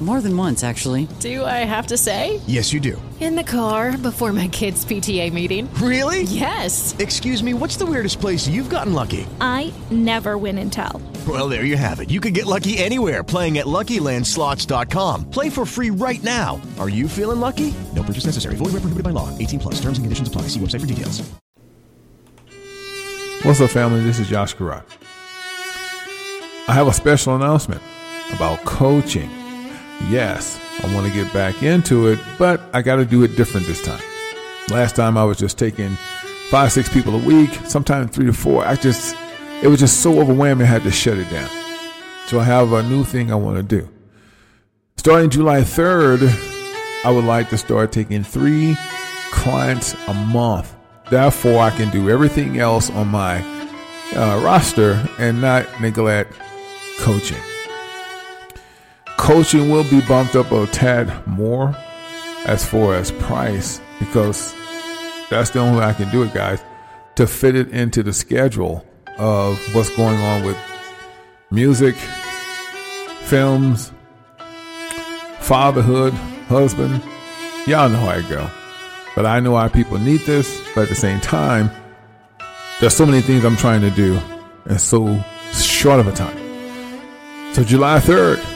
More than once, actually. Do I have to say? Yes, you do. In the car before my kids' PTA meeting. Really? Yes. Excuse me, what's the weirdest place you've gotten lucky? I never win and tell. Well, there you have it. You can get lucky anywhere playing at LuckyLandSlots.com. Play for free right now. Are you feeling lucky? No purchase necessary. Void where prohibited by law. 18 plus. Terms and conditions apply. See website for details. What's up, family? This is Josh Karat. I have a special announcement about coaching. Yes, I want to get back into it, but I got to do it different this time. Last time I was just taking five, six people a week, sometimes three to four. I just, it was just so overwhelming, I had to shut it down. So I have a new thing I want to do. Starting July 3rd, I would like to start taking three clients a month. Therefore, I can do everything else on my uh, roster and not neglect coaching. Coaching will be bumped up a tad more as far as price because that's the only way I can do it, guys, to fit it into the schedule of what's going on with music, films, fatherhood, husband. Y'all know how I go. But I know our people need this, but at the same time, there's so many things I'm trying to do in so short of a time. So July 3rd,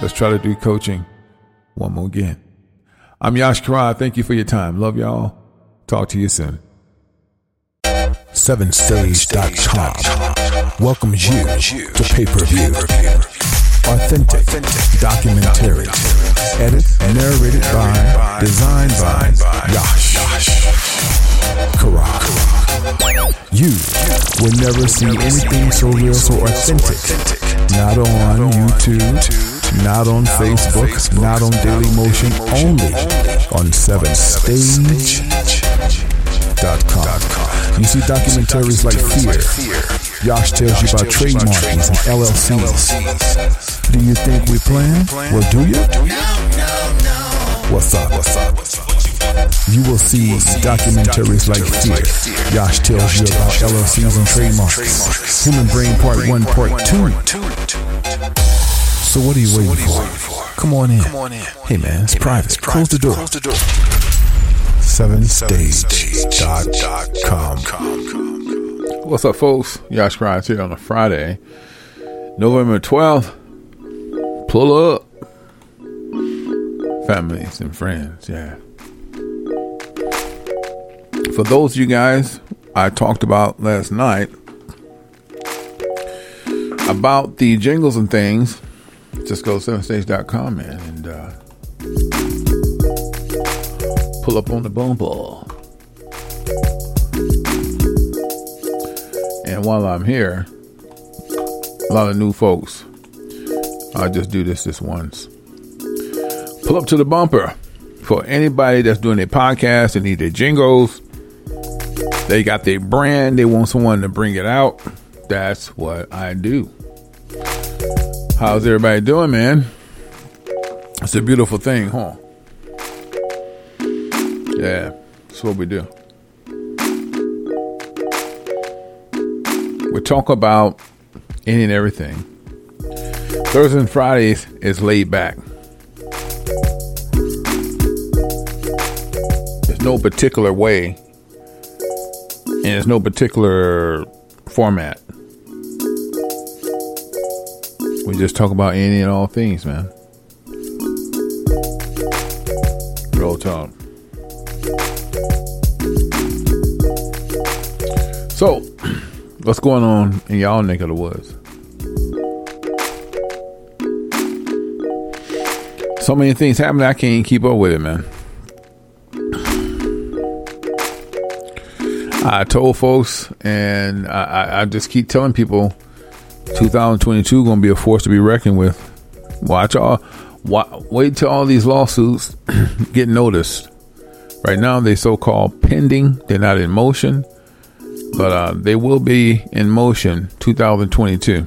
let's try to do coaching one more again. I'm Yash Karad. Thank you for your time. Love y'all. Talk to you soon. SevenStage.com welcomes you to pay-per-view. Authentic, documentary, edit, and narrated by, designed by Yash Karak. You will never see anything so real, so authentic. Not on YouTube, not on Facebook, not on Daily Motion, only on 7stage.com. You see documentaries like Fear. Yash tells you about trademarks and LLCs. Do you think we plan? Well, do you? What's up? What's up? You will see documentaries like Fear. Yash tells you about LLCs and trademarks. Human Brain Part 1, Part 2. So what are you waiting for? Come on in. Hey man, it's private. Close the door. close 7stage.com. What's up, folks? Yash Grimes here on a Friday, November 12th. Pull up. Families and friends, yeah. For those of you guys I talked about last night about the jingles and things, just go to 7stage.com, man, and uh, pull up on the bumble. And while I'm here, a lot of new folks. I'll just do this this once. Pull up to the bumper for anybody that's doing a podcast and need their jingles. They got their brand, they want someone to bring it out. That's what I do. How's everybody doing, man? It's a beautiful thing, huh? Yeah, that's what we do. We talk about any and everything. Thursdays and Fridays is laid back. There's no particular way, and there's no particular format. We just talk about any and all things, man. Real talk. So, what's going on in y'all neck of the woods? So many things happening, I can't keep up with it, man. I told folks, and I, I, I just keep telling people, 2022 going to be a force to be reckoned with. Watch all, wait till all these lawsuits get noticed. Right now, they so called pending. They're not in motion, but uh, they will be in motion 2022.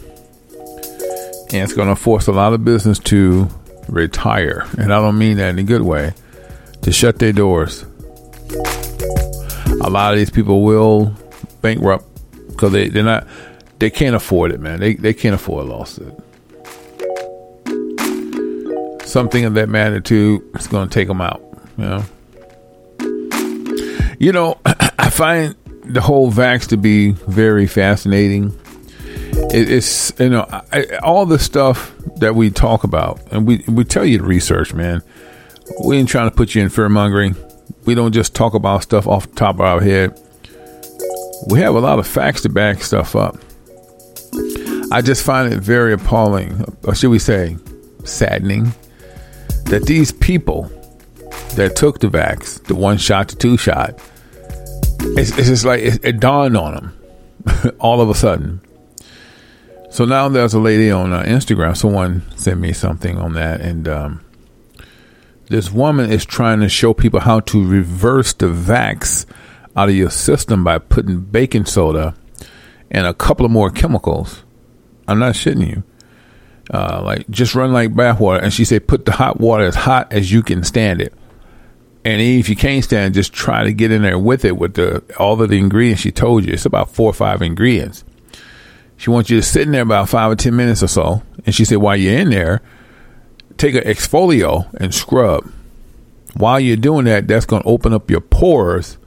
And it's going to force a lot of business to retire. And I don't mean that in a good way, to shut their doors. A lot of these people will bankrupt because they, they're not, they can't afford it, man. They, they can't afford a lawsuit. Something of that magnitude is going to take them out, you know. You know, I find the whole vax to be very fascinating it, it's you know I, all the stuff that we talk about, and we we tell you to research, man. We ain't trying to put you in fear mongering. We don't just talk about stuff off the top of our head. We have a lot of facts to back stuff up. I just find it very appalling, or should we say, saddening, that these people that took the vax, the one shot, the two shot, it's, it's just like it, it dawned on them all of a sudden so now there's a lady on uh, Instagram. Someone sent me something on that, and um, this woman is trying to show people how to reverse the vax out of your system by putting baking soda and a couple of more chemicals. I'm not shitting you. Uh, like just run like bathwater, and she said put the hot water as hot as you can stand it. And if you can't stand, it, just try to get in there with it with the all of the ingredients she told you. It's about four or five ingredients she wants you to sit in there about five or ten minutes or so. And she said, while you're in there, take an exfolio and scrub. While you're doing that, that's going to open up your pores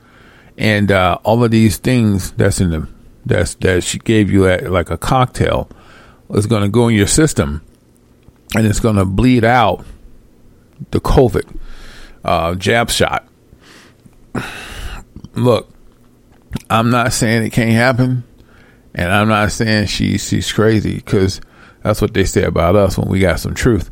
and uh, all of these things that's in the that's that she gave you at, like a cocktail is going to go in your system and it's going to bleed out the COVID uh, jab shot. Look, I'm not saying it can't happen. And I'm not saying she she's crazy because that's what they say about us when we got some truth.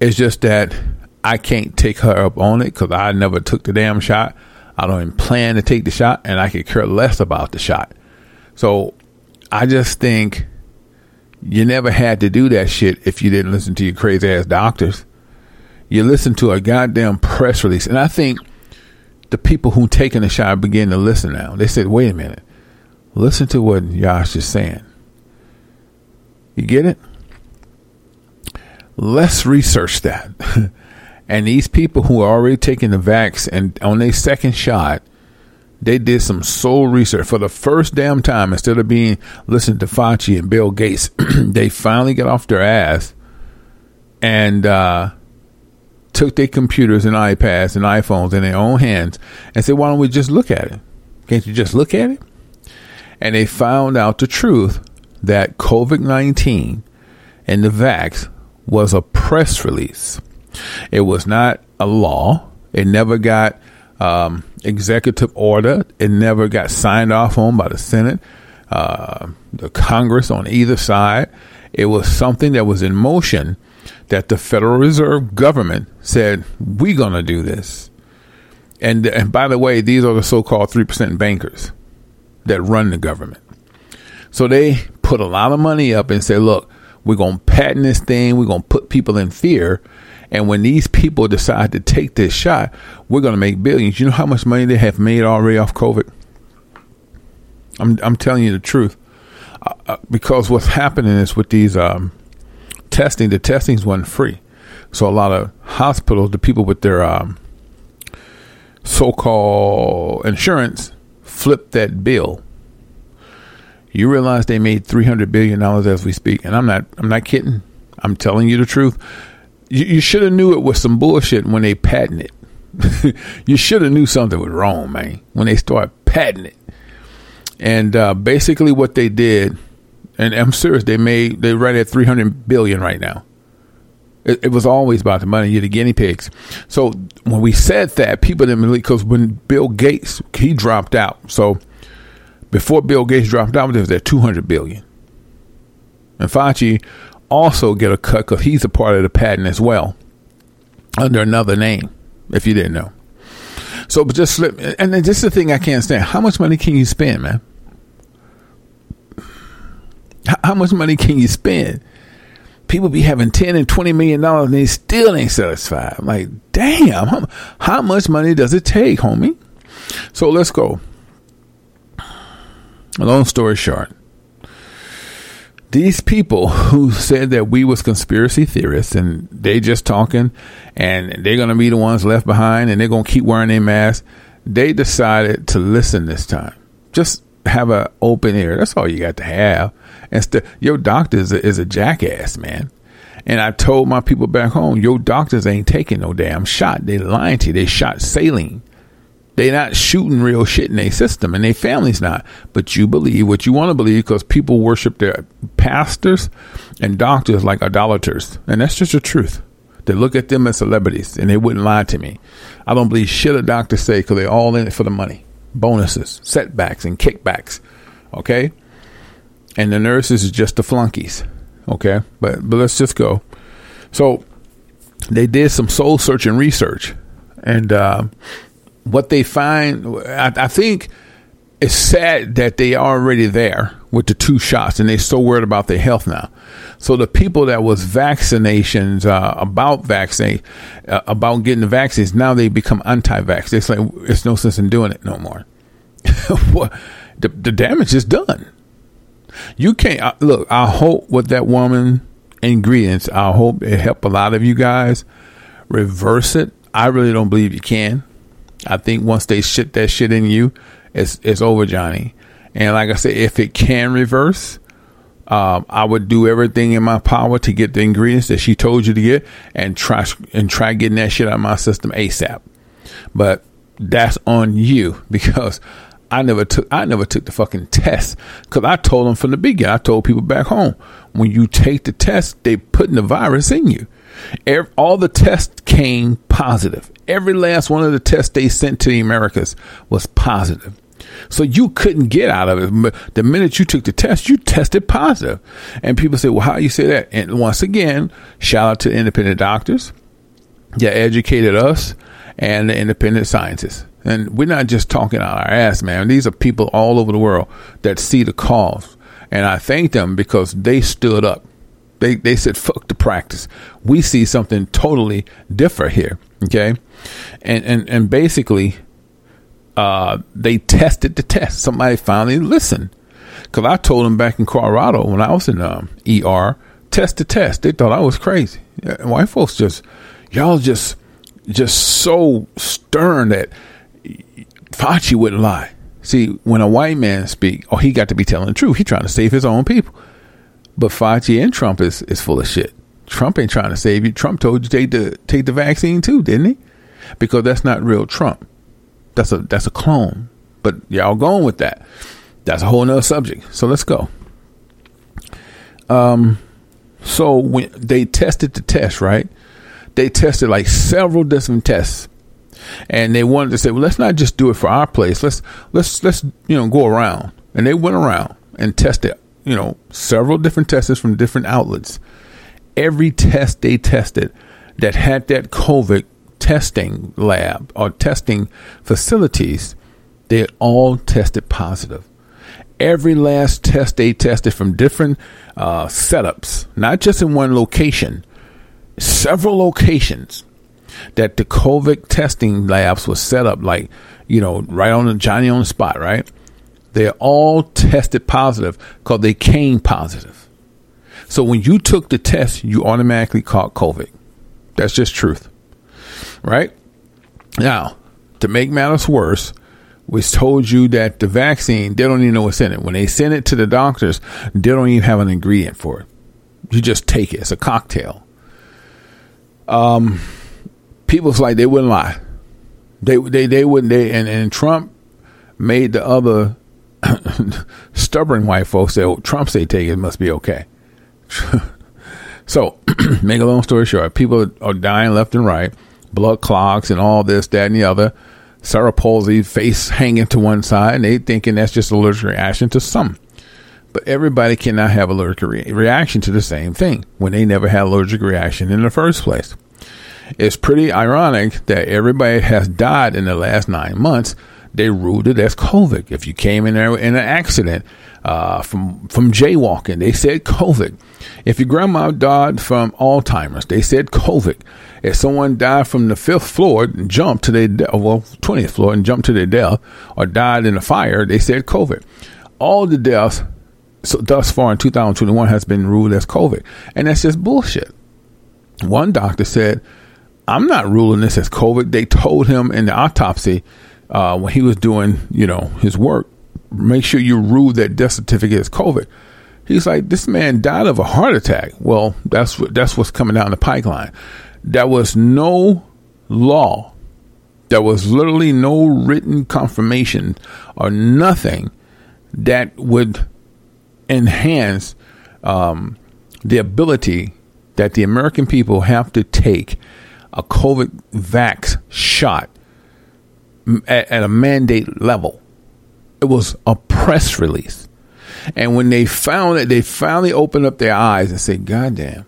It's just that I can't take her up on it because I never took the damn shot. I don't even plan to take the shot, and I could care less about the shot. So I just think you never had to do that shit if you didn't listen to your crazy ass doctors. You listen to a goddamn press release, and I think the people who taking the shot begin to listen now. They said, "Wait a minute." Listen to what Yash is saying. You get it? Let's research that. and these people who are already taking the vax and on their second shot, they did some soul research for the first damn time. Instead of being listening to Fauci and Bill Gates, they finally got off their ass and uh, took their computers and iPads and iPhones in their own hands and said, "Why don't we just look at it? Can't you just look at it?" and they found out the truth that COVID 19 and the vax was a press release. It was not a law. It never got um, executive order. It never got signed off on by the Senate, uh, the Congress on either side. It was something that was in motion that the Federal Reserve government said, we're going to do this. And, and by the way, these are the so called 3% bankers that run the government. So they put a lot of money up and say, look, we're going to patent this thing. We're going to put people in fear. And when these people decide to take this shot, we're going to make billions. You know how much money they have made already off COVID? I'm, I'm telling you the truth. Uh, uh because what's happening is with these um, testing, the testings wasn't free. So a lot of hospitals, the people with their um, so-called insurance, flipped that bill. You realize they made three hundred billion dollars as we speak, and I'm not. I'm not kidding. I'm telling you the truth. You, you should have knew it was some bullshit when they patent it. you should have knew something was wrong, man, when they start patenting it. And uh, basically, what they did, and I'm serious, they made they right at three hundred billion right now. It, it, was always about the money. You're the guinea pigs. So when we said that, people didn't believe because when Bill Gates he dropped out. So before Bill Gates dropped out, there was that 200 billion. And Fauci also get a cut because he's a part of the patent as well, under another name. If you didn't know. So, but just slip, and then is the thing I can't stand. How much money can you spend, man? How, much money can you spend? People be having ten and twenty million dollars and they still ain't satisfied. I'm like, damn, how, how much money does it take, homie? So let's go. Long story short, these people who said that we was conspiracy theorists and they just talking and they're gonna be the ones left behind and they're gonna keep wearing their mask, they decided to listen this time. Just have an open ear. That's all you got to have. and Instead, your doctor is a, is a jackass, man. And I told my people back home, your doctors ain't taking no damn shot. They lying to you. They shot saline. They not shooting real shit in their system, and their families not. But you believe what you want to believe because people worship their pastors and doctors like idolaters, and that's just the truth. They look at them as celebrities, and they wouldn't lie to me. I don't believe shit a doctor say because they're all in it for the money, bonuses, setbacks, and kickbacks. Okay, and the nurses is just the flunkies. Okay, but but let's just go. So they did some soul searching research, and. Uh, what they find, I, I think it's sad that they are already there with the two shots and they're so worried about their health now. So the people that was vaccinations uh, about vaccine uh, about getting the vaccines now they become anti-vax. It's like it's no sense in doing it no more. the, the damage is done. You can't uh, look. I hope with that woman ingredients. I hope it help a lot of you guys reverse it. I really don't believe you can. I think once they shit that shit in you, it's it's over, Johnny. And like I said, if it can reverse, um, I would do everything in my power to get the ingredients that she told you to get, and try and try getting that shit out of my system ASAP. But that's on you because I never took I never took the fucking test because I told them from the beginning. I told people back home when you take the test, they putting the virus in you. Every, all the tests came positive. Every last one of the tests they sent to the Americas was positive. So you couldn't get out of it. The minute you took the test, you tested positive. And people say, well, how you say that? And once again, shout out to the independent doctors that educated us and the independent scientists. And we're not just talking out our ass, man. These are people all over the world that see the cause. And I thank them because they stood up. They, they said, fuck the practice. We see something totally different here. Okay. And, and, and basically, uh, they tested the test. Somebody finally listened. Cause I told them back in Colorado when I was in, um, ER, test the test. They thought I was crazy. White folks just, y'all just, just so stern that Fauci wouldn't lie. See, when a white man speak, oh, he got to be telling the truth. He trying to save his own people. But Fauci and Trump is, is full of shit. Trump ain't trying to save you. Trump told you take the take the vaccine too, didn't he? Because that's not real Trump. That's a that's a clone. But y'all going with that. That's a whole nother subject. So let's go. Um so when they tested the test, right? They tested like several different tests. And they wanted to say, well, let's not just do it for our place. Let's let's let's you know go around. And they went around and tested, you know, several different tests from different outlets every test they tested that had that COVID testing lab or testing facilities, they all tested positive. Every last test they tested from different uh, setups, not just in one location, several locations that the COVID testing labs was set up like, you know, right on the Johnny on the spot, right? They all tested positive because they came positive. So when you took the test, you automatically caught COVID. That's just truth. Right? Now, to make matters worse, we told you that the vaccine, they don't even know what's in it. When they send it to the doctors, they don't even have an ingredient for it. You just take it. It's a cocktail. Um, people's like they wouldn't lie. They they they wouldn't. They and, and Trump made the other stubborn white folks say, "Oh, Trump say take it, it must be okay." so, make a long story short, people are dying left and right, blood clots and all this, that, and the other. Sarah palsy, face hanging to one side, and they thinking that's just allergic reaction to some. But everybody cannot have allergic re- reaction to the same thing when they never had allergic reaction in the first place. It's pretty ironic that everybody has died in the last nine months. They ruled it as COVID. If you came in there in an accident uh, from from jaywalking, they said COVID. If your grandma died from Alzheimer's, they said COVID. If someone died from the fifth floor and jumped to their de- well twentieth floor and jumped to their death, or died in a fire, they said COVID. All the deaths so thus far in 2021 has been ruled as COVID, and that's just bullshit. One doctor said, "I'm not ruling this as COVID." They told him in the autopsy uh, when he was doing, you know, his work, make sure you rule that death certificate as COVID. He's like, this man died of a heart attack. Well, that's what that's what's coming down the pipeline. There was no law. There was literally no written confirmation or nothing that would enhance um, the ability that the American people have to take a COVID vax shot at, at a mandate level. It was a press release. And when they found it, they finally opened up their eyes and said, God damn.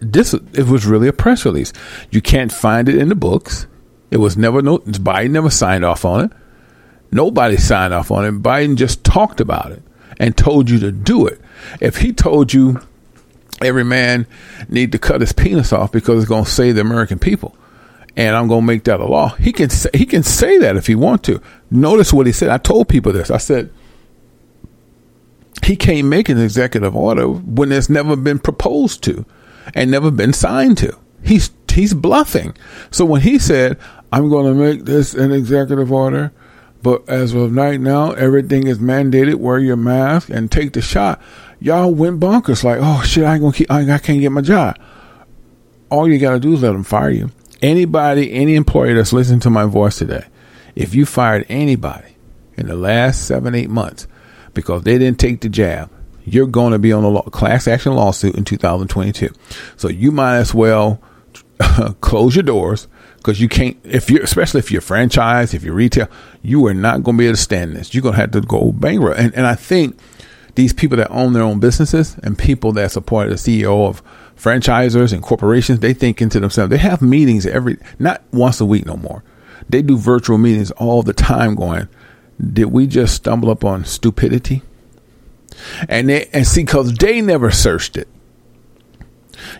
This it was really a press release. You can't find it in the books. It was never no Biden never signed off on it. Nobody signed off on it. Biden just talked about it and told you to do it. If he told you every man need to cut his penis off because it's going to save the American people, and I'm going to make that a law, he can say, he can say that if he want to. Notice what he said. I told people this. I said he can't make an executive order when it's never been proposed to and never been signed to. He's he's bluffing. So when he said, "I'm going to make this an executive order," but as of right now, everything is mandated: wear your mask and take the shot. Y'all went bonkers, like, "Oh shit, I ain't gonna keep, I, I can't get my job." All you got to do is let them fire you. Anybody, any employee that's listening to my voice today, if you fired anybody in the last seven, eight months because they didn't take the jab, you're going to be on a law, class action lawsuit in 2022. So you might as well close your doors because you can't, if you're, especially if you're franchise, if you're retail, you are not going to be able to stand this. You're going to have to go bankrupt. And, and I think these people that own their own businesses and people that support the CEO of franchisers and corporations, they think into themselves, they have meetings every, not once a week no more. They do virtual meetings all the time going, did we just stumble upon stupidity? And they, and see, cause they never searched it.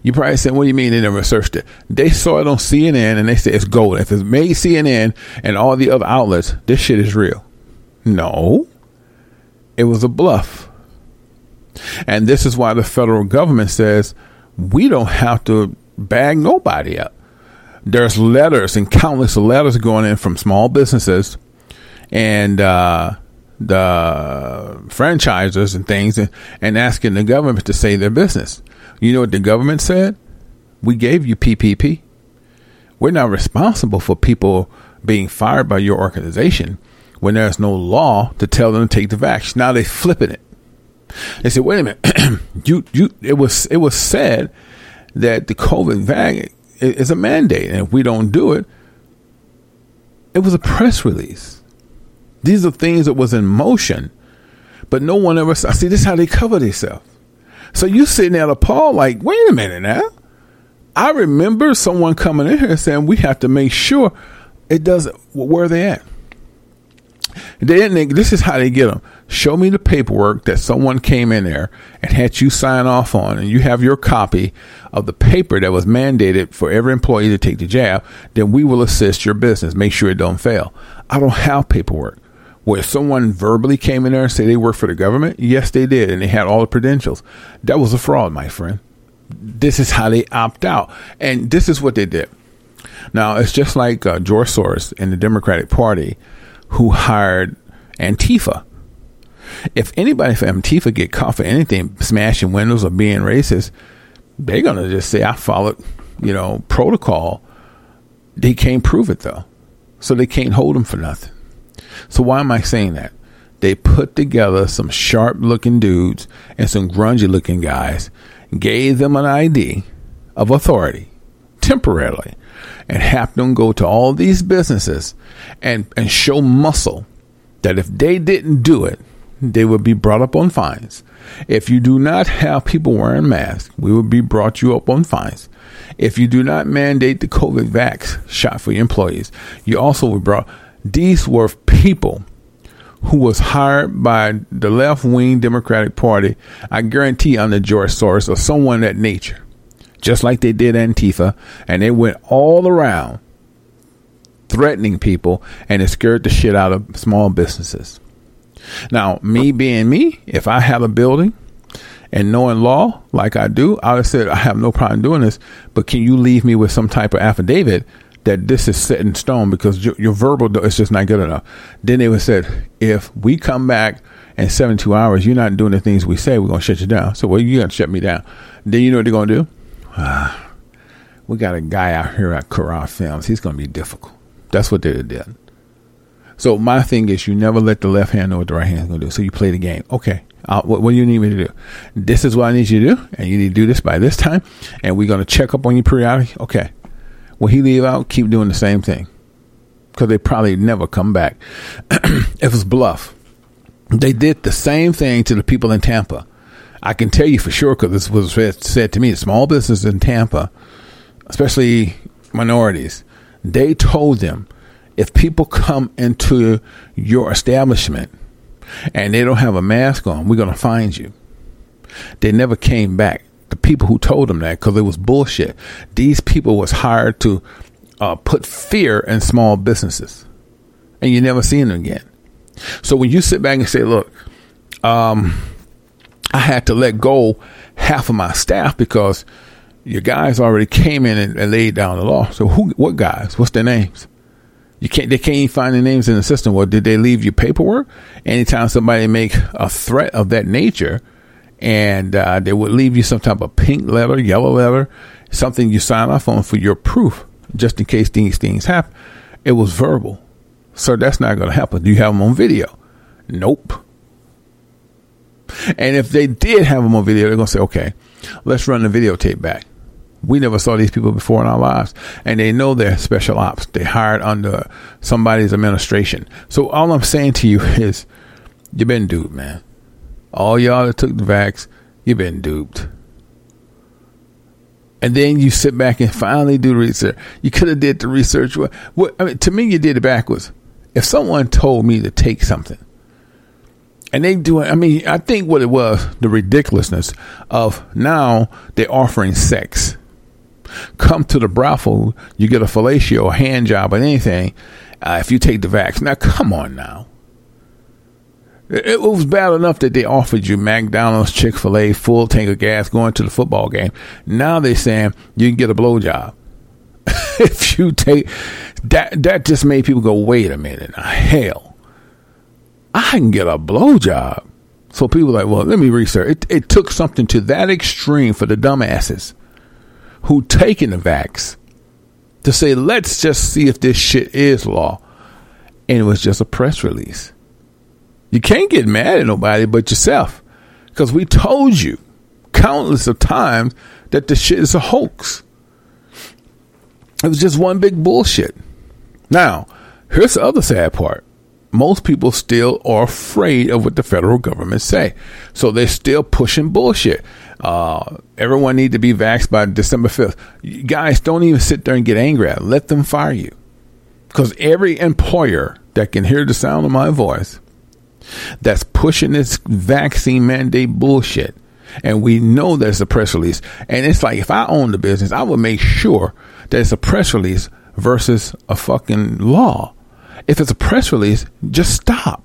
You probably said, what do you mean they never searched it? They saw it on CNN and they said it's gold. If it's made CNN and all the other outlets, this shit is real. No, it was a bluff. And this is why the federal government says we don't have to bag nobody up. There's letters and countless letters going in from small businesses and uh, the franchisers and things and, and asking the government to save their business. You know what the government said? We gave you PPP. We're not responsible for people being fired by your organization when there's no law to tell them to take the vaccine. Now they're flipping it. They said, "Wait a minute, you you." It was it was said that the COVID vaccine is a mandate, and if we don't do it, it was a press release. These are things that was in motion, but no one ever. I see this is how they cover themselves. So you sitting there appalled, like, wait a minute now. I remember someone coming in here saying we have to make sure it doesn't. Where are they at? They didn't. This is how they get them. Show me the paperwork that someone came in there and had you sign off on, and you have your copy of the paper that was mandated for every employee to take the jab. Then we will assist your business. Make sure it don't fail. I don't have paperwork where someone verbally came in there and said they work for the government. Yes, they did, and they had all the credentials. That was a fraud, my friend. This is how they opt out, and this is what they did. Now it's just like uh, George Soros in the Democratic Party, who hired Antifa. If anybody from Antifa get caught for anything, smashing windows or being racist, they're gonna just say I followed, you know, protocol. They can't prove it though, so they can't hold them for nothing. So why am I saying that? They put together some sharp looking dudes and some grungy looking guys, gave them an ID of authority temporarily, and have them go to all these businesses and, and show muscle that if they didn't do it, they would be brought up on fines. If you do not have people wearing masks, we will be brought you up on fines. If you do not mandate the COVID vax shot for your employees, you also will brought. These were people who was hired by the left wing Democratic Party. I guarantee under George Soros or someone that nature, just like they did Antifa, and they went all around threatening people and it scared the shit out of small businesses. Now, me being me, if I have a building and knowing law like I do, I would say I have no problem doing this, but can you leave me with some type of affidavit that this is set in stone because your, your verbal is just not good enough? Then they would said, if we come back in 72 hours, you're not doing the things we say, we're going to shut you down. So, well, you're going to shut me down. Then you know what they're going to do? Ah, we got a guy out here at Corral Films. He's going to be difficult. That's what they did. So my thing is, you never let the left hand know what the right hand is going to do. So you play the game. Okay, uh, what, what do you need me to do? This is what I need you to do, and you need to do this by this time. And we're going to check up on you periodically. Okay. Will he leave out? Keep doing the same thing because they probably never come back. it was bluff. They did the same thing to the people in Tampa. I can tell you for sure because this was said to me. Small businesses in Tampa, especially minorities, they told them if people come into your establishment and they don't have a mask on, we're going to find you. They never came back. The people who told them that because it was bullshit. These people was hired to uh, put fear in small businesses, and you never seen them again. So when you sit back and say, "Look, um, I had to let go half of my staff because your guys already came in and, and laid down the law. So who, what guys? What's their names? You can't. They can't even find the names in the system. Well, did they leave you paperwork? Anytime somebody make a threat of that nature, and uh, they would leave you some type of pink letter, yellow letter, something you sign off on for your proof, just in case these things happen. It was verbal, so that's not going to happen. Do you have them on video? Nope. And if they did have them on video, they're going to say, "Okay, let's run the videotape back." We never saw these people before in our lives, and they know they're special ops. They hired under somebody's administration. So all I'm saying to you is, you've been duped, man. All y'all that took the vax, you've been duped. And then you sit back and finally do research. You could have did the research. What, what I mean, to me, you did it backwards. If someone told me to take something, and they do it. I mean, I think what it was the ridiculousness of now they're offering sex come to the brothel, you get a fellatio, a hand job, or anything uh, if you take the vax. Now, come on now. It, was bad enough that they offered you McDonald's, Chick fil A, full tank of gas going to the football game. Now they're saying you can get a blowjob. if you take that, that just made people go, wait a minute, hell, I can get a blowjob. So people like, well, let me research. It, it took something to that extreme for the dumbasses who taken the vax to say, let's just see if this shit is law. And it was just a press release. You can't get mad at nobody but yourself. Because we told you countless of times that the shit is a hoax. It was just one big bullshit. Now, here's the other sad part. Most people still are afraid of what the federal government say. So they're still pushing bullshit. Uh, everyone need to be vaxxed by December 5th. You guys, don't even sit there and get angry at it. Let them fire you. Because every employer that can hear the sound of my voice that's pushing this vaccine mandate bullshit, and we know there's a press release, and it's like if I own the business, I would make sure that it's a press release versus a fucking law. If it's a press release, just stop.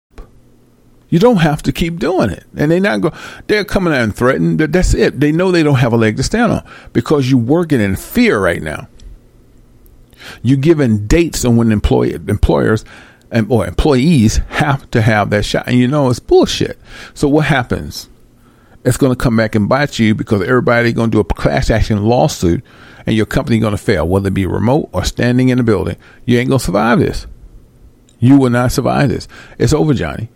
You don't have to keep doing it. And they not go they're coming out and threatening that that's it. They know they don't have a leg to stand on because you're working in fear right now. You're giving dates on when employ, employers and or employees have to have that shot. And you know it's bullshit. So what happens? It's going to come back and bite you because everybody going to do a class action lawsuit and your company going to fail, whether it be remote or standing in the building. You ain't going to survive this. You will not survive this. It's over, Johnny.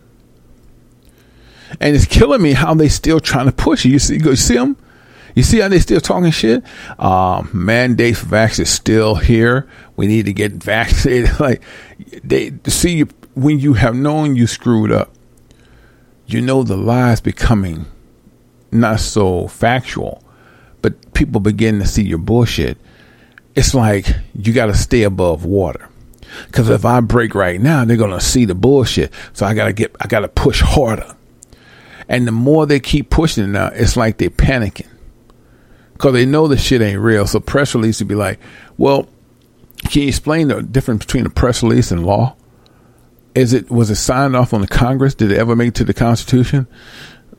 And it's killing me how they still trying to push it. You see, you see them? You see how they still talking shit? Uh, mandate for vax is still here. We need to get vaccinated. like they see you when you have known you screwed up. You know the lies becoming not so factual, but people begin to see your bullshit. It's like you got to stay above water. Because if I break right now, they're gonna see the bullshit. So I gotta get, I gotta push harder. And the more they keep pushing it now, it's like they're panicking. Because they know the shit ain't real. So press release would be like, well, can you explain the difference between a press release and law? Is it was it signed off on the Congress? Did it ever make it to the Constitution?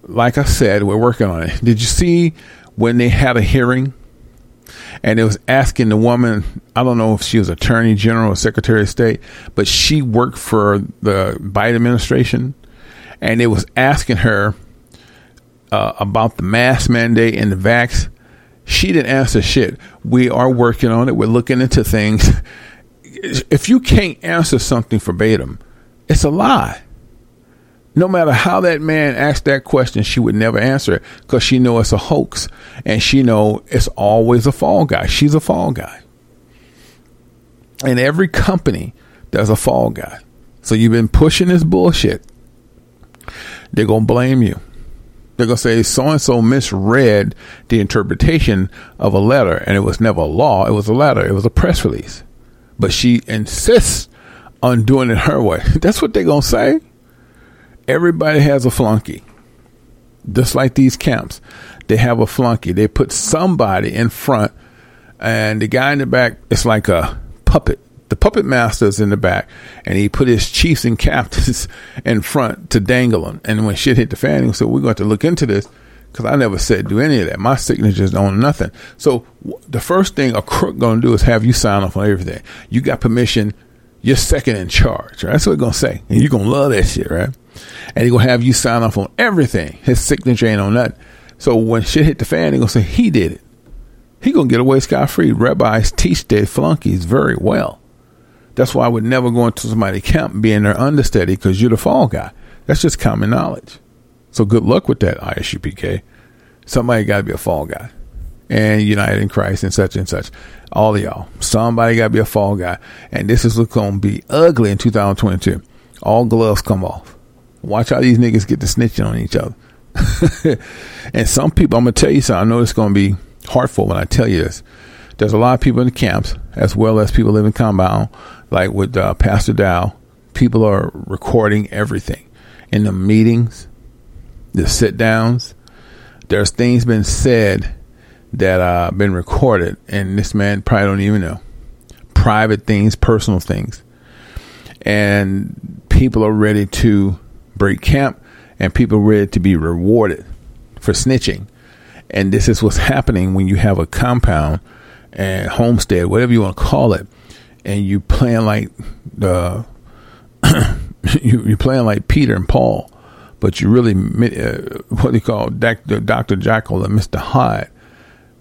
Like I said, we're working on it. Did you see when they had a hearing and it was asking the woman, I don't know if she was Attorney General or Secretary of State, but she worked for the Biden administration and it was asking her uh, about the mask mandate and the vax. She didn't answer shit. We are working on it. We're looking into things. If you can't answer something verbatim, it's a lie. No matter how that man asked that question, she would never answer it because she know it's a hoax and she know it's always a fall guy. She's a fall guy. In every company, there's a fall guy. So you've been pushing this bullshit they're going to blame you. They're going to say so and so misread the interpretation of a letter and it was never a law. It was a letter. It was a press release. But she insists on doing it her way. That's what they're going to say. Everybody has a flunky. Just like these camps, they have a flunky. They put somebody in front and the guy in the back is like a puppet the puppet master's in the back, and he put his chiefs and captains in front to dangle them. And when shit hit the fan, he said, "We're going to look into this." Because I never said do any of that. My signatures on nothing. So the first thing a crook gonna do is have you sign off on everything. You got permission. You're second in charge. Right? That's what he's gonna say, and you're gonna love that shit, right? And he gonna have you sign off on everything. His signature ain't on nothing. So when shit hit the fan, he gonna say he did it. He gonna get away scot free. Rabbis teach their flunkies very well. That's why I would never go into somebody's camp being their understudy because you're the fall guy. That's just common knowledge. So good luck with that, ISUPK. Somebody got to be a fall guy. And United in Christ and such and such. All of y'all. Somebody got to be a fall guy. And this is what's going to be ugly in 2022. All gloves come off. Watch how these niggas get to snitching on each other. and some people, I'm going to tell you something. I know it's going to be heartful when I tell you this. There's a lot of people in the camps, as well as people living compound, like with uh, Pastor Dow, people are recording everything in the meetings, the sit downs. There's things been said that uh been recorded, and this man probably don't even know private things, personal things, and people are ready to break camp, and people are ready to be rewarded for snitching. And this is what's happening when you have a compound and homestead, whatever you want to call it, and you playing like the you you playing like Peter and Paul, but you really uh, what they call Doctor Doctor Jekyll and Mister Hyde,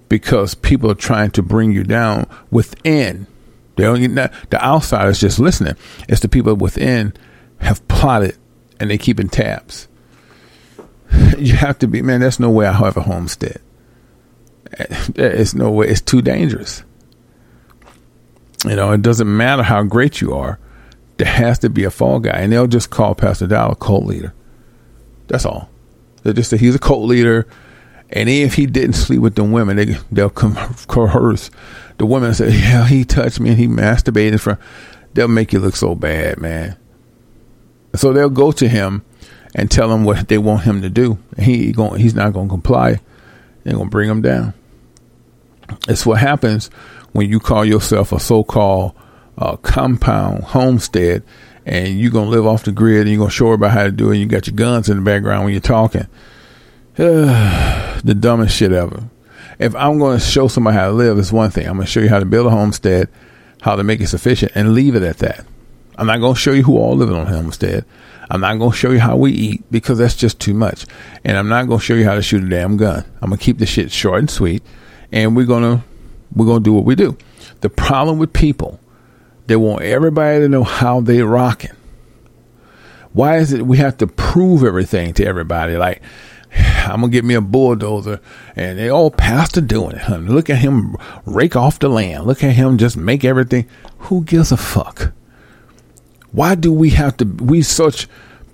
because people are trying to bring you down within. They don't get the outsiders just listening. It's the people within have plotted and they keeping tabs. You have to be man. That's no way I have a homestead. Eh, there is no way. It's too dangerous. You know, it doesn't matter how great you are. There has to be a fall guy, and they'll just call Pastor Dow a cult leader. That's all. They just say he's a cult leader, and if he didn't sleep with the women, they they'll coerce the women and say, "Yeah, he touched me and he masturbated for." They'll make you look so bad, man. So they'll go to him and tell him what they want him to do. He going, he's not going to comply. They're going to bring them down. It's what happens when you call yourself a so-called uh, compound homestead and you're going to live off the grid and you're going to show everybody how to do it. And you got your guns in the background when you're talking. the dumbest shit ever. If I'm going to show somebody how to live, it's one thing. I'm going to show you how to build a homestead, how to make it sufficient, and leave it at that. I'm not going to show you who all living on homestead. I'm not going to show you how we eat because that's just too much. And I'm not going to show you how to shoot a damn gun. I'm going to keep the shit short and sweet. And we're going to, we're going to do what we do. The problem with people, they want everybody to know how they rocking. Why is it we have to prove everything to everybody? Like, I'm gonna get me a bulldozer, and they all Pastor doing it. Honey. Look at him rake off the land. Look at him just make everything. Who gives a fuck? Why do we have to? We such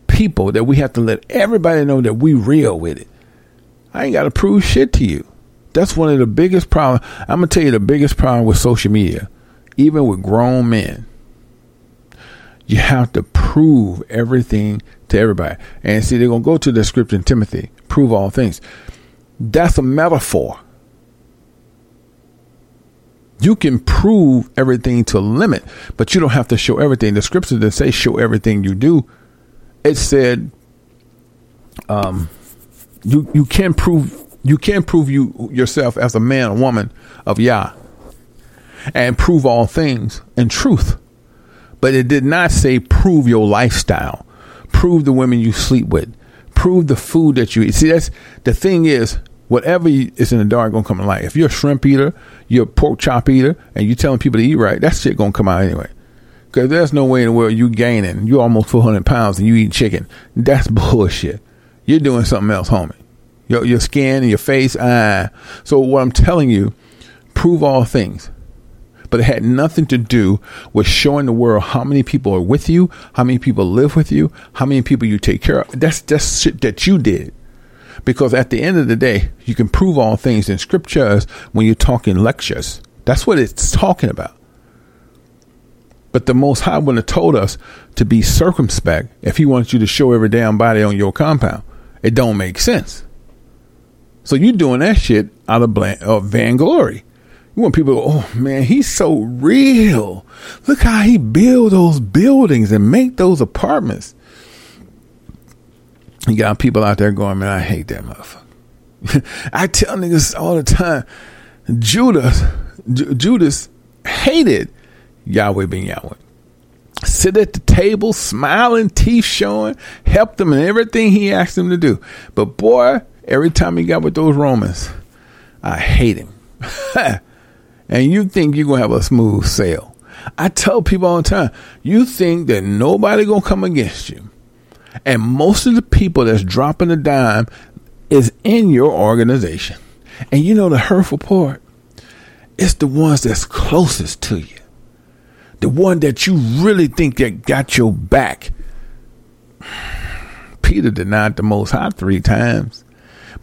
people that we have to let everybody know that we real with it. I ain't got to prove shit to you. That's one of the biggest problems. I'm gonna tell you the biggest problem with social media, even with grown men. You have to prove everything to everybody. And see, they're gonna go to the scripture in Timothy, prove all things. That's a metaphor. You can prove everything to a limit, but you don't have to show everything. The scripture that say show everything you do, it said, um, you you can prove you can prove you yourself as a man or woman of Yah, and prove all things in truth. But it did not say prove your lifestyle, prove the women you sleep with, prove the food that you eat. See, that's the thing is whatever is in the dark gonna come to light. If you're a shrimp eater, you're a pork chop eater, and you're telling people to eat right, that shit gonna come out anyway. Because there's no way in the world you're gaining. You're almost 400 pounds and you eat chicken. That's bullshit. You're doing something else, homie. Your, your skin and your face, ah. So what I'm telling you, prove all things. But it had nothing to do with showing the world how many people are with you, how many people live with you, how many people you take care of. That's just shit that you did. Because at the end of the day, you can prove all things in scriptures when you're talking lectures. That's what it's talking about. But the Most High would have told us to be circumspect if He wants you to show every damn body on your compound. It don't make sense. So you're doing that shit out of, bland, of vainglory. You want people, to, go, oh man, he's so real. Look how he build those buildings and make those apartments. You got people out there going, man, I hate that motherfucker. I tell niggas all the time, Judas, J- Judas hated Yahweh ben Yahweh. Sit at the table, smiling, teeth showing, helped him in everything he asked him to do. But boy, every time he got with those Romans, I hate him. and you think you're gonna have a smooth sail. I tell people all the time, you think that nobody gonna come against you. And most of the people that's dropping a dime is in your organization. And you know the hurtful part? It's the ones that's closest to you. The one that you really think that got your back. Peter denied the most high three times.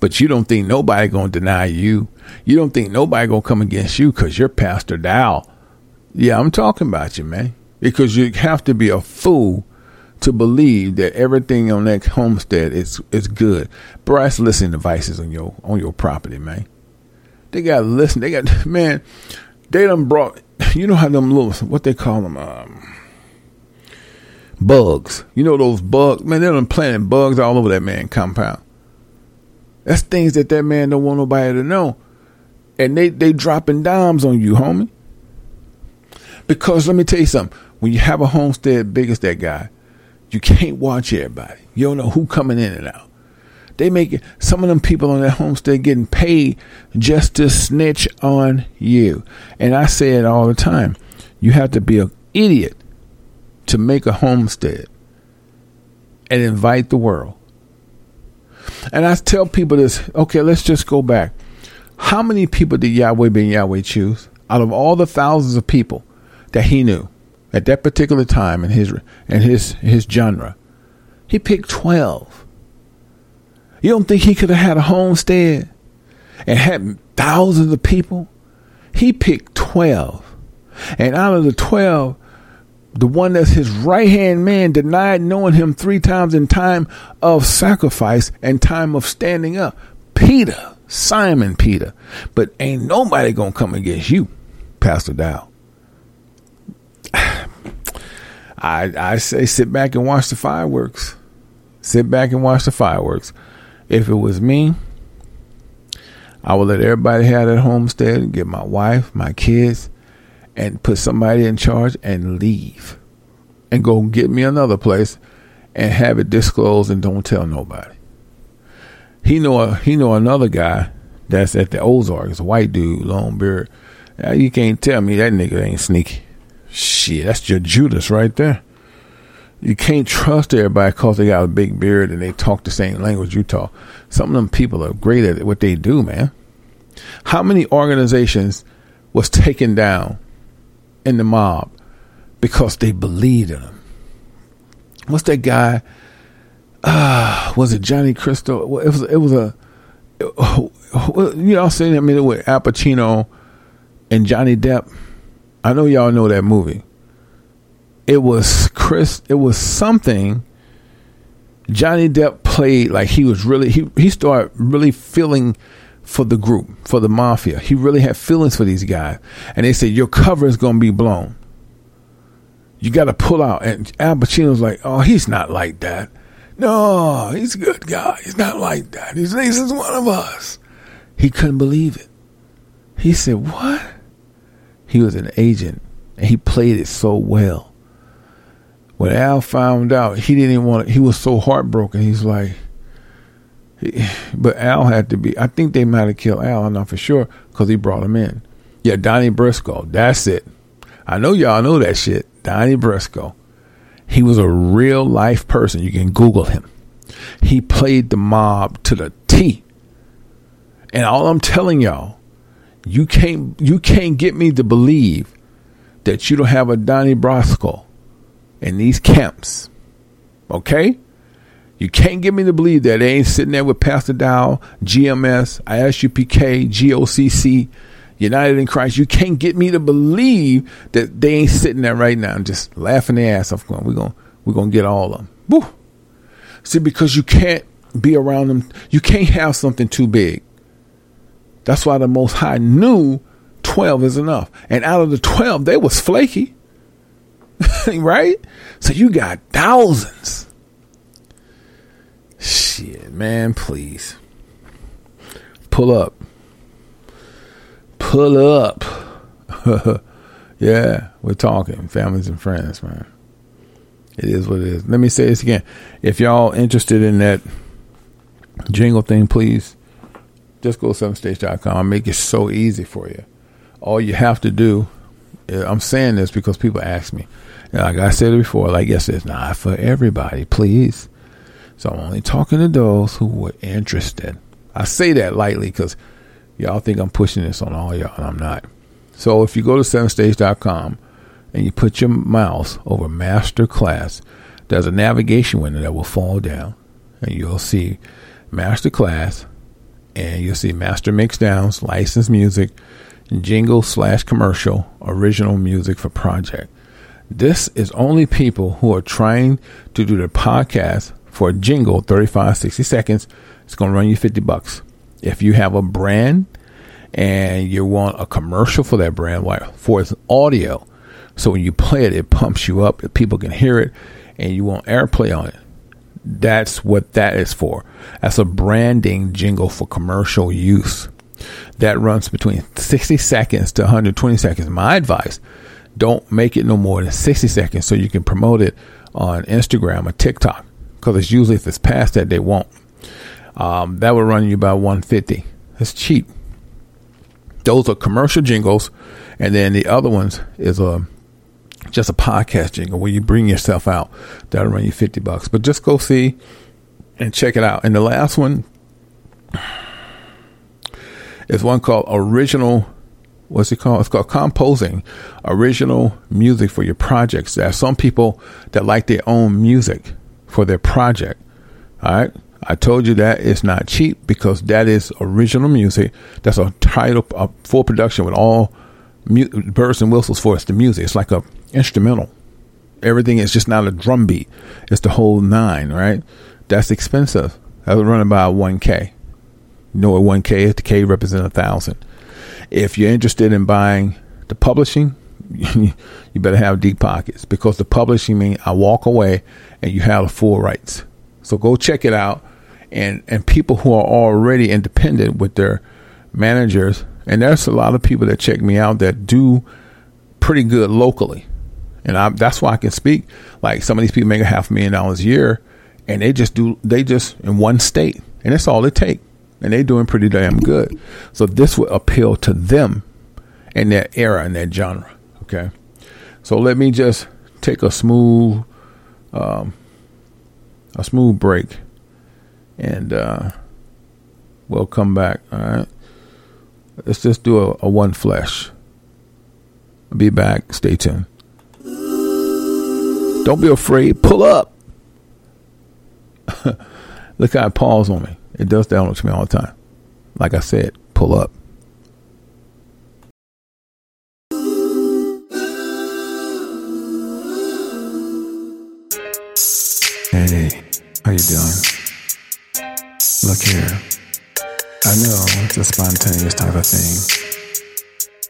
But you don't think nobody gonna deny you. You don't think nobody gonna come against you because you're Pastor Dow. Yeah, I'm talking about you, man. Because you have to be a fool to believe that everything on that homestead is is good. Brass listening devices on your on your property, man. They got listen. They got man. They done brought. You know how them little what they call them um, bugs. You know those bugs, man. They done planting bugs all over that man compound. That's things that that man don't want nobody to know, and they they dropping dimes on you, homie. Because let me tell you something. When you have a homestead big as that guy, you can't watch everybody. You don't know who coming in and out. They make it, some of them people on that homestead getting paid just to snitch on you. And I say it all the time. You have to be an idiot to make a homestead and invite the world. And I tell people this, okay, let's just go back. How many people did Yahweh ben Yahweh choose out of all the thousands of people that he knew? At that particular time in his in his his genre. He picked 12. You don't think he could have had a homestead and had thousands of people? He picked 12. And out of the 12, the one that's his right hand man denied knowing him three times in time of sacrifice and time of standing up. Peter, Simon Peter. But ain't nobody gonna come against you, Pastor Dow. I I say sit back and watch the fireworks. Sit back and watch the fireworks. If it was me, I would let everybody have that homestead, get my wife, my kids, and put somebody in charge and leave. And go get me another place and have it disclosed and don't tell nobody. He know he know another guy that's at the Ozarks, a white dude, long beard. Now you can't tell me that nigga ain't sneaky. Shit, that's your Judas right there. You can't trust everybody because they got a big beard and they talk the same language you talk. Some of them people are great at what they do, man. How many organizations was taken down in the mob because they believed in them? What's that guy? Uh, was it Johnny Crystal? It was. It was a. You know, I'm saying. I mean, with Al Pacino and Johnny Depp. I know y'all know that movie it was Chris. It was something. Johnny Depp played like he was really he he started really feeling for the group for the mafia. He really had feelings for these guys, and they said your cover is going to be blown. You got to pull out. And Al Pacino's like, oh, he's not like that. No, he's a good guy. He's not like that. He's, he's one of us. He couldn't believe it. He said, what? He was an agent, and he played it so well when Al found out, he didn't want. To, he was so heartbroken. He's like, but Al had to be. I think they might have killed Al. I'm not for sure because he brought him in. Yeah, Donnie Brasco. That's it. I know y'all know that shit. Donnie Brasco. He was a real life person. You can Google him. He played the mob to the T. And all I'm telling y'all, you can't you can't get me to believe that you don't have a Donnie Brasco in these camps. Okay? You can't get me to believe that they ain't sitting there with Pastor Dow, GMS, ISUPK, GOCC, United in Christ. You can't get me to believe that they ain't sitting there right now and just laughing their ass off. We're going we're gonna get all of them. Woo. See, because you can't be around them. You can't have something too big. That's why the Most High knew 12 is enough. And out of the 12, they was flaky. right? So you got thousands. Shit, man, please. Pull up. Pull up. yeah, we're talking families and friends, man. It is what it is. Let me say this again. If y'all interested in that jingle thing, please just go to sevenstage.com. I make it so easy for you. All you have to do, uh, I'm saying this because people ask me, like I said before, like yes, it's not for everybody, please. So I'm only talking to those who were interested. I say that lightly because y'all think I'm pushing this on all y'all, and I'm not. So if you go to sevenstage.com and you put your mouse over master class, there's a navigation window that will fall down, and you'll see master class, and you'll see master mixdowns, licensed music, jingle slash commercial, original music for project. This is only people who are trying to do their podcast for a jingle, 35, 60 seconds. It's going to run you 50 bucks. If you have a brand and you want a commercial for that brand, for its audio, so when you play it, it pumps you up, people can hear it, and you want airplay on it. That's what that is for. That's a branding jingle for commercial use. That runs between 60 seconds to 120 seconds. My advice don't make it no more than 60 seconds so you can promote it on Instagram or TikTok. Because it's usually if it's past that, they won't. Um, that will run you about 150 It's cheap. Those are commercial jingles. And then the other ones is a just a podcast jingle where you bring yourself out. That'll run you 50 bucks. But just go see and check it out. And the last one is one called Original what's it called? It's called composing original music for your projects. There are some people that like their own music for their project. All right. I told you that it's not cheap because that is original music. That's a title, a full production with all mu- Burris and whistles for it's the music. It's like a instrumental. Everything is just not a drum beat. It's the whole nine, right? That's expensive. That was running by one K. You know what one K is? The K represents a thousand. If you're interested in buying the publishing, you better have deep pockets because the publishing means I walk away and you have the full rights. So go check it out. And and people who are already independent with their managers, and there's a lot of people that check me out that do pretty good locally. And I, that's why I can speak. Like some of these people make a half million dollars a year, and they just do they just in one state, and that's all it take, and they're doing pretty damn good. So this would appeal to them in that era in that genre. Okay, so let me just take a smooth, um, a smooth break, and uh, we'll come back. All right, let's just do a, a one flesh. Be back. Stay tuned. Don't be afraid. Pull up. Look how it pause on me. It does that to me all the time. Like I said, pull up. Hey, how you doing? Look here. I know it's a spontaneous type of thing,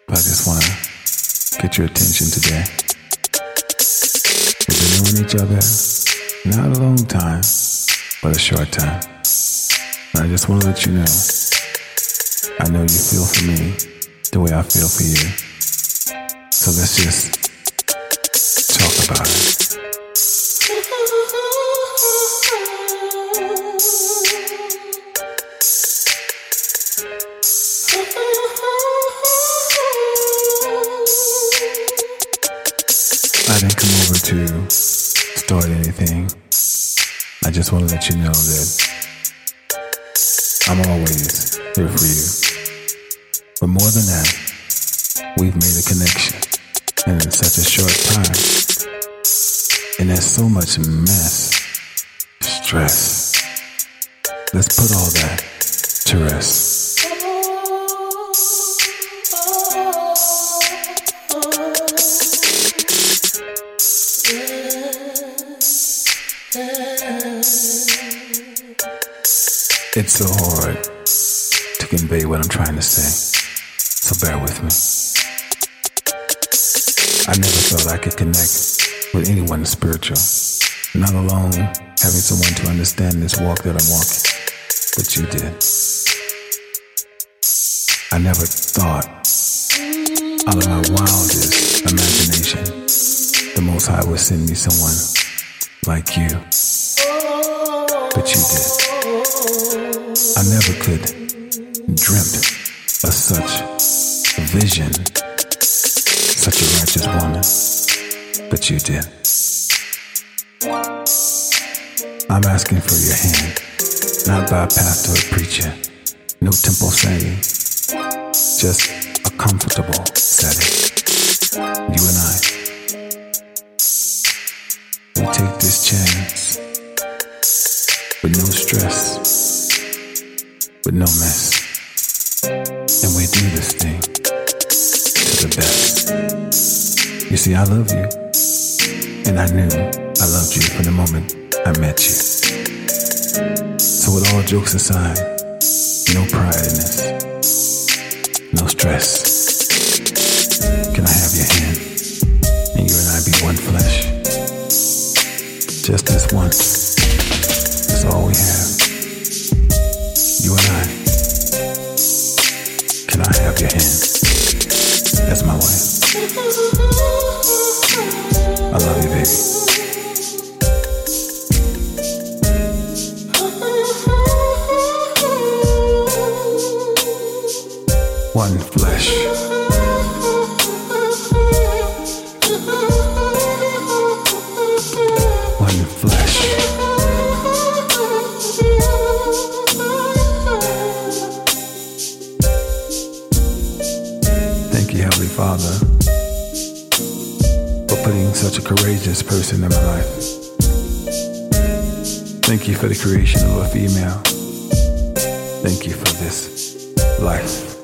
but I just want to get your attention today. We've been knowing each other not a long time, but a short time. And I just want to let you know I know you feel for me the way I feel for you. So let's just talk about it. I didn't come over to start anything. I just want to let you know that I'm always here for you. But more than that, we've made a connection. And in such a short time. And there's so much mess, stress. Let's put all that to rest. It's so hard to convey what I'm trying to say, so bear with me. I never thought I could connect with anyone spiritual, not alone having someone to understand this walk that I'm walking, but you did. I never thought out of my wildest imagination the Most High would send me someone like you, but you did. I never could dreamt of such a vision, such a righteous woman, but you did. I'm asking for your hand, not by a pastor or preacher, no temple saying, just a comfortable setting. You and I, we take this chance stress with no mess. And we do this thing to the best. You see, I love you. And I knew I loved you from the moment I met you. So, with all jokes aside, no pride in this, no stress. Can I have your hand? And you and I be one flesh? Just this once. That's all we have. You and I. Can I have your hand? That's my wife. I love you, baby. One flesh. Such a courageous person in my life. Thank you for the creation of a female. Thank you for this life.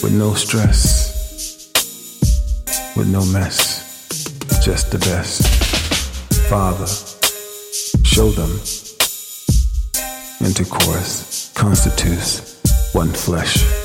With no stress, with no mess, just the best. Father, show them intercourse constitutes one flesh.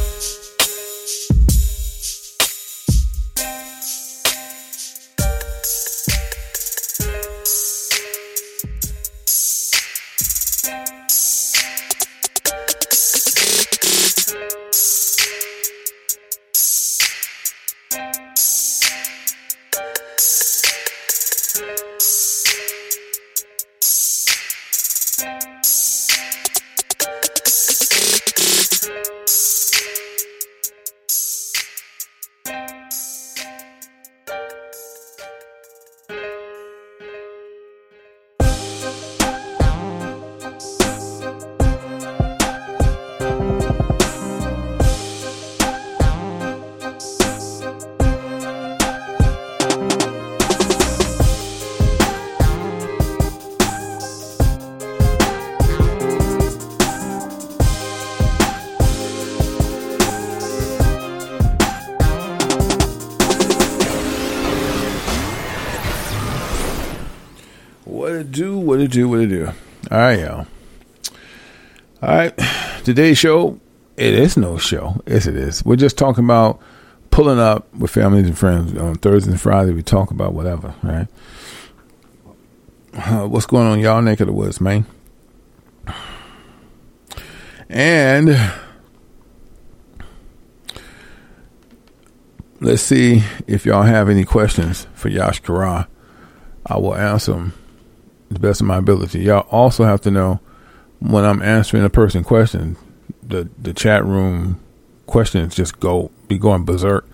Do? What it do? What it do? All right, y'all. All right, today's show. It is no show. Yes, it is. We're just talking about pulling up with families and friends on Thursday and Friday. We talk about whatever, right? Uh, what's going on, y'all? Neck of the woods, man. And let's see if y'all have any questions for Yash Kara. I will answer them to the best of my ability. Y'all also have to know when I'm answering a person question, the the chat room questions just go be going berserk.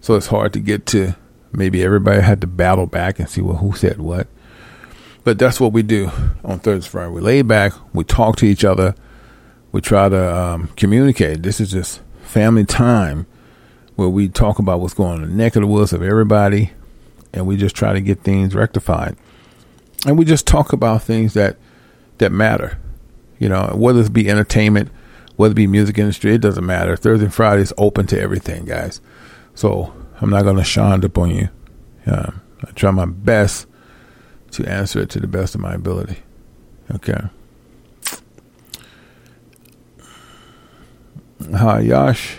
So it's hard to get to. Maybe everybody had to battle back and see well who said what. But that's what we do on Thursday Friday. We lay back, we talk to each other, we try to um, communicate. This is just family time where we talk about what's going on in the neck of the woods of everybody, and we just try to get things rectified. And we just talk about things that that matter. You know, whether it be entertainment, whether it be music industry, it doesn't matter. Thursday and Friday is open to everything, guys. So I'm not going to shine up on you. Um, I try my best to answer it to the best of my ability. Okay. Hayash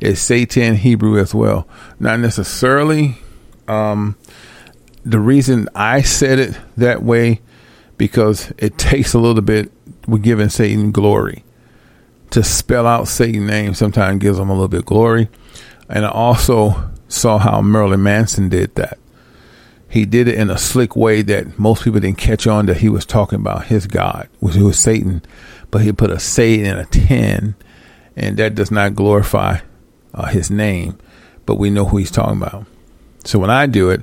is Satan Hebrew as well. Not necessarily. Um, the reason I said it that way because it takes a little bit with giving Satan glory. To spell out Satan's name sometimes gives him a little bit glory. And I also saw how Marilyn Manson did that. He did it in a slick way that most people didn't catch on that he was talking about his God, which was Satan, but he put a Satan in a 10, and that does not glorify uh, his name, but we know who he's talking about. So when I do it,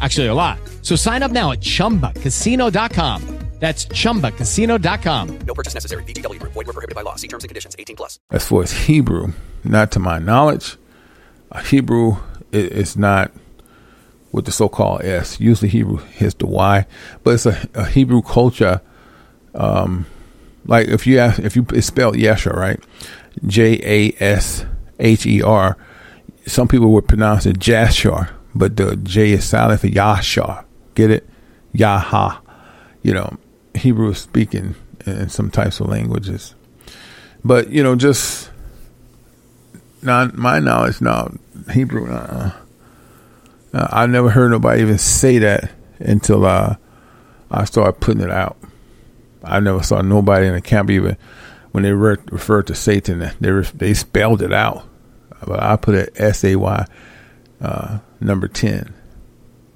Actually, a lot. So sign up now at chumbacasino.com. That's chumbacasino.com. No purchase necessary. VGW Group. Void were prohibited by law. See terms and conditions. 18 plus. as far as Hebrew, not to my knowledge, uh, Hebrew i- is not with the so-called S. Usually Hebrew has the Y, but it's a, a Hebrew culture. Um, like if you ask, if you it's spelled Yesher, right? J A S H E R. Some people would pronounce it Jashar, but the J is silent for Yashar. Get it? Yaha. You know, Hebrew speaking in some types of languages. But you know, just not my knowledge now, Hebrew. Uh, uh, I never heard nobody even say that until uh, I started putting it out. I never saw nobody in the camp even when they re- referred to Satan. They re- they spelled it out, but I put it S A Y uh, number ten.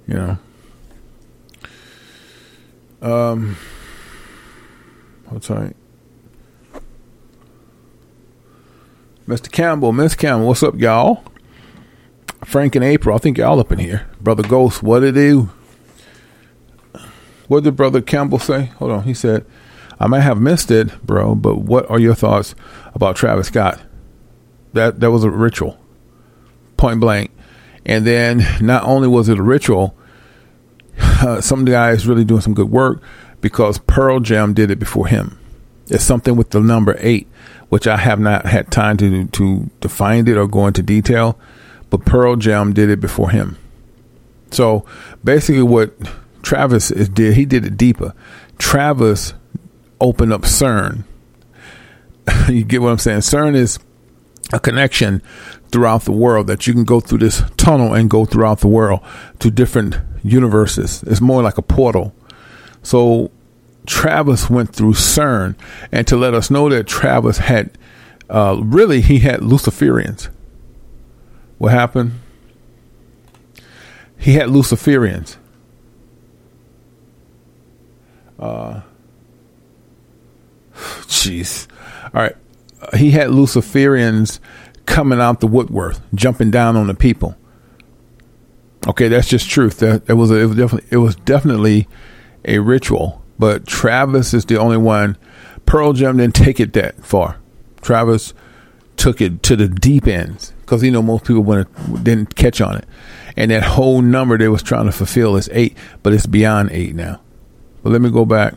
You know. Um. What's right? Mr. Campbell, Miss Campbell, what's up, y'all? Frank and April, I think y'all up in here. Brother Ghost, what did do? What did Brother Campbell say? Hold on. He said, I might have missed it, bro, but what are your thoughts about Travis Scott? That that was a ritual. Point blank. And then not only was it a ritual, uh, some is really doing some good work because Pearl Jam did it before him. It's something with the number eight, which I have not had time to to to find it or go into detail, but Pearl Jam did it before him. So basically, what Travis is, did, he did it deeper. Travis opened up CERN. you get what I'm saying? CERN is a connection throughout the world that you can go through this tunnel and go throughout the world to different universes. It's more like a portal. So Travis went through CERN, and to let us know that Travis had uh, really he had Luciferians. What happened? He had Luciferians. Uh, jeez. All right. He had Luciferians coming out the woodwork, jumping down on the people. Okay, that's just truth. That, that was a, it was definitely it was definitely a ritual. But Travis is the only one. Pearl Jam didn't take it that far. Travis took it to the deep ends because you know most people went, didn't catch on it, and that whole number they was trying to fulfill is eight, but it's beyond eight now. But let me go back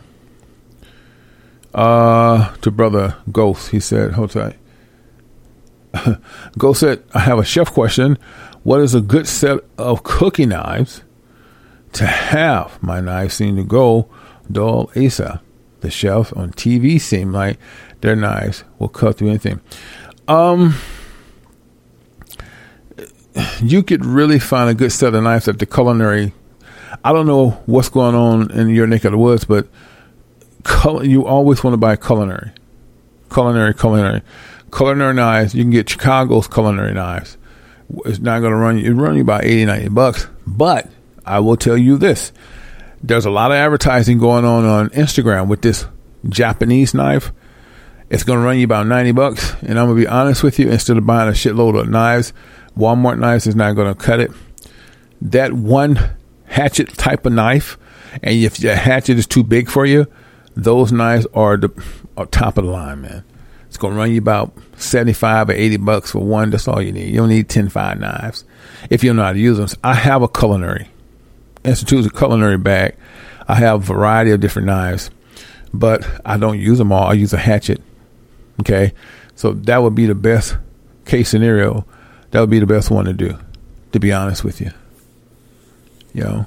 uh, to brother Ghost. He said, "Hold tight." Ghost said, "I have a chef question. What is a good set of cooking knives to have? My knives seem to go dull Asa. The chefs on TV seem like their knives will cut through anything. Um, you could really find a good set of knives at the culinary. I don't know what's going on in your neck of the woods, but you always want to buy culinary, culinary, culinary, culinary knives. You can get Chicago's culinary knives. It's not going to run you. It run you about 80, 90 bucks. But I will tell you this: there's a lot of advertising going on on Instagram with this Japanese knife. It's going to run you about 90 bucks. And I'm going to be honest with you, instead of buying a shitload of knives, Walmart knives is not going to cut it. That one hatchet type of knife, and if the hatchet is too big for you, those knives are the are top of the line, man. It's going to run you about 75 or 80 bucks for one. That's all you need. You don't need 10 fine knives if you know how to use them. I have a culinary Institute's a culinary bag. I have a variety of different knives, but I don't use them all. I use a hatchet. Okay. So that would be the best case scenario. That would be the best one to do, to be honest with you. You know?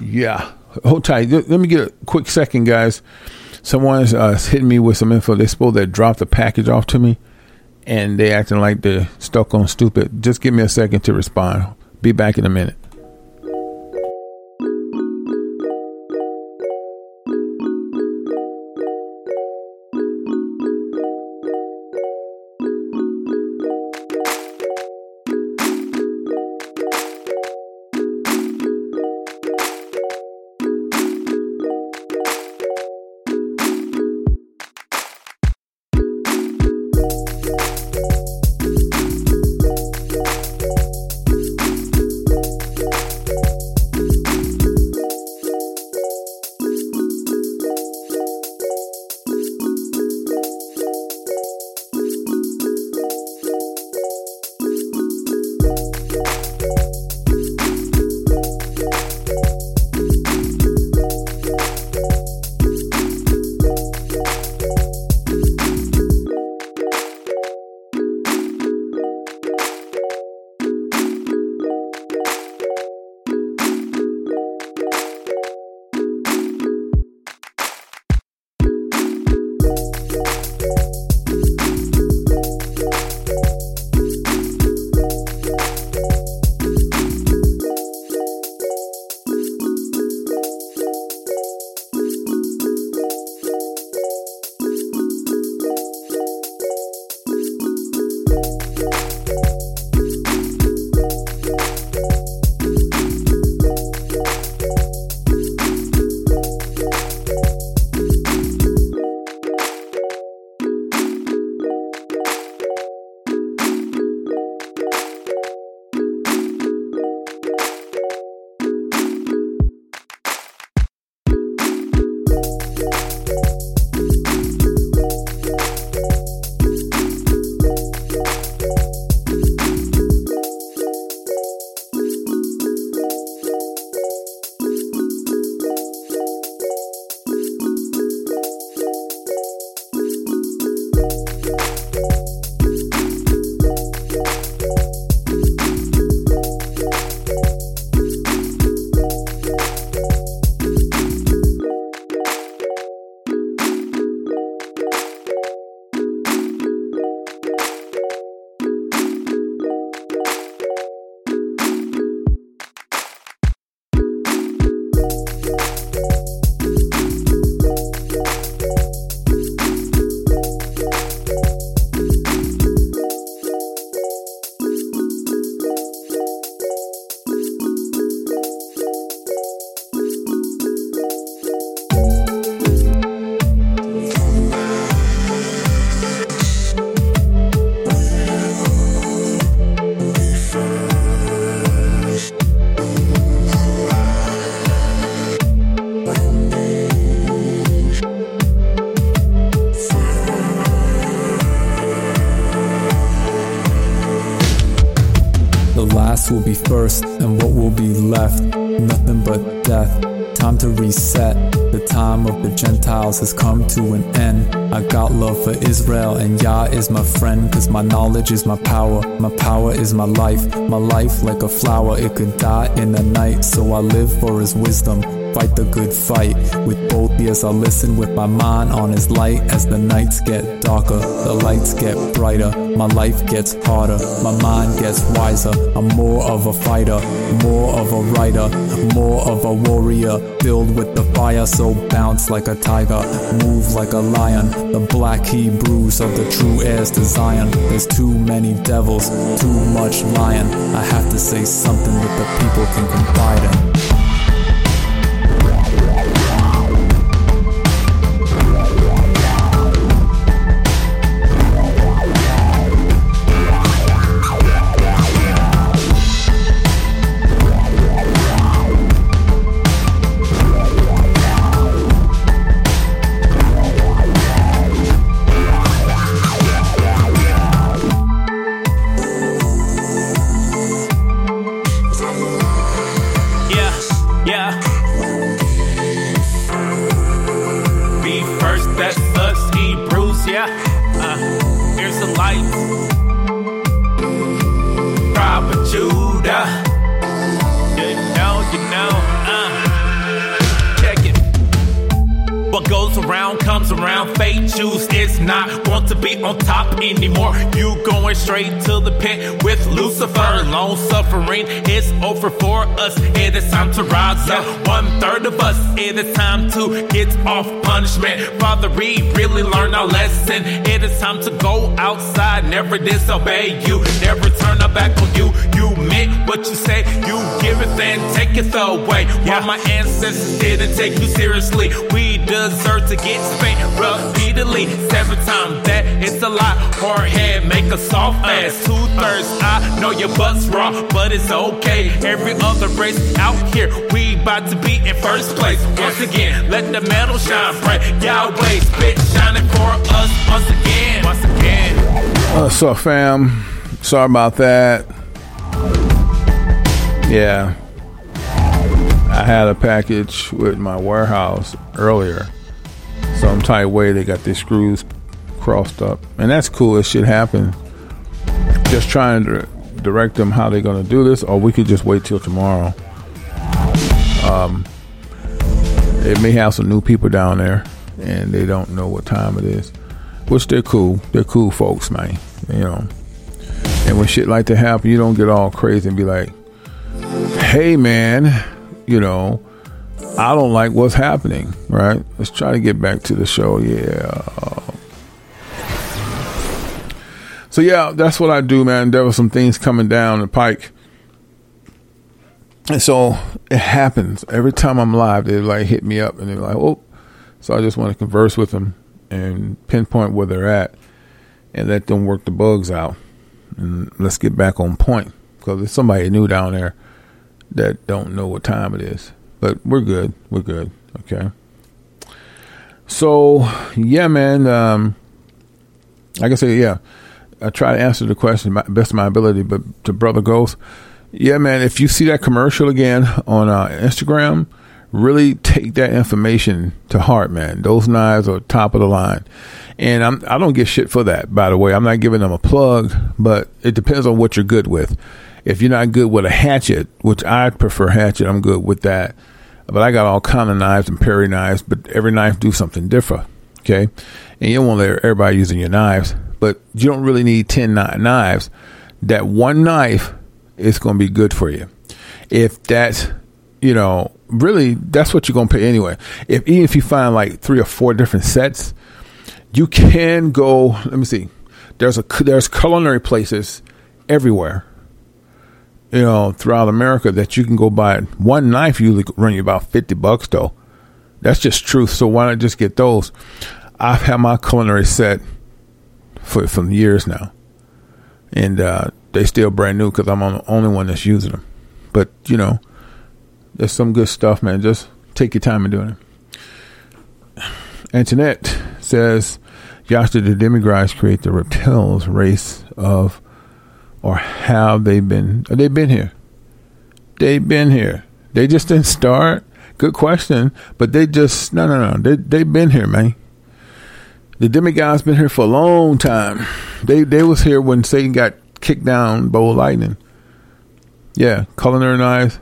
Yeah. Hold tight. Let me get a quick second, guys. Someone's uh, hitting me with some info. They supposed they dropped a package off to me and they acting like they're stuck on stupid. Just give me a second to respond. Be back in a minute. Has come to an end. I got love for Israel, and Yah is my friend. Cause my knowledge is my power. My power is my life. My life, like a flower, it could die in the night. So I live for his wisdom fight the good fight. With both ears, I listen with my mind on his light. As the nights get darker, the lights get brighter. My life gets harder, my mind gets wiser. I'm more of a fighter, more of a writer, more of a warrior. Filled with the fire, so bounce like a tiger, move like a lion. The black Hebrews of the true heirs to Zion. There's too many devils, too much lying. I have to say something that the people can confide in. Time to go outside. Never disobey you. Never turn our back on you. You meant what you say. You give it and take it away. Why my ancestors didn't take you seriously, we deserve to get spanked repeatedly. Seven times that it's a lot. Hard head make a soft ass. Two thirds, I know your butt's raw, but it's okay. Every other race out here, we about to be in first place. Once again, let the metal shine bright. Yahweh spit shining for us once again. Once again. Uh, so, fam, sorry about that. Yeah. I had a package with my warehouse earlier. Some tight way they got these screws crossed up. And that's cool. It should happen. Just trying to direct them how they're going to do this, or we could just wait till tomorrow. Um, it may have some new people down there, and they don't know what time it is. Which they're cool. They're cool folks, man. You know. And when shit like that happen, you don't get all crazy and be like, "Hey, man, you know, I don't like what's happening." Right? Let's try to get back to the show. Yeah. So yeah, that's what I do, man. There were some things coming down the pike. And so it happens every time I'm live. They like hit me up and they're like, "Oh," so I just want to converse with them and pinpoint where they're at and let them work the bugs out. And let's get back on point because there's somebody new down there that don't know what time it is. But we're good. We're good. Okay. So yeah, man. Um, like I said, yeah. I try to answer the question best of my ability, but to Brother Ghost, yeah, man, if you see that commercial again on uh, Instagram, really take that information to heart, man. Those knives are top of the line. And I'm, I don't get shit for that, by the way. I'm not giving them a plug, but it depends on what you're good with. If you're not good with a hatchet, which I prefer hatchet, I'm good with that. But I got all kind of knives and parry knives, but every knife do something different. Okay. And you don't want everybody using your knives, but you don't really need 10 knives. That one knife is going to be good for you. If that's, you know, really, that's what you're going to pay anyway. If even if you find like three or four different sets, you can go. Let me see. There's a there's culinary places everywhere, you know, throughout America that you can go buy one knife. Usually run you about fifty bucks though. That's just truth. So why not just get those? I've had my culinary set for from years now, and uh, they still brand new because I'm the only one that's using them. But you know, there's some good stuff, man. Just take your time in doing it. Antoinette says, "Josh, did the demigods create the reptiles race of or have they been? They've been here. They've been here. They just didn't start. Good question, but they just no, no, no. They they've been here, man. The demigods been here for a long time. They they was here when Satan got kicked down by lightning. Yeah, culinary knives.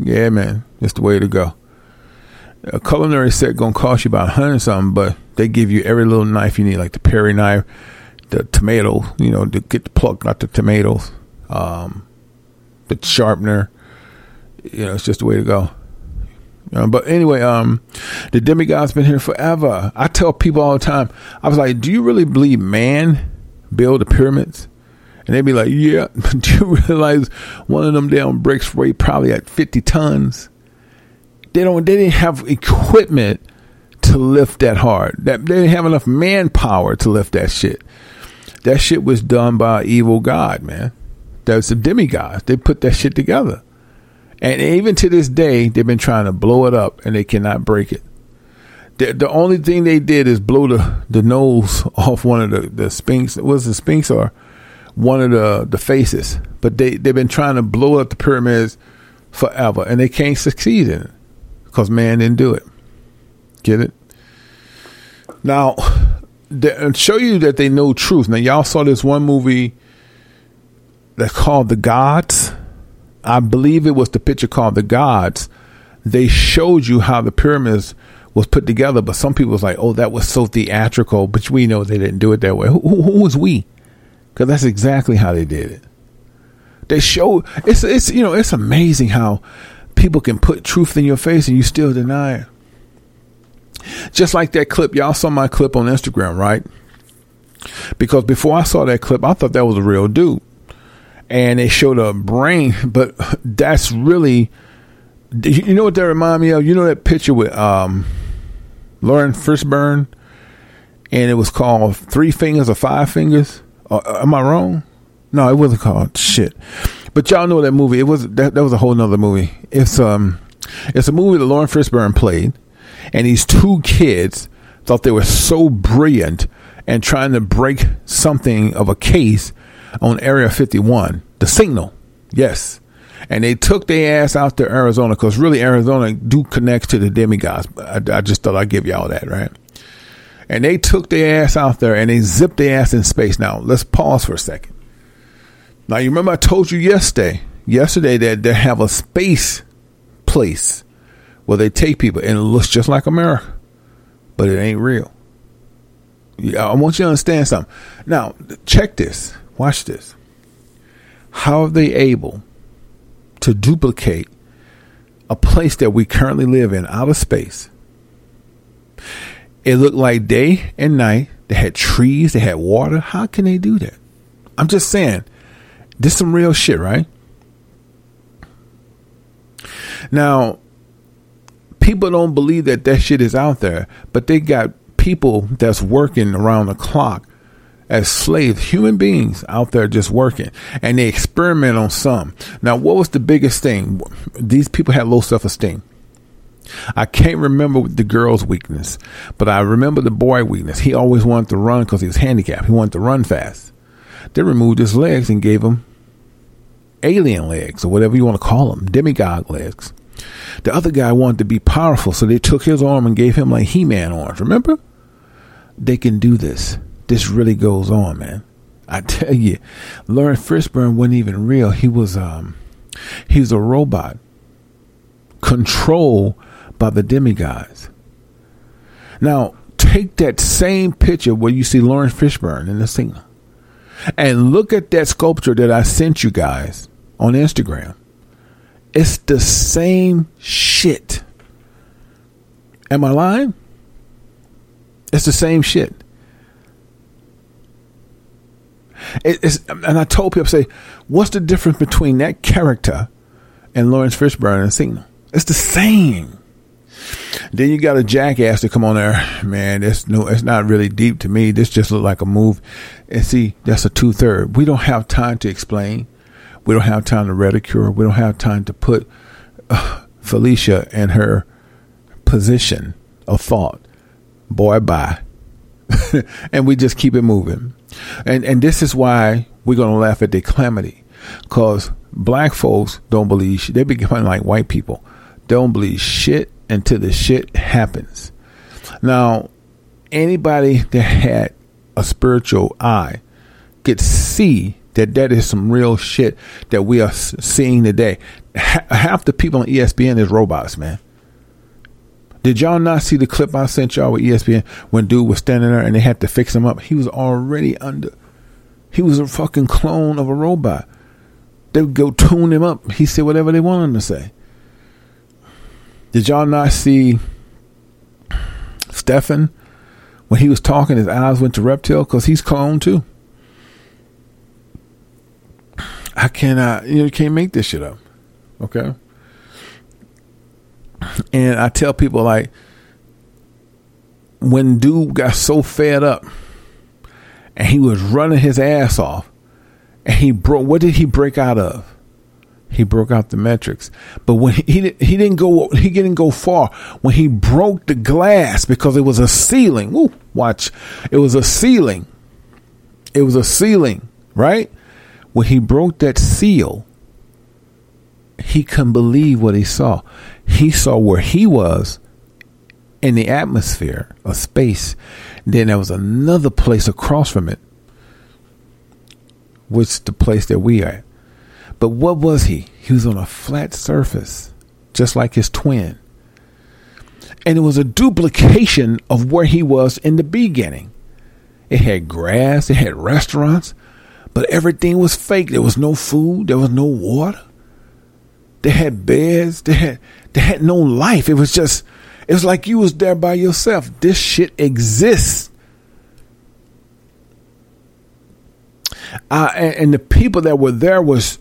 Yeah, man, it's the way to go. A culinary set gonna cost you about a hundred something, but they give you every little knife you need, like the Perry knife, the tomato, you know, to get the pluck out the tomatoes, um, the sharpener. You know, it's just the way to go. Uh, but anyway, um, the demigod's been here forever. I tell people all the time, I was like, do you really believe man built the pyramids? And they'd be like, yeah. But do you realize one of them damn bricks weigh probably at 50 tons? They don't, they didn't have equipment to lift that hard. That they didn't have enough manpower to lift that shit. That shit was done by evil God, man. That's a demigod. They put that shit together. And even to this day, they've been trying to blow it up and they cannot break it. The, the only thing they did is blow the, the nose off one of the, the Sphinx. Was the Sphinx or one of the, the faces? But they, they've been trying to blow up the pyramids forever and they can't succeed in it because man didn't do it. Get it? Now, show you that they know truth. Now, y'all saw this one movie that's called The Gods. I believe it was the picture called The Gods. They showed you how the pyramids was put together, but some people was like, "Oh, that was so theatrical," but we know they didn't do it that way. Who, who, who was we? Because that's exactly how they did it. They show it's it's you know it's amazing how people can put truth in your face and you still deny it. Just like that clip, y'all saw my clip on Instagram, right? Because before I saw that clip, I thought that was a real dude and they showed a brain, but that's really, you know what that remind me of? You know that picture with um, Lauren Fishburne, and it was called Three Fingers or Five Fingers. Uh, am I wrong? No, it wasn't called shit. But y'all know that movie. It was that, that was a whole nother movie. It's um, it's a movie that Lauren Fishburne played, and these two kids thought they were so brilliant and trying to break something of a case on Area 51, the signal. Yes. And they took their ass out to Arizona because really Arizona do connect to the demigods. I, I just thought I'd give y'all that, right? And they took their ass out there and they zipped their ass in space. Now, let's pause for a second. Now, you remember I told you yesterday, yesterday that they have a space place where they take people and it looks just like America, but it ain't real. I want you to understand something. Now, check this. Watch this. How are they able to duplicate a place that we currently live in out of space? It looked like day and night. They had trees, they had water. How can they do that? I'm just saying, this is some real shit, right? Now, people don't believe that that shit is out there, but they got people that's working around the clock as slaves, human beings out there just working, and they experiment on some. Now, what was the biggest thing? These people had low self esteem. I can't remember the girl's weakness, but I remember the boy weakness. He always wanted to run because he was handicapped. He wanted to run fast. They removed his legs and gave him alien legs or whatever you want to call them, demigod legs. The other guy wanted to be powerful, so they took his arm and gave him like He Man arms. Remember? They can do this this really goes on, man. I tell you, Lauren Fishburne wasn't even real. He was um he was a robot controlled by the demigods. Now, take that same picture where you see Lauren Fishburne in the signal and look at that sculpture that I sent you guys on Instagram. It's the same shit. Am I lying? It's the same shit. It's, and I told people, say, what's the difference between that character and Laurence Fishburne and Signal? It's the same. Then you got a jackass to come on there, man. It's no, it's not really deep to me. This just looked like a move. And see, that's a two third. We don't have time to explain. We don't have time to ridicule. We don't have time to put uh, Felicia in her position of thought. Boy, bye. and we just keep it moving. And and this is why we're gonna laugh at the calamity, cause black folks don't believe shit. They become like white people, don't believe shit until the shit happens. Now, anybody that had a spiritual eye could see that that is some real shit that we are seeing today. half the people on ESPN is robots, man. Did y'all not see the clip I sent y'all with ESPN when dude was standing there and they had to fix him up? He was already under. He was a fucking clone of a robot. They would go tune him up. He said whatever they wanted him to say. Did y'all not see Stefan when he was talking? His eyes went to reptile because he's cloned too. I cannot. You know, you can't make this shit up. Okay. And I tell people like when dude got so fed up and he was running his ass off and he broke what did he break out of? He broke out the metrics. But when he, he didn't go he didn't go far. When he broke the glass because it was a ceiling. Woo, watch. It was a ceiling. It was a ceiling, right? When he broke that seal, he couldn't believe what he saw. He saw where he was in the atmosphere of space. Then there was another place across from it, which the place that we are. But what was he? He was on a flat surface, just like his twin. And it was a duplication of where he was in the beginning. It had grass, it had restaurants, but everything was fake. There was no food, there was no water. They had beds. They had they had no life. It was just it was like you was there by yourself. This shit exists. Uh, and, and the people that were there was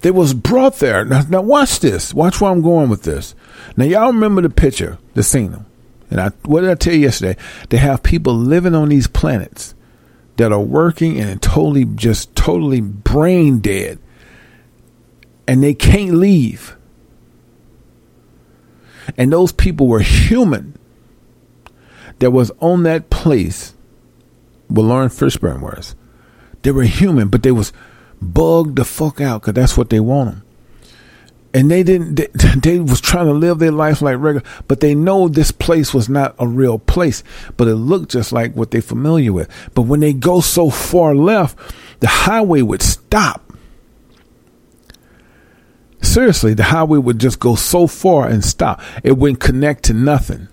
they was brought there. Now, now watch this. Watch where I'm going with this. Now y'all remember the picture, the scene. And I what did I tell you yesterday? They have people living on these planets that are working and totally just totally brain dead and they can't leave. And those people were human that was on that place where Lauren Fishburne was. They were human, but they was bugged the fuck out because that's what they want them. And they didn't. They, they was trying to live their life like regular, but they know this place was not a real place. But it looked just like what they familiar with. But when they go so far left, the highway would stop seriously, the highway would just go so far and stop. It wouldn't connect to nothing.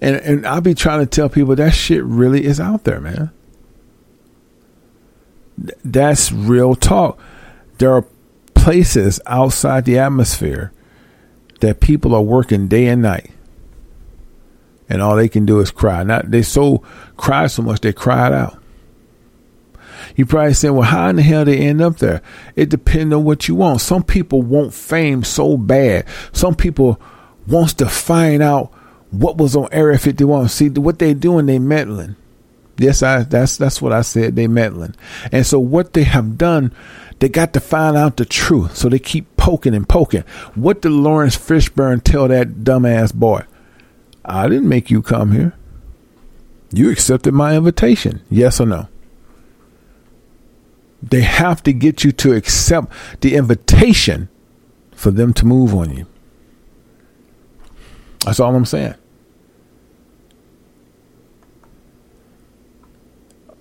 And and I'll be trying to tell people that shit really is out there, man. That's real talk. There are places outside the atmosphere that people are working day and night. And all they can do is cry. Not they so cry so much they it out. You probably say, well, how in the hell they end up there? It depends on what you want. Some people want fame so bad. Some people wants to find out what was on Area 51. See, what they doing, they meddling. Yes, I that's that's what I said. They meddling. And so what they have done, they got to find out the truth. So they keep poking and poking. What did Laurence Fishburne tell that dumbass boy? I didn't make you come here. You accepted my invitation. Yes or no? They have to get you to accept the invitation for them to move on you. That's all I'm saying.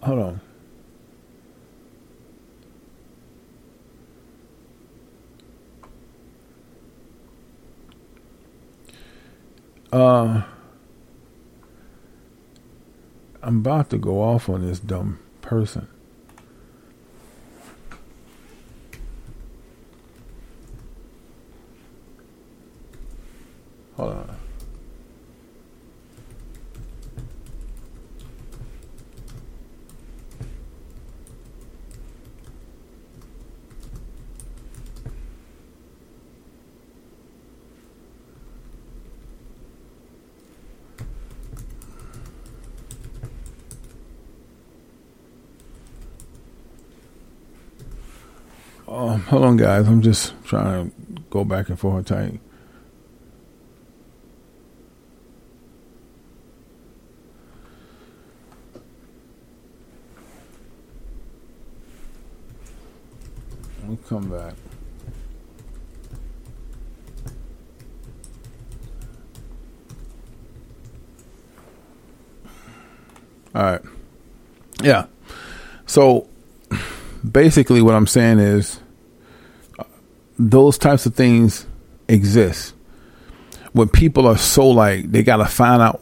Hold on. Uh, I'm about to go off on this dumb person. Hold on. Um, hold on, guys. I'm just trying to go back and forth come back. All right. Yeah. So basically, what I'm saying is those types of things exist. When people are so like, they got to find out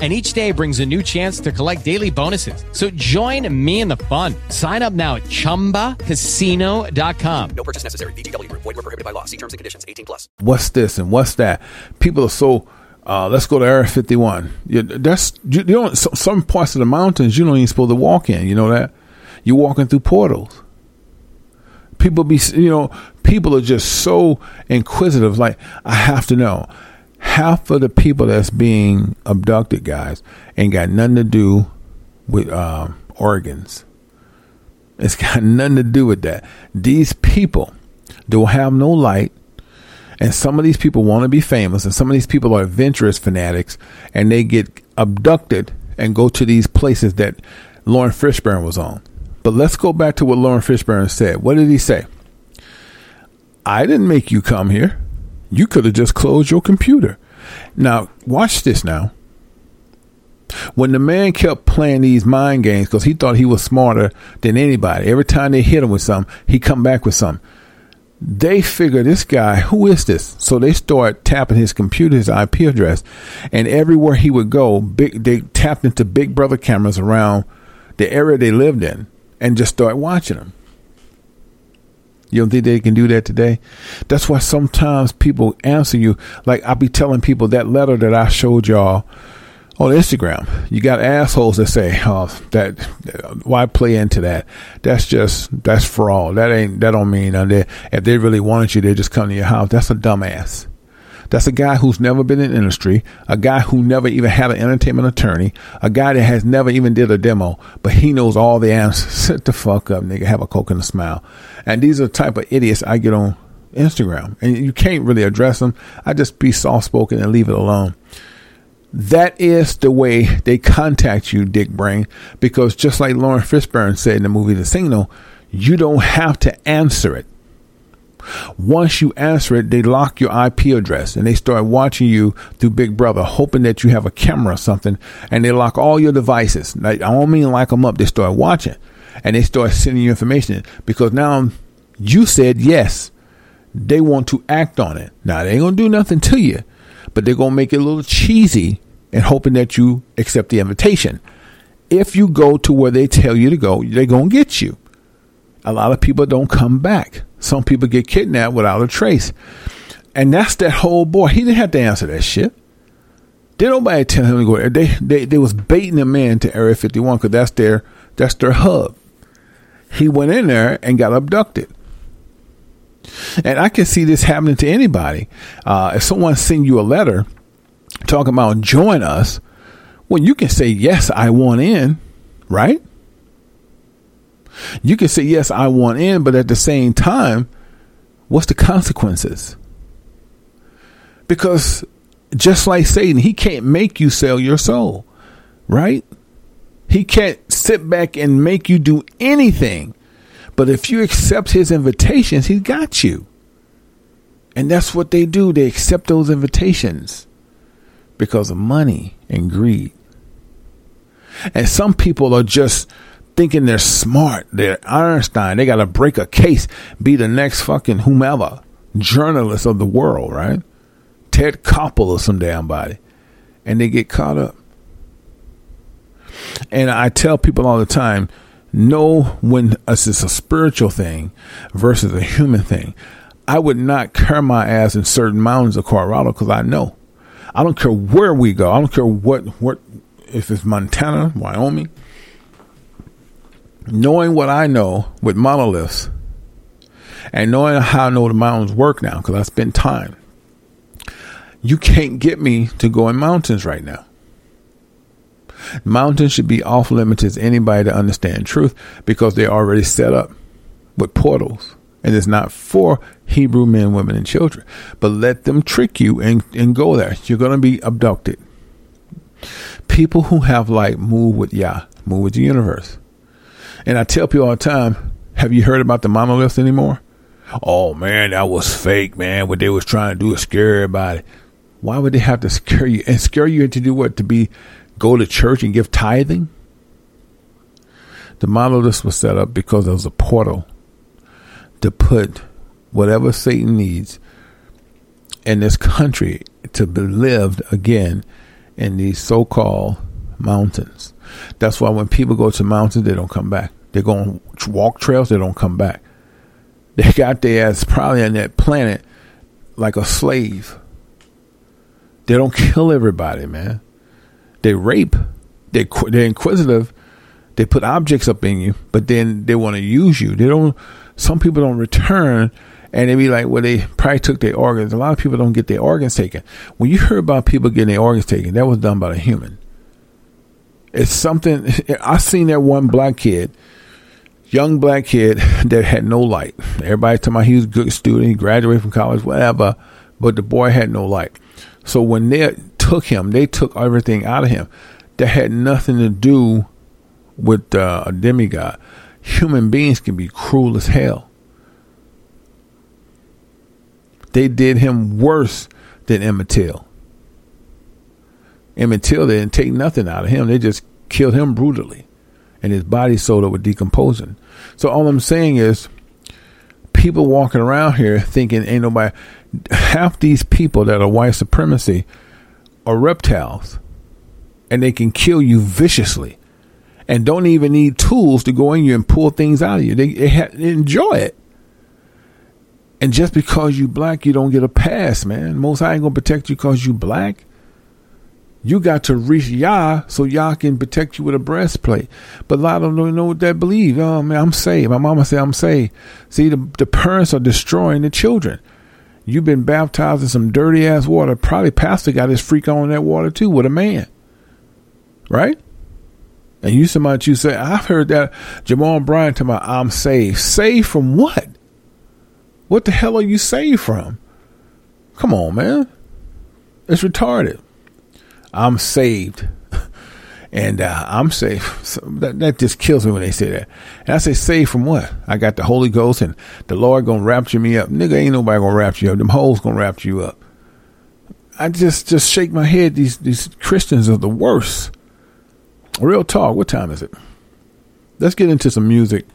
and each day brings a new chance to collect daily bonuses. So join me in the fun. Sign up now at ChumbaCasino.com. No purchase necessary. VGW. Void were prohibited by law. See terms and conditions. 18 plus. what's this and what's that. People are so. Uh, let's go to Area 51. You, that's you, you don't. So, some parts of the mountains you don't even supposed to walk in. You know that you're walking through portals. People be you know people are just so inquisitive. Like I have to know. Half of the people that's being abducted, guys, ain't got nothing to do with uh, organs. It's got nothing to do with that. These people don't have no light. And some of these people want to be famous, and some of these people are adventurous fanatics, and they get abducted and go to these places that Lauren Fishburne was on. But let's go back to what Lauren Fishburne said. What did he say? I didn't make you come here. You could have just closed your computer. Now, watch this now. When the man kept playing these mind games because he thought he was smarter than anybody, every time they hit him with something, he come back with something they figure this guy, who is this? So they start tapping his computer, his IP address, and everywhere he would go, big they tapped into Big Brother cameras around the area they lived in, and just start watching him. You don't think they can do that today? That's why sometimes people answer you like I'll be telling people that letter that I showed y'all on Instagram. You got assholes that say, "Oh, that why play into that? That's just that's fraud. That ain't that don't mean nothing. If they really wanted you, they just come to your house. That's a dumbass. That's a guy who's never been in industry, a guy who never even had an entertainment attorney, a guy that has never even did a demo, but he knows all the answers. Sit the fuck up, nigga. Have a coke and a smile. And these are the type of idiots I get on Instagram, and you can't really address them. I just be soft spoken and leave it alone. That is the way they contact you, Dick Brain, because just like Lauren Fishburne said in the movie The Signal, you don't have to answer it. Once you answer it, they lock your IP address and they start watching you through Big Brother, hoping that you have a camera or something, and they lock all your devices. I don't mean lock them up, they start watching and they start sending you information because now you said yes. They want to act on it. Now, they ain't going to do nothing to you but they're going to make it a little cheesy and hoping that you accept the invitation. If you go to where they tell you to go, they're going to get you. A lot of people don't come back. Some people get kidnapped without a trace. And that's that whole boy. He didn't have to answer that shit. Did nobody tell him to go there. They, they, they was baiting him in to Area 51 because that's their, that's their hub. He went in there and got abducted. And I can see this happening to anybody. Uh, if someone send you a letter talking about join us, well, you can say, yes, I want in, right? You can say, yes, I want in, but at the same time, what's the consequences? Because just like Satan, he can't make you sell your soul, right? He can't sit back and make you do anything but if you accept his invitations, he's got you. And that's what they do. They accept those invitations because of money and greed. And some people are just thinking they're smart. They're Einstein. They got to break a case, be the next fucking whomever, journalist of the world, right? Ted Koppel or some damn body. And they get caught up. And I tell people all the time, know when it's a spiritual thing versus a human thing. I would not carry my ass in certain mountains of Colorado because I know. I don't care where we go. I don't care what what if it's Montana, Wyoming. Knowing what I know with monoliths and knowing how I know the mountains work now because I spent time, you can't get me to go in mountains right now. Mountains should be off limits to anybody to understand truth because they're already set up with portals. And it's not for Hebrew men, women, and children. But let them trick you and, and go there. You're going to be abducted. People who have light move with Yah, move with the universe. And I tell people all the time, have you heard about the monoliths anymore? Oh man, that was fake, man. What they was trying to do is scare everybody. Why would they have to scare you and scare you to do what? To be go to church and give tithing? The monoliths was set up because there was a portal to put whatever Satan needs in this country to be lived again in these so called mountains. That's why when people go to mountains, they don't come back. They go on walk trails, they don't come back. They got their ass probably on that planet like a slave. They don't kill everybody, man. They rape. They they're inquisitive. They put objects up in you, but then they want to use you. They don't. Some people don't return, and they be like, "Well, they probably took their organs." A lot of people don't get their organs taken. When you hear about people getting their organs taken, that was done by a human. It's something. I seen that one black kid, young black kid that had no light. Everybody talking about he was a good student, he graduated from college, whatever, but the boy had no light. So when they took him, they took everything out of him that had nothing to do with uh, a demigod. Human beings can be cruel as hell. They did him worse than Emmett Till. Emmett Till didn't take nothing out of him. They just killed him brutally. And his body sold with decomposing. So all I'm saying is people walking around here thinking ain't nobody half these people that are white supremacy are reptiles. And they can kill you viciously. And don't even need tools to go in you and pull things out of you. They, they, ha- they enjoy it. And just because you black, you don't get a pass, man. Most I ain't gonna protect you because you black. You got to reach Yah so Yah can protect you with a breastplate. But a lot of them don't know what they believe. Oh man, I'm saved. My mama said I'm saved. See, the, the parents are destroying the children. You've been baptized in some dirty ass water. Probably pastor got his freak on that water too with a man. Right? And you somebody you say, I've heard that Jamal Bryant talking about I'm saved. Saved from what? What the hell are you saved from? Come on, man. It's retarded. I'm saved. and uh, I'm safe. So that, that just kills me when they say that. And I say, saved from what? I got the Holy Ghost and the Lord gonna rapture me up. Nigga, ain't nobody gonna rapture you up. Them hoes gonna rapture you up. I just just shake my head. These these Christians are the worst. Real talk. What time is it? Let's get into some music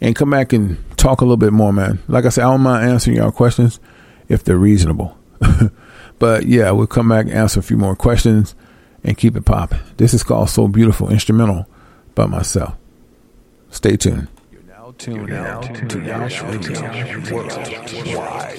and come back and talk a little bit more, man. Like I said, I don't mind answering y'all questions if they're reasonable. but yeah, we'll come back and answer a few more questions and keep it popping. This is called So Beautiful Instrumental by myself. Stay tuned. You're now tuned out to Yash Radio Worldwide.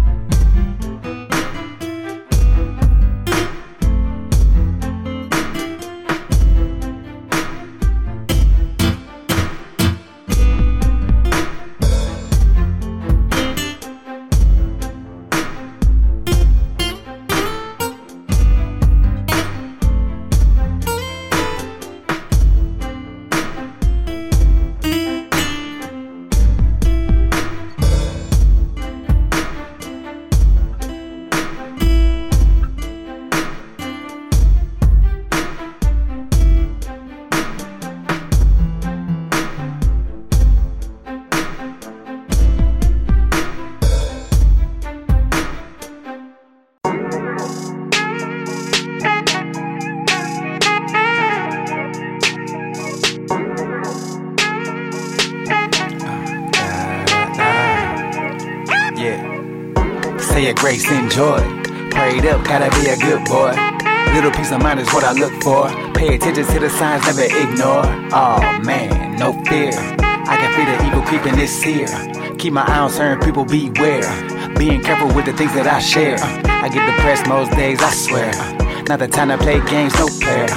The signs, never ignore. Oh man, no fear. I can feel the evil creeping this here. Keep my eye on certain people, beware. Being careful with the things that I share. I get depressed most days, I swear. Not the time to play games, no fair.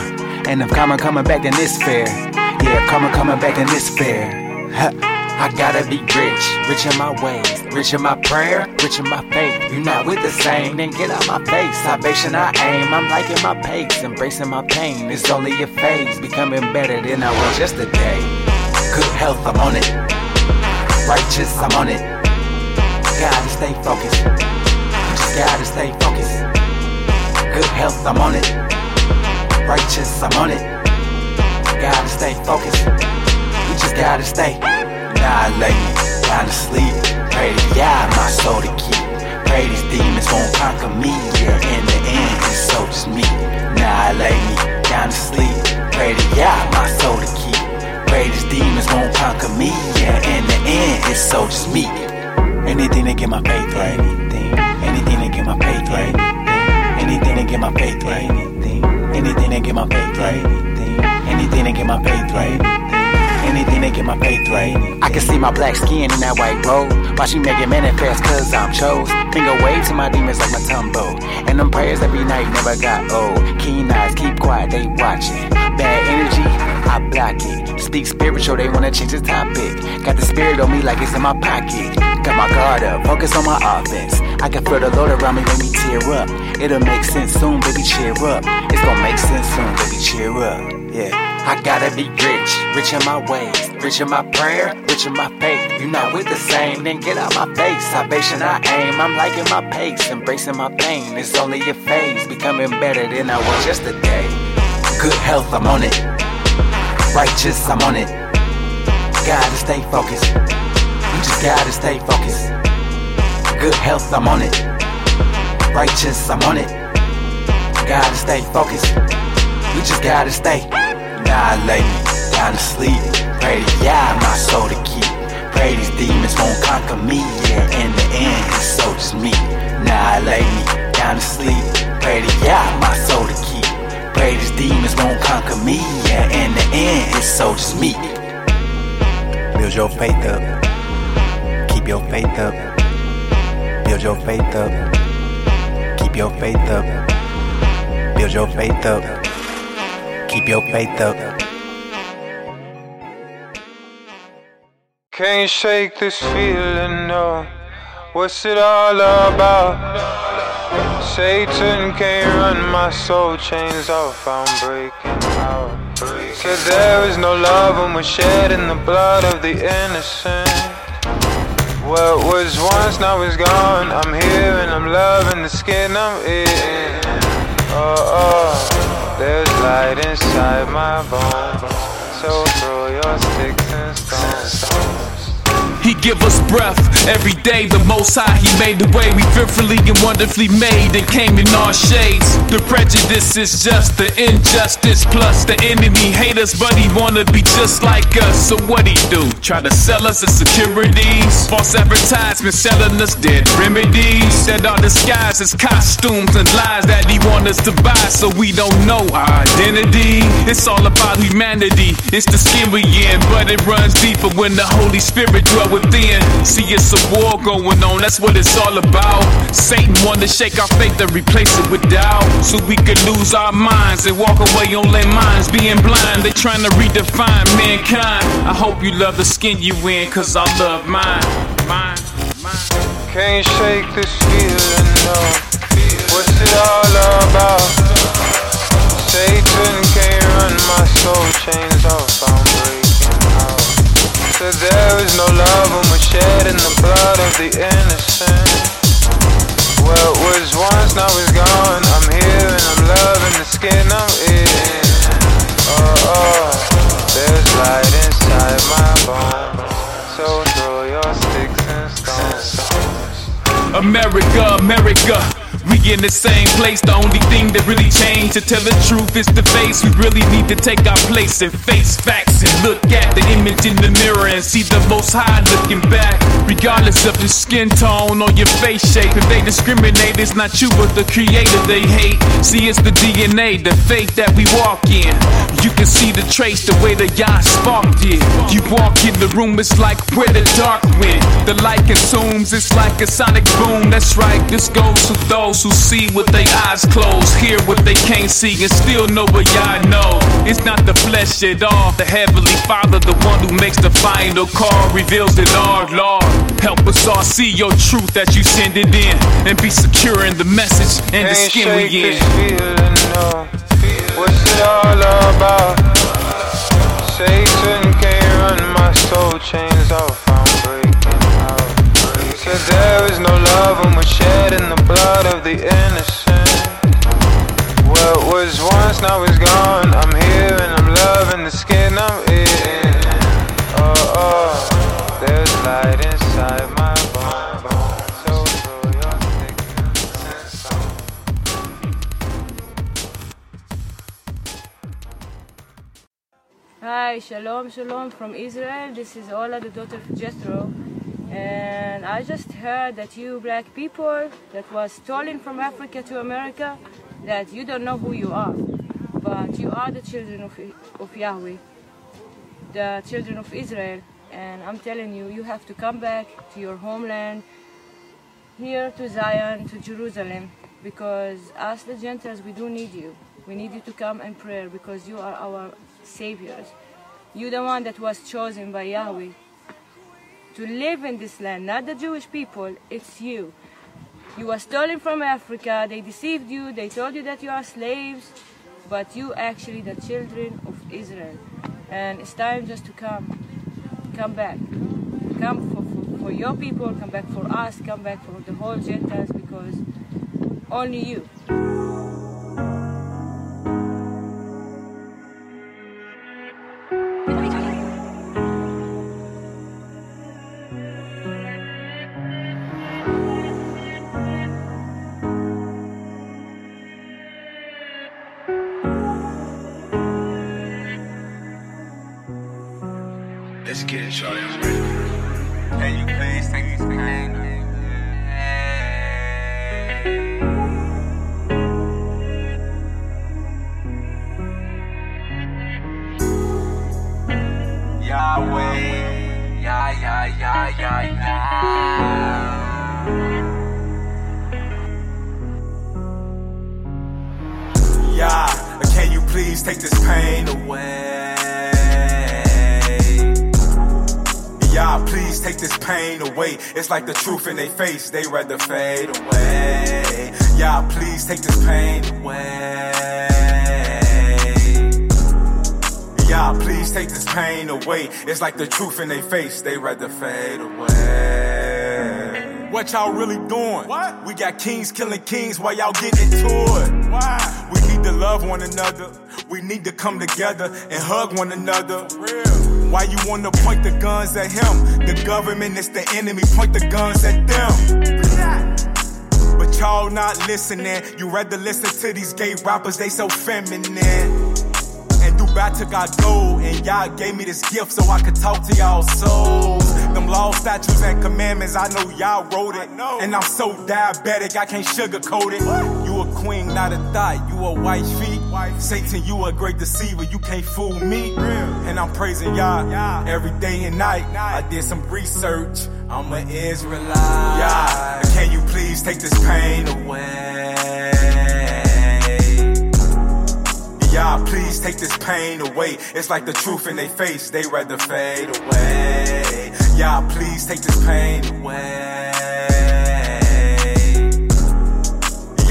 And if karma coming back, then it's fair. Yeah, karma coming back, then it's fair. I gotta be rich, rich in my ways, rich in my prayer, rich in my faith. You not with the same, then get out my face. Salvation I aim, I'm liking my pace, embracing my pain. It's only a phase, becoming better than I was yesterday. Good health, I'm on it. Righteous, I'm on it. Gotta stay focused. Just gotta stay focused. Good health, I'm on it. Righteous, I'm on it. Gotta stay focused. You just gotta stay. Now I lay me down to sleep. Pray to God, my soul to keep. Pray these demons won't conquer me. Yeah, in the end, it's so just me. Now I lay me down to sleep. Pray to God, my soul to keep. Pray these demons won't conquer me. Yeah, in the end, it's so just me. Anything to get my faith right. Anything, anything to get my faith right. Anything to get my faith right. Anything, anything to get my faith right. Anything to get my faith right. Anything to get my faith right. I can see my black skin in that white robe. Why she make it manifest, cause I'm chose. Finger wave to my demons like my tumbo. And them prayers every night never got old. Keen eyes, keep quiet, they watching. Bad energy, I block it. Speak spiritual, they wanna change the topic. Got the spirit on me like it's in my pocket. Got my guard up, focus on my offense. I can feel the Lord around me, make me tear up. It'll make sense soon, baby, cheer up. It's gonna make sense soon, baby, cheer up. Yeah. I gotta be rich, rich in my ways, rich in my prayer, rich in my faith. You not with the same, then get out my face. Salvation I aim, I'm liking my pace, embracing my pain. It's only a phase, becoming better than I was yesterday. Good health, I'm on it. Righteous, I'm on it. Gotta stay focused. You just gotta stay focused. Good health, I'm on it. Righteous, I'm on it. Gotta stay focused. You just gotta stay. Now I lay me down to sleep. Pray to God, my soul to keep. Pray these demons won't conquer me. Yeah, in the end, it's so just me. Now I lay me down to sleep. Pray to God, my soul to keep. Pray these demons won't conquer me. Yeah, in the end, it's so just me. Build your faith up. Keep your faith up. Build your faith up. Keep your faith up. Build your faith up. Keep your faith up. Can't shake this feeling, no. What's it all about? Satan can't run my soul chains off. I'm breaking out. Said there is no love when we're shedding the blood of the innocent. What was once now is gone. I'm here and I'm loving the skin I'm in. Oh, oh, there's light inside my bones. So throw your sticks and stones. Give us breath every day. The Most High, He made the way. We fearfully and wonderfully made and came in all shades. The prejudice is just the injustice plus the enemy hate us, but he wanna be just like us. So what he do? Try to sell us the securities, false advertisements selling us dead remedies that are disguised as costumes and lies that he want us to buy, so we don't know our identity. It's all about humanity. It's the skin we in, but it runs deeper when the Holy Spirit dwells within. See, it's a war going on, that's what it's all about. Satan wanted to shake our faith and replace it with doubt. So we could lose our minds and walk away on their minds, being blind. They trying to redefine mankind. I hope you love the skin you in, cause I love mine. Mine, mine. Can't shake this feeling, no. What's it all about? Satan can't run my soul chains off. Said there is no love when we're shedding the blood of the innocent. What was once now is gone. I'm here and I'm loving the skin I'm in. Oh, oh, there's light inside my bones. So throw your sticks and stones. America, America. We in the same place. The only thing that really changed, to tell the truth, is the face. We really need to take our place and face facts and look at the image in the mirror and see the most high looking back. Regardless of your skin tone or your face shape, if they discriminate, it's not you but the creator they hate. See, it's the DNA, the faith that we walk in. You can see the trace, the way the Yah sparked it. You walk in the room, it's like where the dark went. The light consumes, it's like a sonic boom. That's right, this goes to those who see with their eyes closed, hear what they can't see, and still know what Yah know. It's not the flesh at all, the heavenly Father, the one who makes the final call, reveals it all, Lord. Help us all see your truth that you send it in, and be secure in the message and the Can't skin shake we in. this feeling, no. What's it all about? Satan can't run my soul chains off. I'm out. There is no love when we're shedding the blood of the innocent. What was once now is gone. I'm here and I'm loving the skin I'm in. Oh, oh, there's light inside my bones. And. Hi, Shalom, Shalom from Israel. This is Ola, the daughter of Jethro. And I just heard that you black people that was stolen from Africa to America, that you don't know who you are. But you are the children of, of Yahweh, the children of Israel. And I'm telling you, you have to come back to your homeland, here to Zion, to Jerusalem, because us, the Gentiles, we do need you. We need you to come and pray because you are our saviors. You're the one that was chosen by Yahweh to live in this land, not the Jewish people, it's you. You were stolen from Africa, they deceived you, they told you that you are slaves, but you actually the children of Israel. And it's time just to come, come back. Come for, for, for your people, come back for us, come back for the whole Gentiles, because only you. It's like the truth in their face, they rather fade away. Y'all, please take this pain away. Y'all, please take this pain away. It's like the truth in their face, they rather fade away. What y'all really doing? What? We got kings killing kings while y'all getting into it. Why? We need to love one another. We need to come together and hug one another. Why you wanna point the guns at him? The government is the enemy, point the guns at them. But y'all not listening. You rather listen to these gay rappers, they so feminine. And Dubai took our gold, and y'all gave me this gift so I could talk to y'all souls. Them laws, statutes, and commandments, I know y'all wrote it. And I'm so diabetic, I can't sugarcoat it. Queen, not a thought. You a white feet. Satan, you a great deceiver. You can't fool me. And I'm praising y'all every day and night. I did some research. I'm an Israelite. Yeah. Can you please take this pain away? Y'all, please take this pain away. It's like the truth in their face, they rather fade away. Y'all, please take this pain away.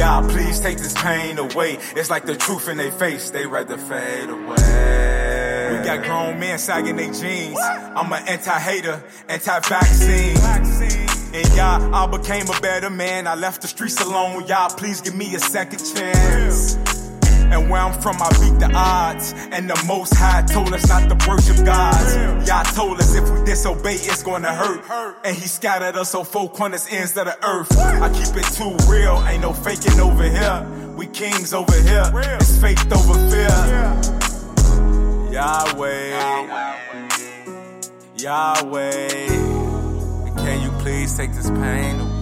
Y'all, please take this pain away. It's like the truth in their face, they rather fade away. We got grown men sagging their jeans. I'm an anti-hater, anti-vaccine. And y'all, I became a better man. I left the streets alone. Y'all, please give me a second chance. And where I'm from, I beat the odds. And the Most High told us not to worship gods. Y'all told us if we disobey, it's gonna hurt. And He scattered us on four corners, ends of the earth. I keep it too real, ain't no faking over here. We kings over here, it's faith over fear. Yahweh, Yahweh, can you please take this pain away?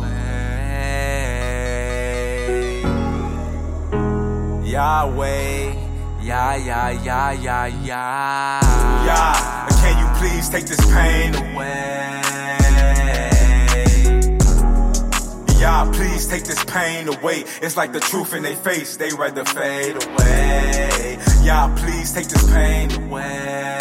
Yahweh. Yeah, yeah, yeah, yeah, yeah. Yeah, can you please take this pain away? Yeah, please take this pain away. It's like the truth in their face, they rather fade away. Yeah, please take this pain away.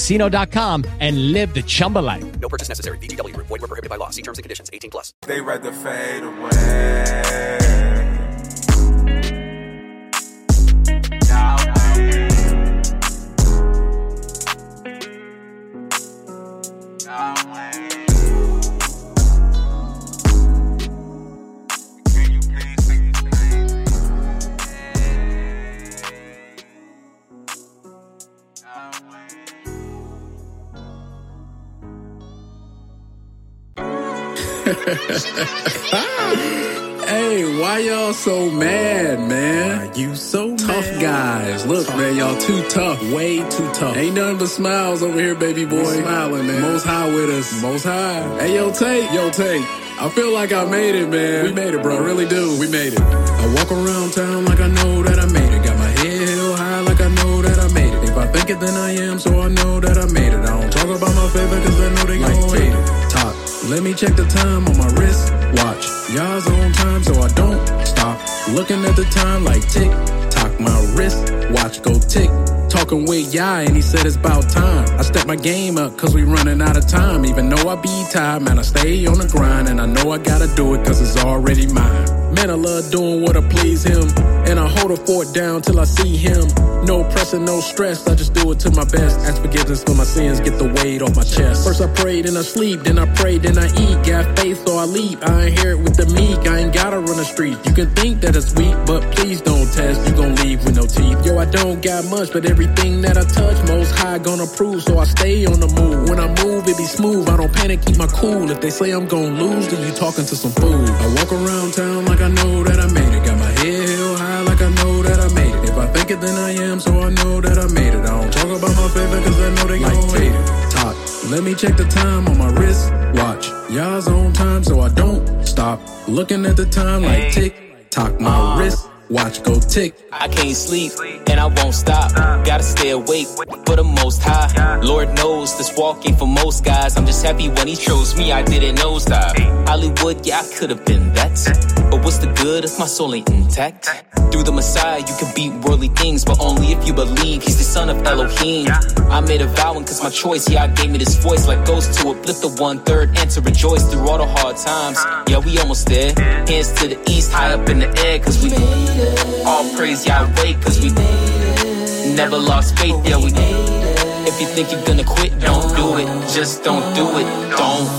and live the Chumba life. No purchase necessary. VGW Group. Void were prohibited by law. See terms and conditions. 18 plus. They rather fade away. hey, why y'all so mad, man? Why you so tough mad? guys? Look, tough. man, y'all too tough, way too tough. Ain't nothing but smiles over here, baby boy. We smiling, man. Most high with us. Most high. Hey, yo, Tate, yo, Tate. I feel like I made it, man. We made it, bro. I really do. We made it. I walk around town like I know that I made it. Got my head held high like I know that I made it. If I think it, then I am, so I know that I made it. I don't talk about my favorite, cause I know they gon' hate it. Let me check the time on my wrist. Watch. Y'all's on time, so I don't stop. Looking at the time like tick tock. My wrist watch go tick. Talking with y'all, and he said it's about time. I step my game up, cause we running out of time. Even though I be tired, man, I stay on the grind. And I know I gotta do it, cause it's already mine. Man, I love doing what I please him. And I hold a fort down till I see him. No pressure, no stress. I just do it to my best. Ask forgiveness for my sins, get the weight off my chest. First I prayed and I sleep, then I pray, then I eat. Got faith, so I leap. I ain't here with the meek. I ain't gotta run the street. You can think that it's weak, but please don't test. You gon' leave with no teeth. Yo, I don't got much, but everything that I touch, most high gonna prove. So I stay on the move. When I move, it be smooth. I don't panic, keep my cool. If they say I'm gon' lose, then you talking to some fool. I walk around town like I know that I made it. Got my head held high like I know that I made it. If I think it, then I am, so I know that I made it. I don't talk about my favorite, cause I know they gon' hate it. Talk. Let me check the time on my wrist. Watch. Y'all's on time, so I don't stop. Looking at the time like tick tock. My wrist. Watch go tick. I can't sleep and I won't stop. Gotta stay awake for the most high. Lord knows this walk ain't for most guys. I'm just happy when he chose me. I didn't know nosedive. Hollywood, yeah, I could have been that. But what's the good if my soul ain't intact? Through the Messiah, you can beat worldly things, but only if you believe he's the son of Elohim. I made a vow and cause my choice, yeah, I gave me this voice like ghost to uplift the one third and to rejoice through all the hard times. Yeah, we almost there. Hands to the east, high up in the air, cause we all praise Yahweh, cause we never lost faith, yeah, we need. If you think you're gonna quit, don't do it. Just don't do it. Don't.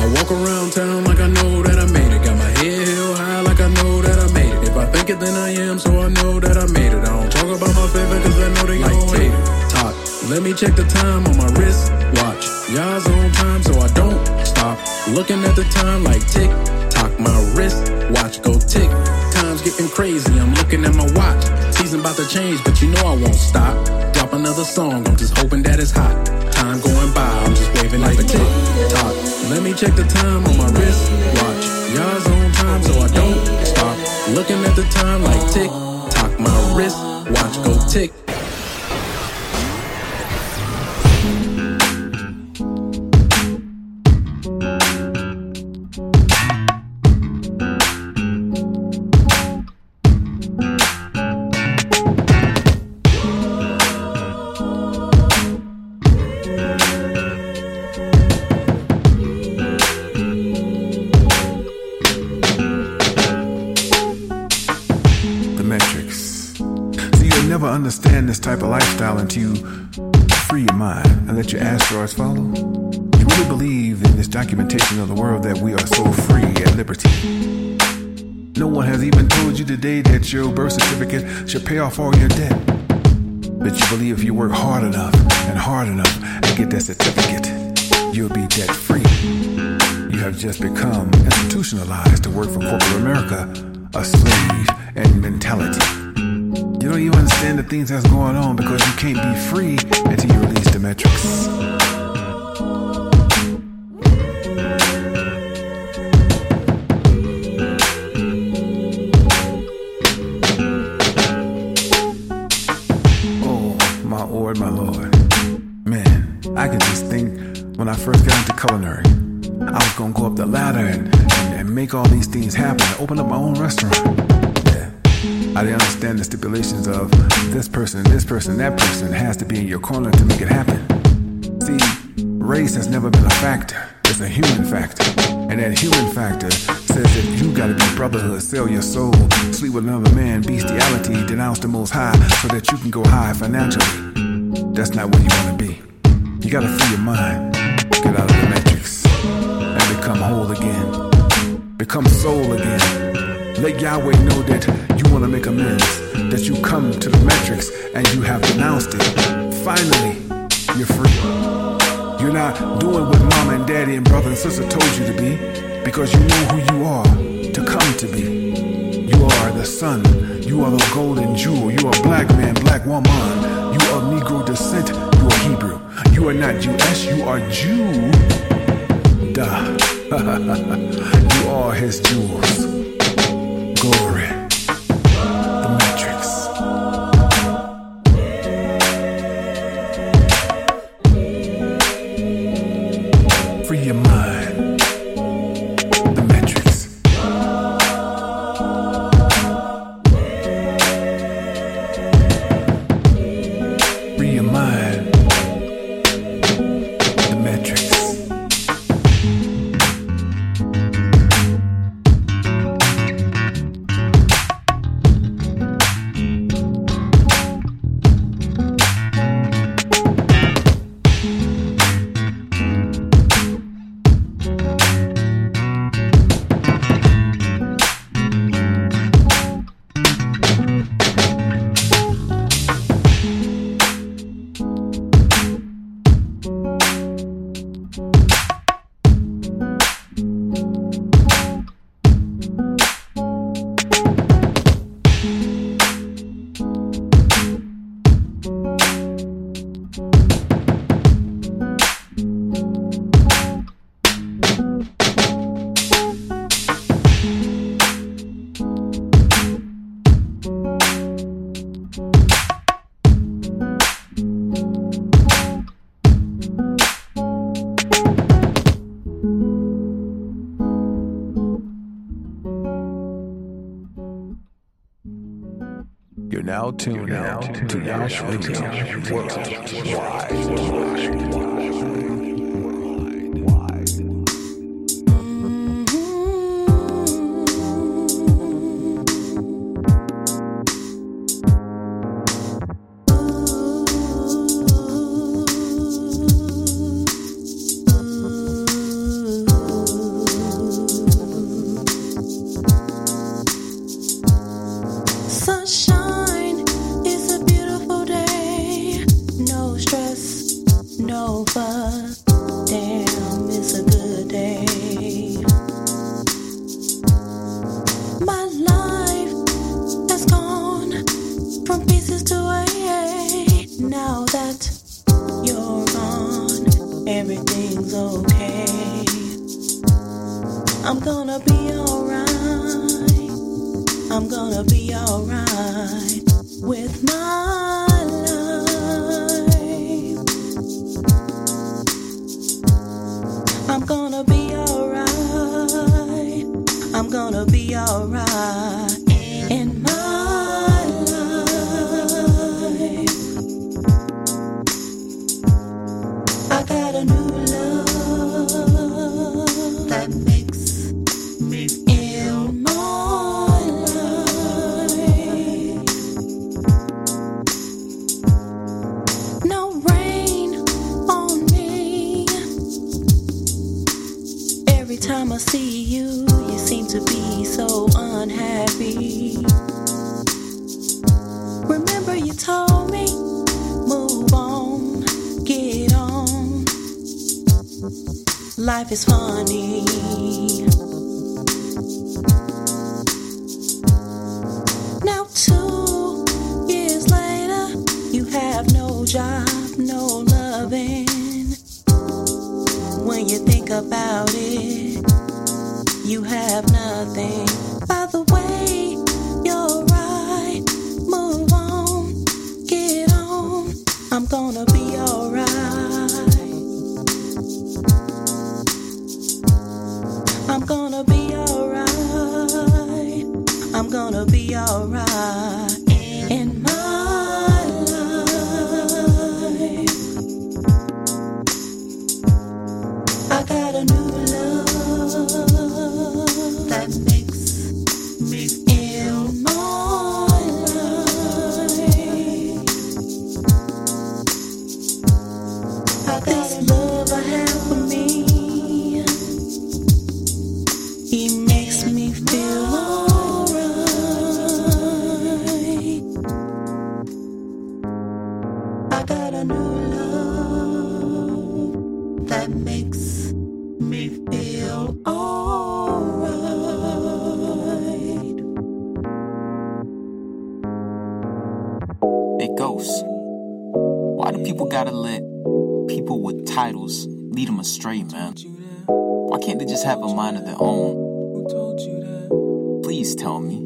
I walk around town like I know that I made it. Got my head held high like I know that I made it. If I think it, then I am, so I know that I made it. I don't talk about my favorite cause I know they gon' hate it. Talk. Let me check the time on my wrist. Watch. Y'all's on time, so I don't stop. Looking at the time like tick tock. My wrist. Watch go tick. Time's getting crazy. I'm looking at my watch. Season about to change, but you know I won't stop. Drop another song. I'm just hoping that it's hot. Time going by. I'm just waving like a tick tock. Let me check the time on my wrist. Watch. Y'all's on time, so I don't stop. Looking at the time like tick tock. My wrist. Watch go tick. Type of lifestyle until you free your mind and let your asteroids follow. You really believe in this documentation of the world that we are so free at liberty. No one has even told you today that your birth certificate should pay off all your debt. But you believe if you work hard enough and hard enough and get that certificate, you'll be debt free. You have just become institutionalized to work for corporate America, a slave and mentality. You don't even understand the things that's going on because you can't be free until you release the metrics. Oh, my Lord, my Lord. Man, I can just think when I first got into culinary, I was gonna go up the ladder and, and, and make all these things happen, open up my own restaurant. I didn't understand the stipulations of this person, this person, that person has to be in your corner to make it happen. See, race has never been a factor. It's a human factor. And that human factor says that you gotta be brotherhood, sell your soul, sleep with another man, bestiality, denounce the most high so that you can go high financially. That's not what you wanna be. You gotta free your mind, get out of the matrix, and become whole again. Become soul again. Let Yahweh know that you wanna make amends, that you come to the metrics and you have denounced it. Finally, you're free. You're not doing what mama and daddy and brother and sister told you to be because you know who you are to come to be. You are the sun. You are the golden jewel. You are black man, black woman. You are Negro descent. You are Hebrew. You are not U.S. You are Jew. Duh. you are his jewels. Yash Radio Sunshine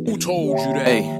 Who told you that? Hey.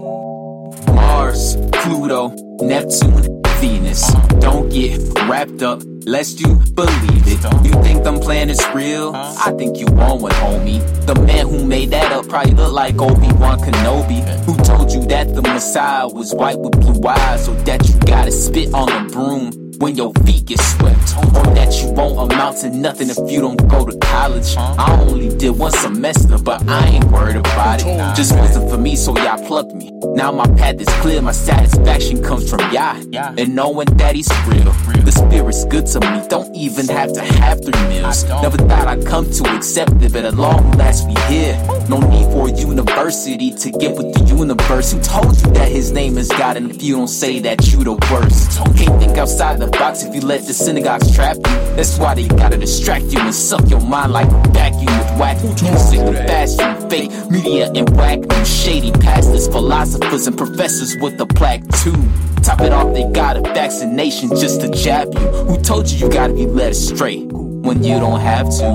Mars, Pluto, Neptune, Venus. Don't get wrapped up, lest you believe it. You think them planets real? I think you want one, homie. The man who made that up probably look like Obi-Wan Kenobi. Who told you that the Messiah was white with blue eyes? Or that you gotta spit on a broom when your feet get swept? Or that you won't amount to nothing if you don't go to college? I only did one semester, but I ain't worried about it. Just wasn't for me, so y'all plucked me. Now my path is clear, my satisfaction comes from Yah. And knowing that he's real. The spirit's good to me, don't even have to have three meals. Never thought I'd come to accept it, but at long last we here. No need for a university to get with the universe. Who told you that his name is God? And if you don't say that, you the worst. Can't think outside the box if you let the synagogues trap you. That's why they gotta distract you and suck your mind like a vacuum with whack music and fast and fake media and whack and shady pastors, philosophers and professors with a plaque too. Top it off, they got a vaccination just to jab you. Who told you you gotta be led astray when you don't have to?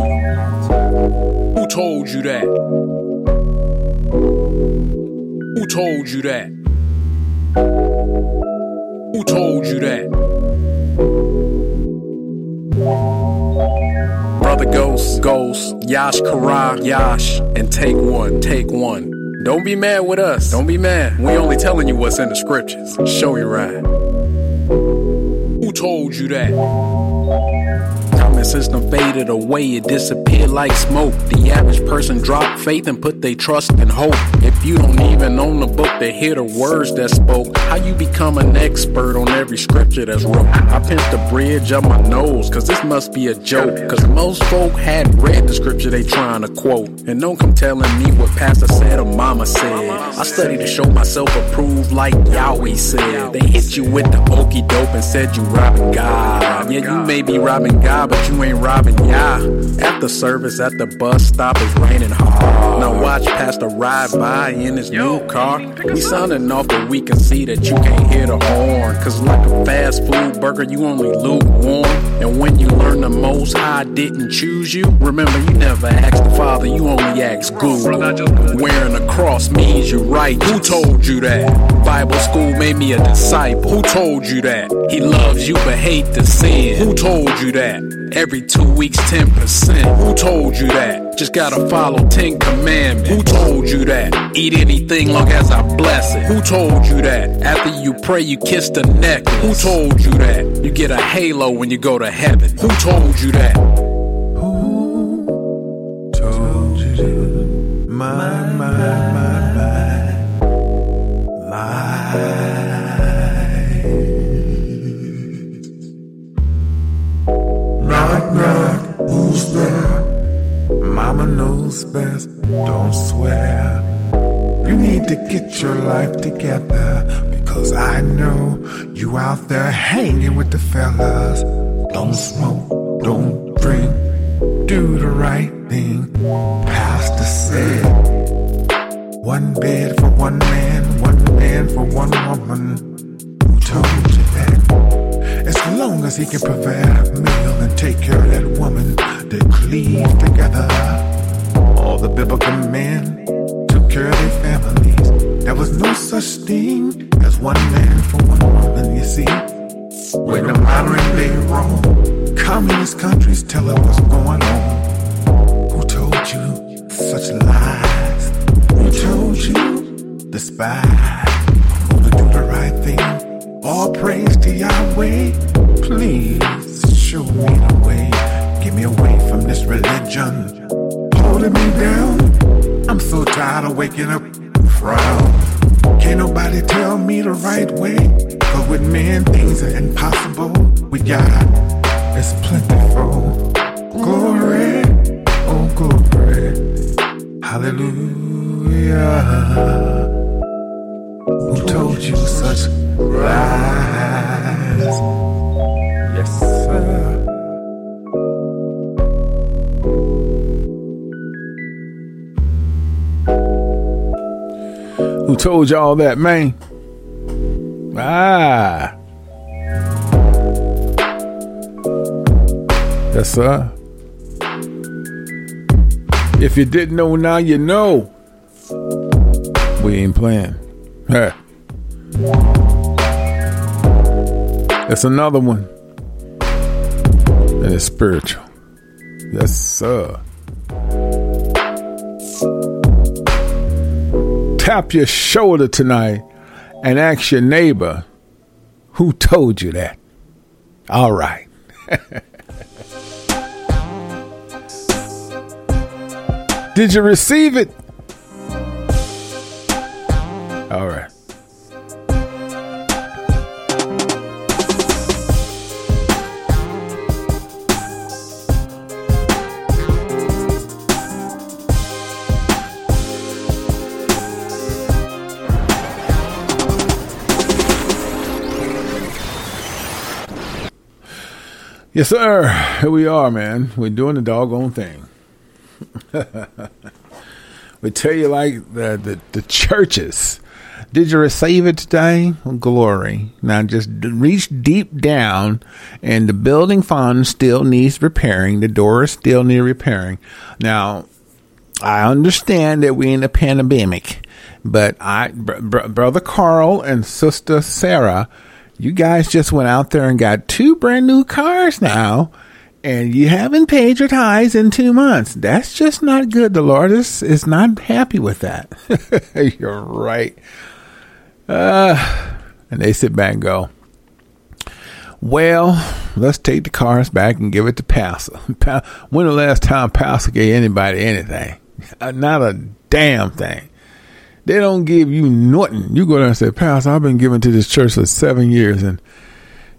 Who told you that? Who told you that? Who told you that? Brother Ghost, Ghost, Yash Kara, Yash, and take one, take one. Don't be mad with us. Don't be mad. We only telling you what's in the scriptures. Show you right. Who told you that? Sense done faded away, it disappeared like smoke. The average person dropped faith and put their trust and hope. If you don't even own the book to hear the words that spoke, how you become an expert on every scripture that's wrote? I pinched the bridge up my nose, cause this must be a joke. Cause most folk had read the scripture they trying to quote. And don't come telling me what pastor said or mama said. I studied to show myself approved like Yahweh said. They hit you with the okey dope and said you robbing God. Yeah, you may be robbing God, but you ain't robbing Yah. At the service at the bus stop, it's raining hard. Now watch Pastor ride by in his new car. We sounding off that we can see that you can't hear the horn. Cause like a fast food burger, you only lukewarm. And when you learn the most high didn't choose you, remember you never asked the Father, you only asked Google. Wearing a cross means you're right. Who told you that? Bible school made me a disciple. Who told you that? He loves you but hate the sin. Who told you that? Every two weeks, 10%. Who told you that? Just gotta follow 10 commandments. Who told you that? Eat anything long as I bless it. Who told you that? After you pray, you kiss the necklace. Who told you that? You get a halo when you go to heaven. Who told you that? Who told you, my, my, best, don't swear. You need to get your life together because I know you out there hanging with the fellas. Don't smoke, don't drink, do the right thing. Pastor said, one bed for one man, one man for one woman. Who told you that? As long as he can provide a meal and take care of that woman, they cleave together. All the biblical men took care of their families. There was no such thing as one man for one woman, you see. When the modern day Rome, communist countries tell us what's going on. Who told you such lies? Who told you the spy? Gonna do the right thing. All praise to Yahweh. Please show me the way. Get me away from this religion. Holding me down. I'm so tired of waking up frown. Can't nobody tell me the right way. Cause with men, things are impossible. With God, it's plentiful. Glory, oh glory. Hallelujah. Who told you such lies? Yes, sir. Who told y'all that, man? Ah. Yes, sir. If you didn't know, now you know. We ain't playing. Hey. That's another one. And it's spiritual. Yes, sir. Tap your shoulder tonight and ask your neighbor, who told you that? All right. Did you receive it? All right. Yes, sir. Here we are, man. We're doing the doggone thing. we tell you like the, the the churches. Did you receive it today? Glory. Now just reach deep down, and the building fund still needs repairing. The doors still need repairing. Now, I understand that we're in a pandemic, but I, br- br- brother Carl and sister Sarah, you guys just went out there and got two brand new cars now, and you haven't paid your tithes in two months. That's just not good. The Lord is, is not happy with that. You're right. Uh, and they sit back and go, well, let's take the cars back and give it to Pastor. When the last time Pastor gave anybody anything? Not a damn thing. They don't give you nothing. You go there and say, Pastor, I've been giving to this church for seven years and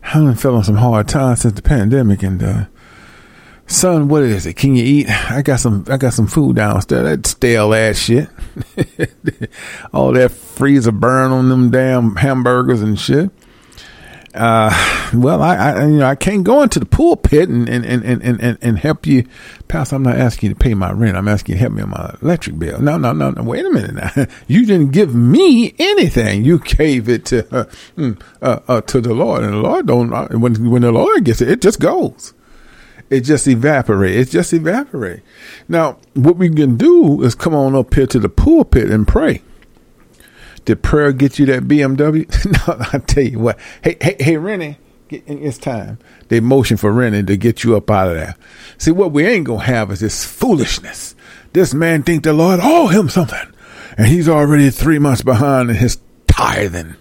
I've been feeling some hard times since the pandemic and uh, son, what is it? Can you eat? I got some I got some food downstairs. That stale ass shit. All that freezer burn on them damn hamburgers and shit. Uh, well, I, I, you know, I can't go into the pulpit and, and, and, and, and, and help you. Pastor, I'm not asking you to pay my rent. I'm asking you to help me on my electric bill. No, no, no, no. Wait a minute now. You didn't give me anything. You gave it to, uh, mm, uh, uh, to the Lord and the Lord don't, uh, when, when the Lord gets it, it just goes. It just evaporates. It just evaporates. Now, what we can do is come on up here to the pulpit and pray. Did prayer get you that BMW? no, I tell you what. Hey, hey, hey, Rennie, it's time. They motion for Rennie to get you up out of there. See, what we ain't gonna have is this foolishness. This man think the Lord owe him something, and he's already three months behind in his tithing.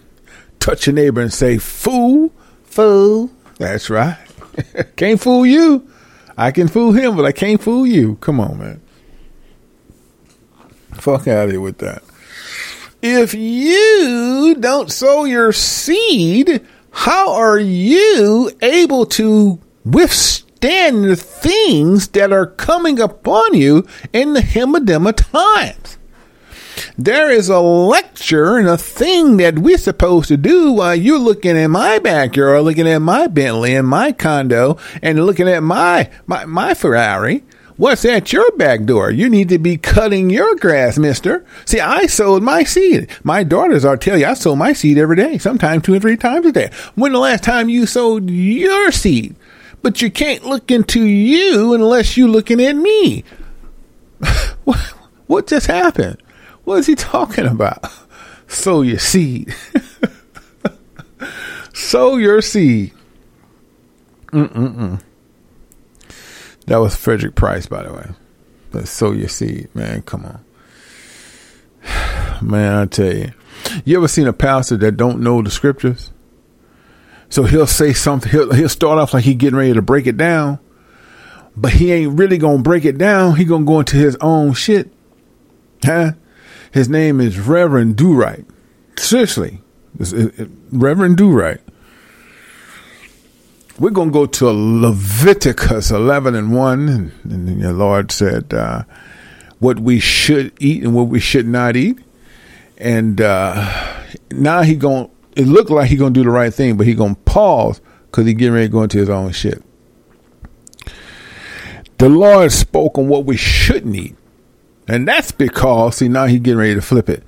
Touch your neighbor and say, "Fool, fool." That's right. can't fool you. I can fool him, but I can't fool you. Come on, man. Fuck out of here with that. If you don't sow your seed, how are you able to withstand the things that are coming upon you in the Hemadema times? There is a lecture and a thing that we're supposed to do while you're looking at my backyard, looking at my Bentley and my condo, and looking at my my, my Ferrari. What's at your back door? You need to be cutting your grass, mister. See, I sowed my seed. My daughters are tell you I sow my seed every day, sometimes two and three times a day. When the last time you sowed your seed? But you can't look into you unless you're looking at me. what, what just happened? What is he talking about? Sow your seed. sow your seed. Mm-mm-mm. That was Frederick Price, by the way. But sow your seed, man. Come on, man. I tell you, you ever seen a pastor that don't know the scriptures? So he'll say something. He'll he'll start off like he getting ready to break it down, but he ain't really gonna break it down. He gonna go into his own shit, huh? His name is Reverend Do Right. Seriously, it, it, Reverend Do Right. We're going to go to Leviticus 11 and 1. And, and the Lord said uh, what we should eat and what we should not eat. And uh, now he going it looked like he going to do the right thing, but he going to pause because he getting ready to go into his own shit. The Lord spoke on what we shouldn't eat. And that's because, see, now he getting ready to flip it.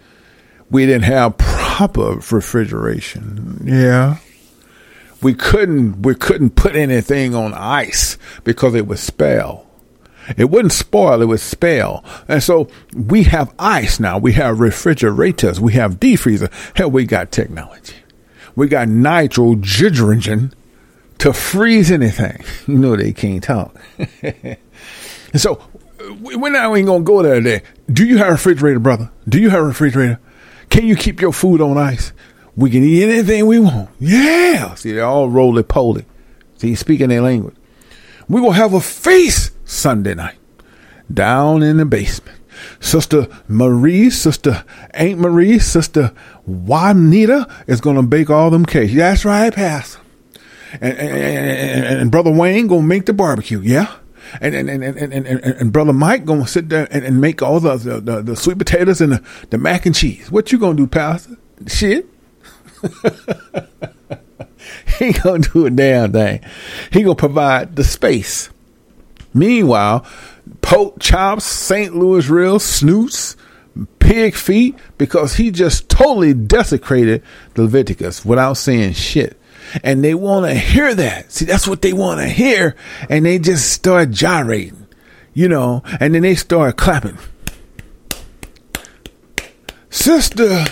We didn't have proper refrigeration. Yeah we couldn't we couldn't put anything on ice because it would spell. It wouldn't spoil, it would spell. And so we have ice now. We have refrigerators. We have defreezer. Hell, we got technology. We got nitrogen to freeze anything. You know they can't talk. and so we're not even going to go there today. Do you have a refrigerator, brother? Do you have a refrigerator? Can you keep your food on ice? We can eat anything we want. Yeah. See, they're all roly poly. See, speaking their language. We will have a feast Sunday night down in the basement. Sister Marie, Sister Aunt Marie, Sister Juanita is going to bake all them cakes. That's right, Pastor. And, and, and, and, Brother Wayne going to make the barbecue. Yeah. And and, and, and, and, and, Brother Mike going to sit there and, and make all the, the, the, sweet potatoes and the, the mac and cheese. What you going to do, Pastor? Shit. he gonna do a damn thing. He gonna provide the space. Meanwhile, pork chops, St. Louis real snoots, pig feet, because he just totally desecrated Leviticus without saying shit. And they want to hear that. See, that's what they want to hear. And they just start gyrating, you know, and then they start clapping. Sister,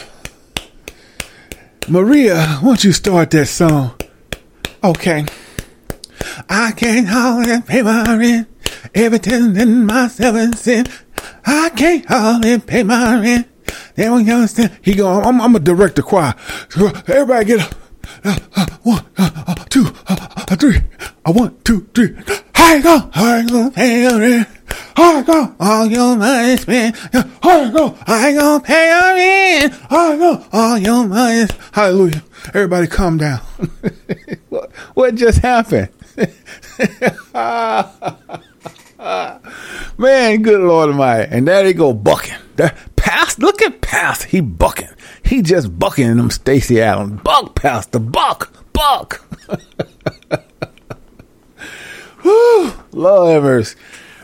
Maria, why don't you start that song? Okay. I can't hardly pay my rent. Everything in my seven sin. I can't hardly pay my rent. They don't understand. He go, I'm, I'm a director choir. Everybody get up. Uh, one, uh, two, three. Uh, one, two, three. I go, I go, pay your rent. I go, all your money spent. I go, I go, pay your rent. I go, all your money. Hallelujah. Everybody calm down. what, what just happened? Man, good Lord Almighty. And there they go bucking. That past, look at past. He bucking. He just bucking them Stacy Adams. Buck past the buck. Buck. Whew. Lord mercy.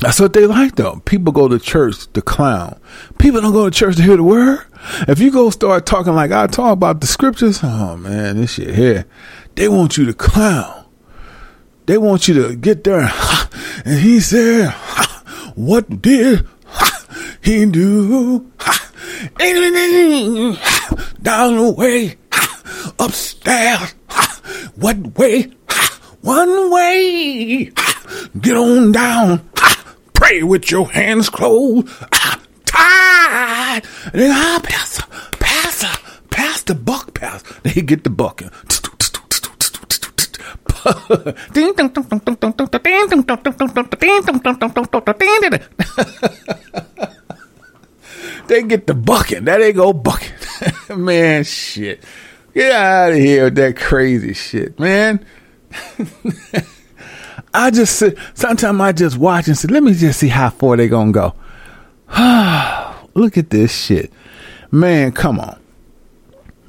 That's what they like, though. People go to church to clown. People don't go to church to hear the word. If you go start talking like I talk about the scriptures, oh man, this shit here. They want you to clown. They want you to get there. And he said, What did he do? Down the way, upstairs. What way? One way. Get on down. With your hands closed. Tied. Then I pass, pass, pass the buck, pass. They get the buck. they get the bucket. There they go bucket. man, shit. Get out of here with that crazy shit, man. I just sit, sometimes I just watch and say, let me just see how far they gonna go. Look at this shit. Man, come on.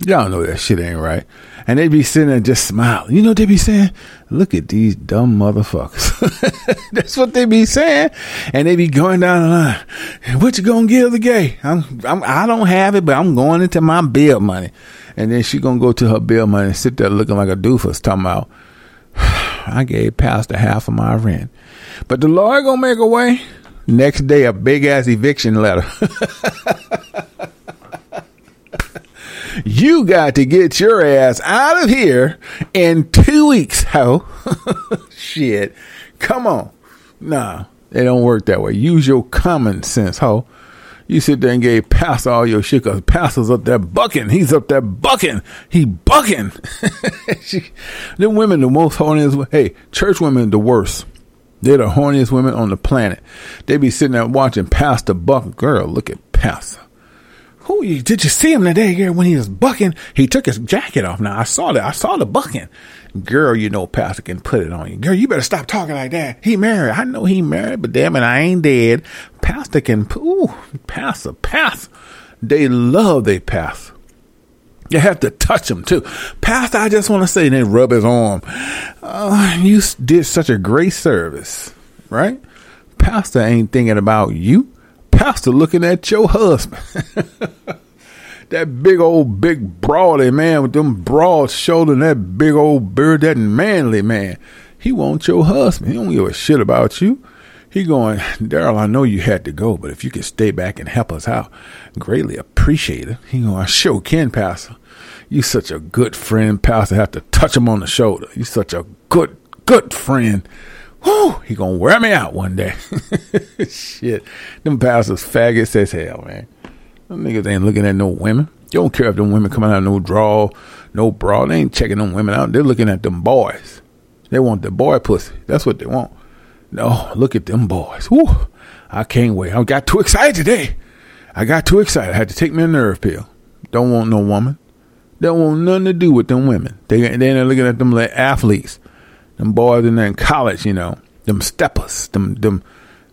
Y'all know that shit ain't right. And they be sitting there just smiling. You know they be saying? Look at these dumb motherfuckers. That's what they be saying. And they be going down the line. What you gonna give the gay? I'm, I'm, I don't have it, but I'm going into my bill money. And then she gonna go to her bill money and sit there looking like a doofus talking about, I gave Pastor half of my rent. But the Lord gonna make a way. Next day, a big ass eviction letter. you got to get your ass out of here in two weeks, ho. Shit. Come on. Nah, it don't work that way. Use your common sense, ho. You sit there and gave Pastor all your shit because Pastor's up there bucking. He's up there bucking. He bucking. them women, the most horniest. Hey, church women, the worst. They're the horniest women on the planet. They be sitting there watching Pastor buck. Girl, look at Pastor. Who you, did you see him today? When he was bucking, he took his jacket off. Now I saw that. I saw the bucking. Girl, you know Pastor can put it on you. Girl, you better stop talking like that. He married. I know he married, but damn it, I ain't dead. Pastor can. Ooh, Pastor, Pastor. They love they Pastor. You have to touch him too. Pastor, I just want to say, and they rub his arm. Uh, you did such a great service, right? Pastor ain't thinking about you. Pastor looking at your husband. that big old big broady man with them broad shoulders and that big old beard, that manly man. He wants your husband. He don't give a shit about you. He going, Daryl, I know you had to go, but if you could stay back and help us out, greatly appreciate it. He going, I sure can, Pastor. You such a good friend, Pastor. Have to touch him on the shoulder. You such a good, good friend. Whew, he gonna wear me out one day. Shit, them pastors faggots as hell, man. Them niggas ain't looking at no women. You don't care if them women coming out no draw, no bra. They ain't checking them women out. They're looking at them boys. They want the boy pussy. That's what they want. No, look at them boys. Whew, I can't wait. I got too excited today. I got too excited. I had to take me a nerve pill. Don't want no woman. Don't want nothing to do with them women. They they're looking at them like athletes, them boys in there in college. You know, them steppers, them them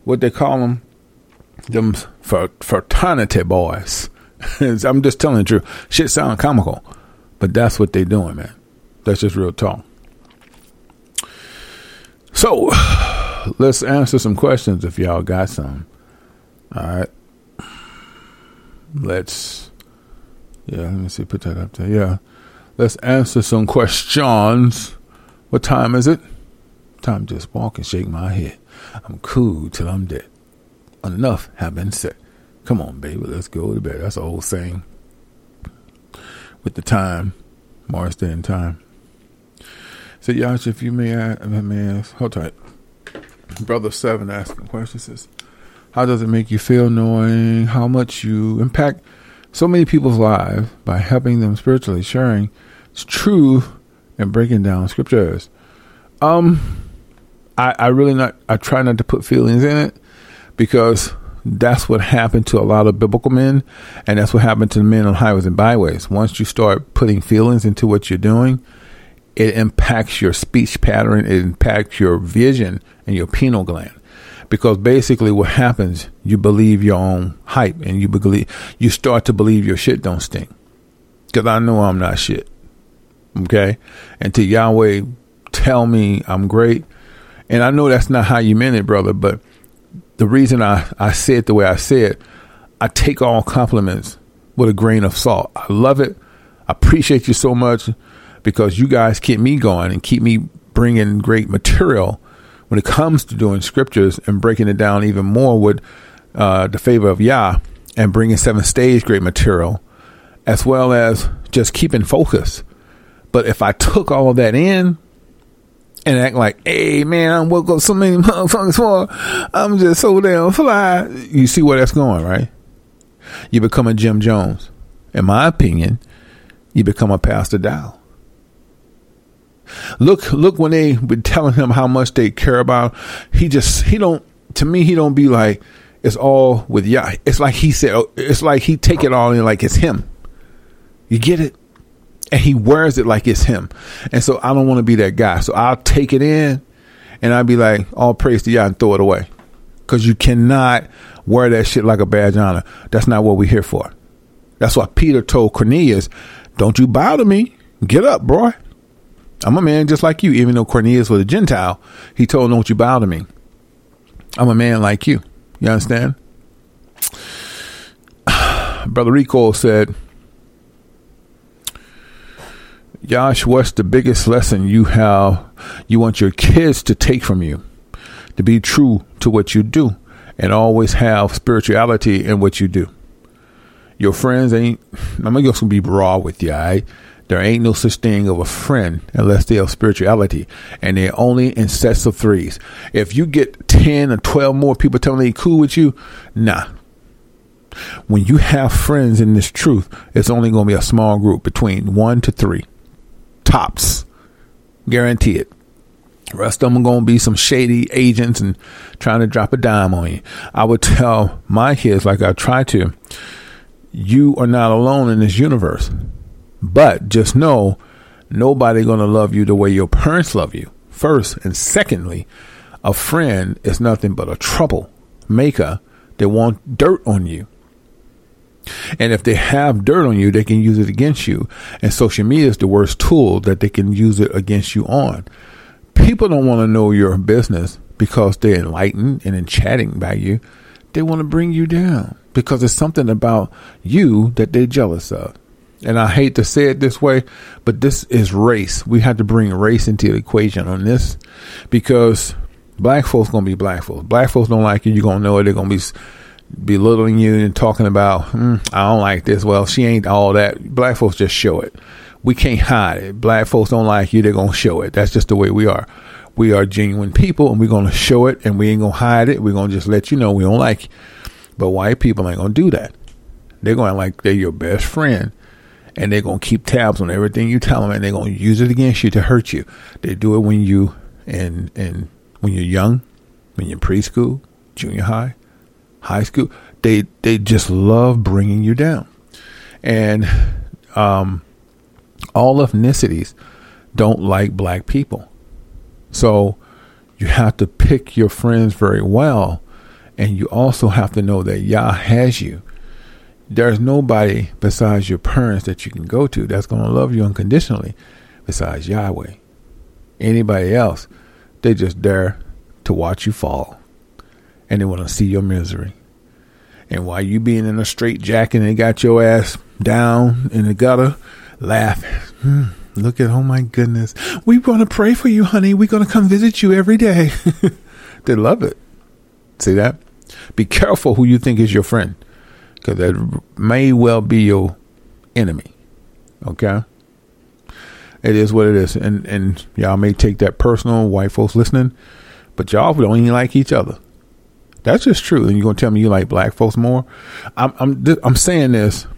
what they call them, them fraternity boys. I'm just telling the truth. Shit sound comical, but that's what they doing, man. That's just real talk. So, let's answer some questions if y'all got some. All right. Let's, yeah, let me see, put that up there. Yeah. Let's answer some questions. What time is it? Time just walk and shake my head. I'm cool till I'm dead. Enough have been said. Come on, baby, let's go to bed. That's the old saying. With the time, Marsden time. So, Yash, if you may, ask, may ask, hold tight. Brother Seven asking questions says, How does it make you feel knowing how much you impact so many people's lives by helping them spiritually, sharing its truth and breaking down scriptures? Um, I, I really not, I try not to put feelings in it because that's what happened to a lot of biblical men, and that's what happened to the men on highways and byways. Once you start putting feelings into what you're doing, it impacts your speech pattern, it impacts your vision and your pineal gland. Because basically what happens, you believe your own hype and you believe you start to believe your shit don't stink. Cause I know I'm not shit. Okay? And to Yahweh tell me I'm great. And I know that's not how you meant it, brother, but the reason I, I say it the way I say it, I take all compliments with a grain of salt. I love it. I appreciate you so much because you guys keep me going and keep me bringing great material when it comes to doing scriptures and breaking it down even more with uh, the favor of Yah and bringing seven stage great material, as well as just keeping focus. But if I took all of that in and act like, hey man, I woke up so many motherfuckers for, I'm just so damn fly. You see where that's going, right? You become a Jim Jones. In my opinion, you become a Pastor Dow. Look, look when they been telling him how much they care about. He just, he don't. To me, he don't be like it's all with Yah. It's like he said. Oh, it's like he take it all in like it's him. You get it? And he wears it like it's him. And so I don't want to be that guy. So I'll take it in, and I'll be like, all praise to y'all and throw it away. Because you cannot wear that shit like a badge honor. That's not what we're here for. That's why Peter told Cornelius, "Don't you bow to me. Get up, boy." I'm a man just like you, even though Cornelius was a Gentile. He told him, Don't you bow to me. I'm a man like you. You understand? Brother Rico said, Yash, what's the biggest lesson you have you want your kids to take from you? To be true to what you do and always have spirituality in what you do. Your friends ain't I'm gonna be raw with you, all right? There ain't no such thing of a friend unless they have spirituality, and they're only in sets of threes. If you get 10 or 12 more people telling they cool with you, nah. When you have friends in this truth, it's only to be a small group between one to three. Tops. Guarantee it. The rest of them are going to be some shady agents and trying to drop a dime on you. I would tell my kids, like I try to, you are not alone in this universe. But just know nobody going to love you the way your parents love you. First and secondly, a friend is nothing but a trouble maker that want dirt on you. And if they have dirt on you, they can use it against you. And social media is the worst tool that they can use it against you on. People don't want to know your business because they're enlightened and in chatting by you. They want to bring you down because it's something about you that they're jealous of and I hate to say it this way, but this is race. We have to bring race into the equation on this because black folks gonna be black folks. Black folks don't like you. You're gonna know it. They're gonna be belittling you and talking about, mm, I don't like this. Well, she ain't all that. Black folks just show it. We can't hide it. Black folks don't like you. They're gonna show it. That's just the way we are. we are genuine people and we're going to show it and we ain't going to hide it. We're going to just let you know we don't like you. But white people ain't going to do that. They're going to like they're your best friend and they're going to keep tabs on everything you tell them and they're going to use it against you to hurt you. They do it when you and and when you're young, when you're preschool, junior high, high school. They they just love bringing you down. And um all ethnicities don't like black people. So you have to pick your friends very well. And you also have to know that Yah has you. There's nobody besides your parents that you can go to that's going to love you unconditionally besides Yahweh. Anybody else, they just there to watch you fall. And they want to see your misery. And while you being in a straight jacket and they got your ass down in the gutter, laughing. Hmm, look at, oh my goodness. We want to pray for you, honey. We're going to come visit you every day. they love it. See that? Be careful who you think is your friend because that may well be your enemy. Okay? It is what it is. And, and y'all may take that personal, white folks listening, but y'all don't even like each other. That's just true. And you're gonna tell me you like black folks more? I'm I'm I'm saying this.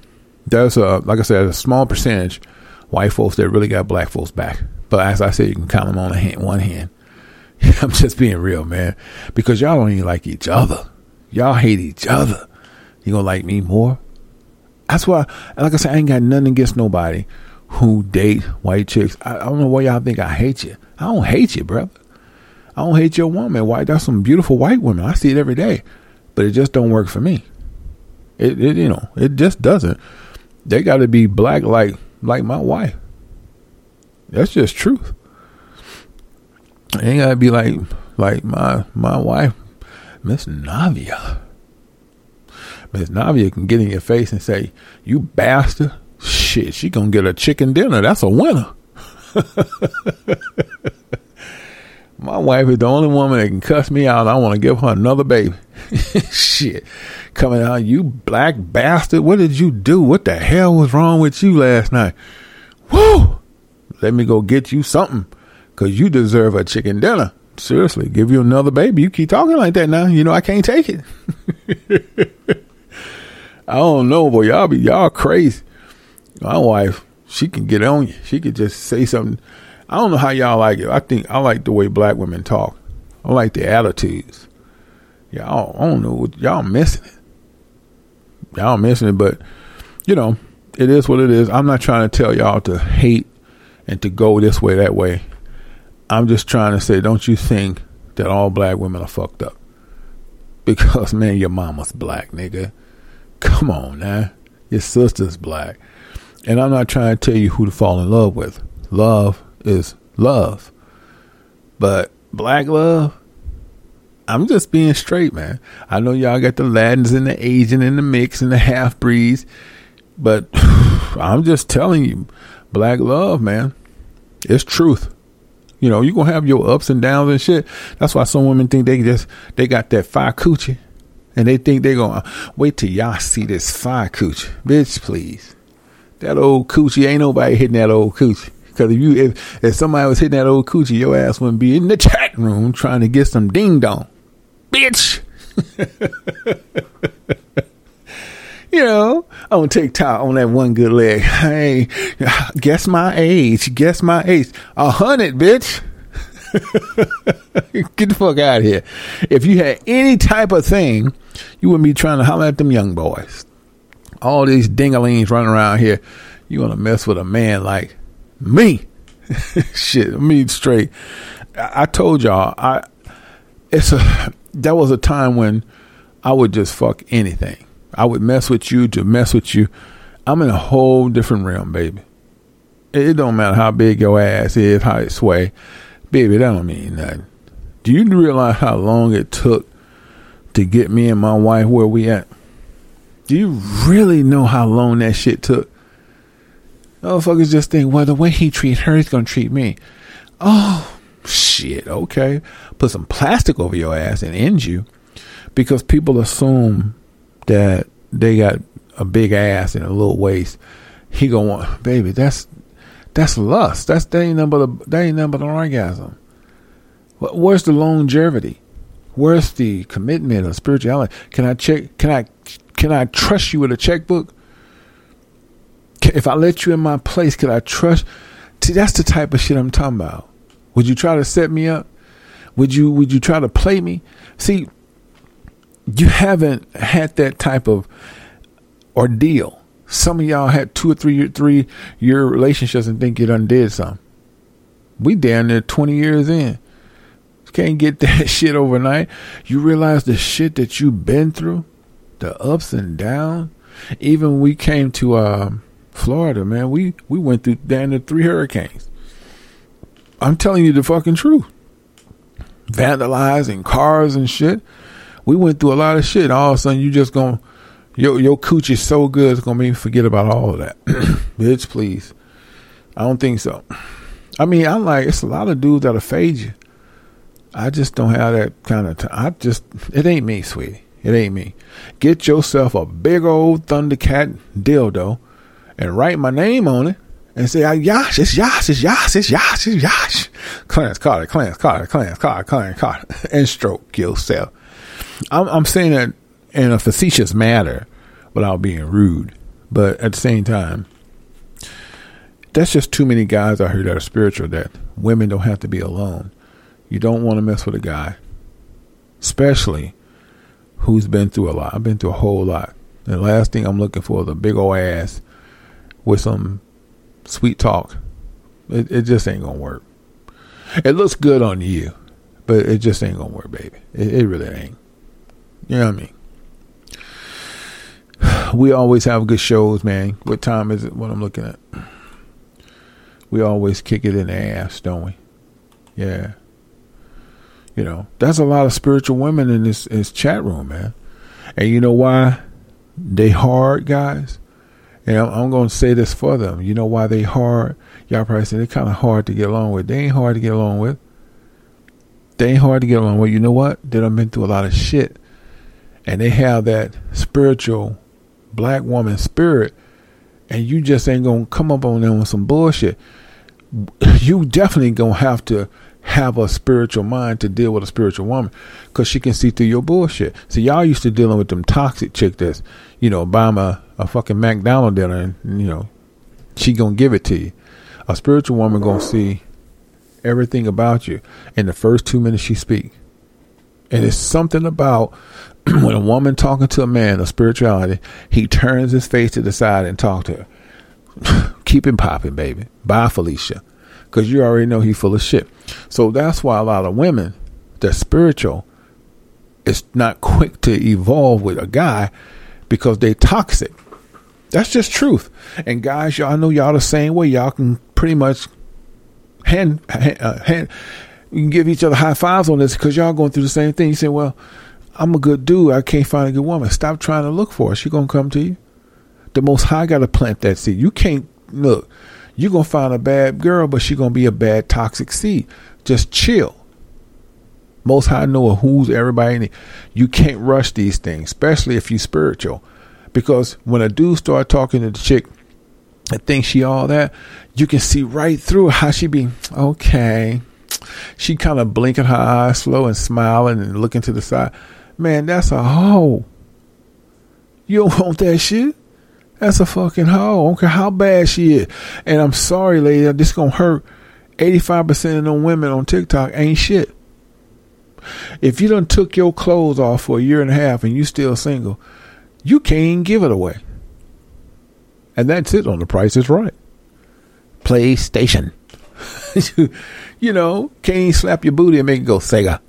There's a like I said, a small percentage white folks that really got black folks back. But as I said, you can count them on a hand, one hand. I'm just being real, man, because y'all don't even like each other. Y'all hate each other. You gonna like me more? That's why, like I said, I ain't got nothing against nobody who date white chicks. I, I don't know why y'all think I hate you. I don't hate you, brother. I don't hate your woman. Why? That's some beautiful white women. I see it every day, but it just don't work for me. It, it you know, it just doesn't. They got to be black like like my wife. That's just truth. It ain't gotta be like like my my wife, Miss Navia. Miss Navia can get in your face and say, "You bastard!" Shit, she gonna get a chicken dinner. That's a winner. My wife is the only woman that can cuss me out. I want to give her another baby. Shit. Coming out, you black bastard. What did you do? What the hell was wrong with you last night? Woo! Let me go get you something. Cause you deserve a chicken dinner. Seriously, give you another baby. You keep talking like that now. You know I can't take it. I don't know, boy. Y'all be y'all crazy. My wife, she can get on you. She could just say something I don't know how y'all like it. I think I like the way black women talk. I like the attitudes. Y'all, I don't know y'all missing it. Y'all missing it, but you know, it is what it is. I'm not trying to tell y'all to hate and to go this way, that way. I'm just trying to say, don't you think that all black women are fucked up? Because man, your mama's black, nigga. Come on now. Your sister's black. And I'm not trying to tell you who to fall in love with. Love is love. But black love, I'm just being straight, man. I know y'all got the Latins and the Asian and the mix and the half breeds, but I'm just telling you, black love, man, it's truth. You know, you gonna have your ups and downs and shit. That's why some women think they just they got that fire coochie, and they think they gonna wait till y'all see this fire coochie, bitch. Please, that old coochie ain't nobody hitting that old coochie. Because if you if, if somebody was hitting that old coochie, your ass wouldn't be in the chat room trying to get some ding dong, bitch. you know, take top on that one good leg. Hey, guess my age. Guess my age. A hundred, bitch. Get the fuck out of here. If you had any type of thing, you wouldn't be trying to holler at them young boys. All these dingalings running around here. You want to mess with a man like me. Shit, me straight. I, I told y'all, I it's a that was a time when I would just fuck anything. I would mess with you to mess with you. I'm in a whole different realm, baby. It, it don't matter how big your ass is, how it sway, baby. That don't mean nothing. Do you realize how long it took to get me and my wife where we at? Do you really know how long that shit took? Motherfuckers just think, well, the way he treat her, he's gonna treat me. Oh shit, okay. Put some plastic over your ass and end you. Because people assume that they got a big ass and a little waist. He gonna want baby, that's that's lust. That's that ain't nothing but that ain't but an orgasm. Wh- Where's the longevity? Where's the commitment of spirituality? Can I check? Can I can I trust you with a checkbook? If I let you in my place, could I trust? See, that's the type of shit I'm talking about. Would you try to set me up? Would you Would you try to play me? See, you haven't had that type of ordeal. Some of y'all had two or three year, three year relationships and think you done did something. We down there twenty years in. Can't get that shit overnight. You realize the shit that you've been through, the ups and downs. Even we came to um, Florida, man, we we went through down to three hurricanes. I'm telling you the fucking truth. Vandalizing cars and shit. We went through a lot of shit. All of a sudden, you just gonna your your cooch is so good, it's gonna make me forget about all of that. Bitch, please. I don't think so. I mean, I'm like, it's a lot of dudes that'll fade you. I just don't have that kind of time. I just, it ain't me, sweetie. It ain't me. Get yourself a big old Thundercat dildo and write my name on it and say, "Ah, Yash, it's Yash, it's Yash, it's Yash, it's Yash. Clarence Carter, Clarence Carter, Clarence Carter, Clarence Carter, and stroke yourself. I'm, I'm saying that in a facetious manner without being rude, but at the same time, that's just too many guys out here that are spiritual that women don't have to be alone. You don't want to mess with a guy, especially who's been through a lot. I've been through a whole lot. The last thing I'm looking for is a big old ass with some sweet talk. It, it just ain't gonna work. It looks good on you, but it just ain't gonna work, baby. It, it really ain't. You know what I mean? We always have good shows, man. What time is it? What I'm looking at? We always kick it in the ass, don't we? Yeah. You know, that's a lot of spiritual women in this, this chat room, man. And you know why? They hard, guys. And I'm, I'm going to say this for them. You know why they hard? Y'all probably say they're kind of hard to get along with. They ain't hard to get along with. They ain't hard to get along with. You know what? They done been through a lot of shit. And they have that spiritual black woman spirit. And you just ain't going to come up on them with some bullshit. You definitely going to have to have a spiritual mind to deal with a spiritual woman because she can see through your bullshit. See, y'all used to dealing with them toxic chick that's, you know, buy 'em a, a fucking McDonald dinner and, you know, she gonna give it to you. A spiritual woman gonna see everything about you in the first two minutes she speak. And it's something about when a woman talking to a man of spirituality, he turns his face to the side and talk to her. Keep him popping, baby. Bye, Felicia. Because you already know he's full of shit. So that's why a lot of women that spiritual is not quick to evolve with a guy because they toxic. That's just truth. And guys, y'all know y'all the same way. Y'all can pretty much hand uh, hand you can give each other high fives on this because y'all going through the same thing. You say, "Well, I'm a good dude. I can't find a good woman." Stop trying to look for her. She gonna come to you. The Most High got to plant that seed. You can't look. You're gonna find a bad girl, but she gonna be a bad toxic seed. Just chill. Most High know who's everybody. In. You can't rush these things, especially if you spiritual, because when a dude start talking to the chick and think she all that, you can see right through how she be okay. She kind of blinking her eyes slow and smiling and looking to the side. Man, that's a hoe. You don't want that shit. That's a fucking hoe. I don't care how bad she is. And I'm sorry, lady, this gonna hurt. 85% of them women on TikTok ain't shit. If you done took your clothes off for a year and a half and you still single, you can't give it away. And that's it on the price is right. PlayStation. you know, can't slap your booty and make it go Sega.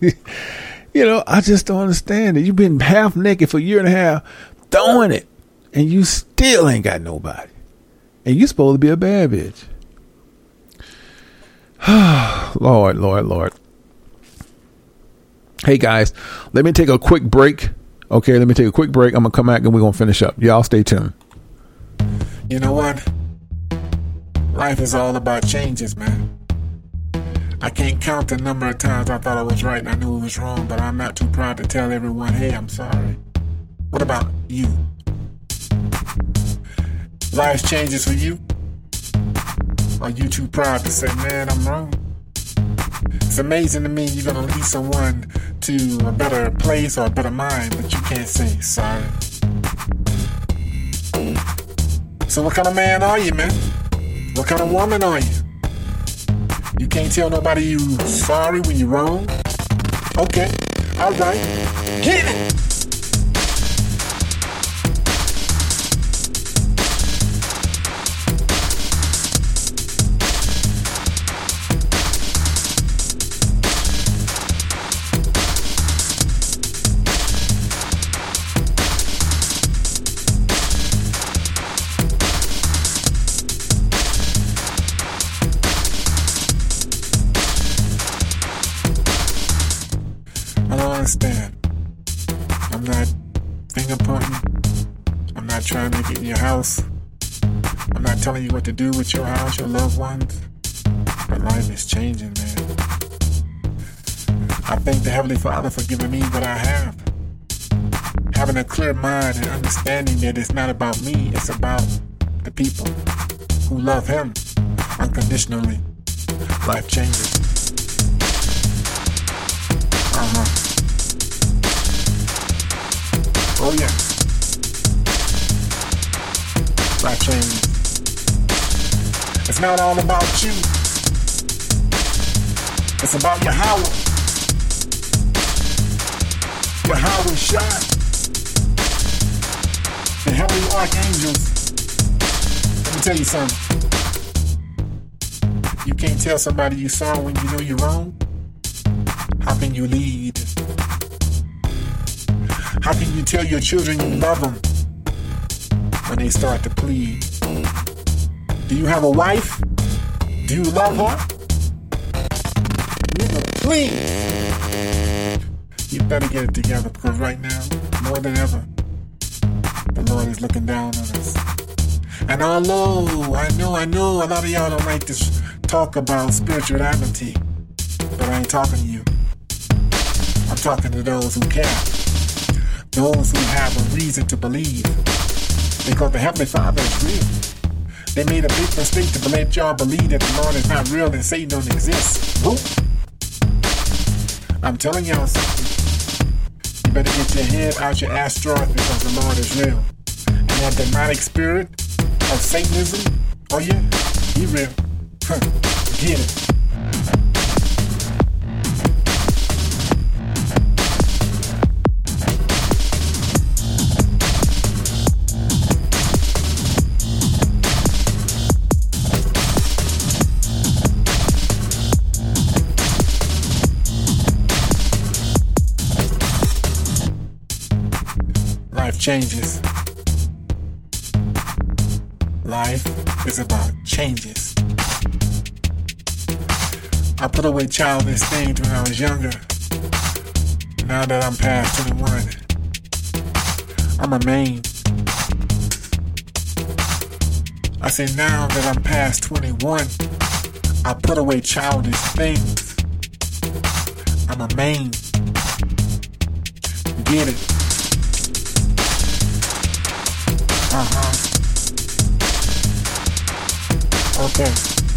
you know, I just don't understand it. You've been half naked for a year and a half, throwing it, and you still ain't got nobody. And you supposed to be a bad bitch. Lord, Lord, Lord. Hey guys, let me take a quick break. Okay, let me take a quick break. I'm gonna come back and we're gonna finish up. Y'all stay tuned. You know what? Life is all about changes, man. I can't count the number of times I thought I was right and I knew it was wrong, but I'm not too proud to tell everyone, hey, I'm sorry. What about you? Life changes for you? Are you too proud to say, man, I'm wrong? It's amazing to me you're gonna lead someone to a better place or a better mind, but you can't say sorry. So what kind of man are you, man? What kind of woman are you? You can't tell nobody you sorry when you're wrong? Okay, alright. Get it! Telling you what to do with your house, your loved ones. But life is changing, man. I thank the Heavenly Father for giving me what I have. Having a clear mind and understanding that it's not about me, it's about the people who love Him unconditionally. Life changes. Uh huh. Oh yeah. Life changes. It's not all about you. It's about your Howard. Your Howard shot. The heavenly archangels. Let me tell you something. You can't tell somebody you saw when you know you're wrong. How can you lead? How can you tell your children you love them when they start to plead? Do you have a wife? Do you love her? Nigga, please. You better get it together because right now, more than ever, the Lord is looking down on us. And although I know, I know a lot of y'all don't like to talk about spirituality, but I ain't talking to you. I'm talking to those who care. Those who have a reason to believe. Because the Heavenly Father is real. They made a big mistake to let y'all believe that the Lord is not real and Satan don't exist. Whoop. I'm telling y'all something. You better get your head out your asteroid because the Lord is real. And that demonic spirit of Satanism, oh yeah, he real. Huh. Get it. Changes. Life is about changes. I put away childish things when I was younger. Now that I'm past 21, I'm a man. I say now that I'm past 21, I put away childish things. I'm a man. Get it? Uh huh. Okay.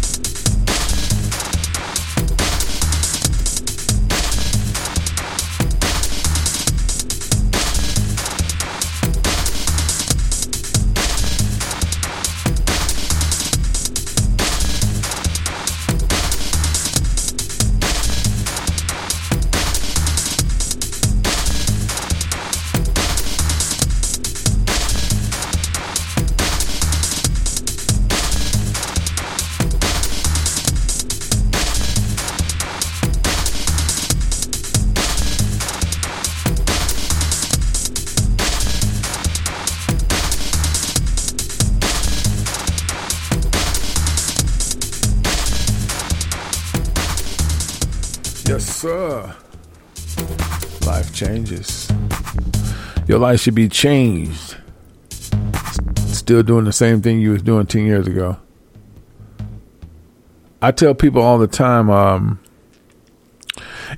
Changes. Your life should be changed. Still doing the same thing you was doing 10 years ago. I tell people all the time, um,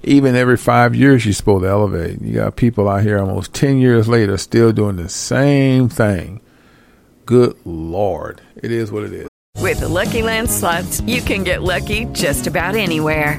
even every five years you're supposed to elevate. You got people out here almost 10 years later still doing the same thing. Good Lord. It is what it is. With the Lucky Land slots, you can get lucky just about anywhere.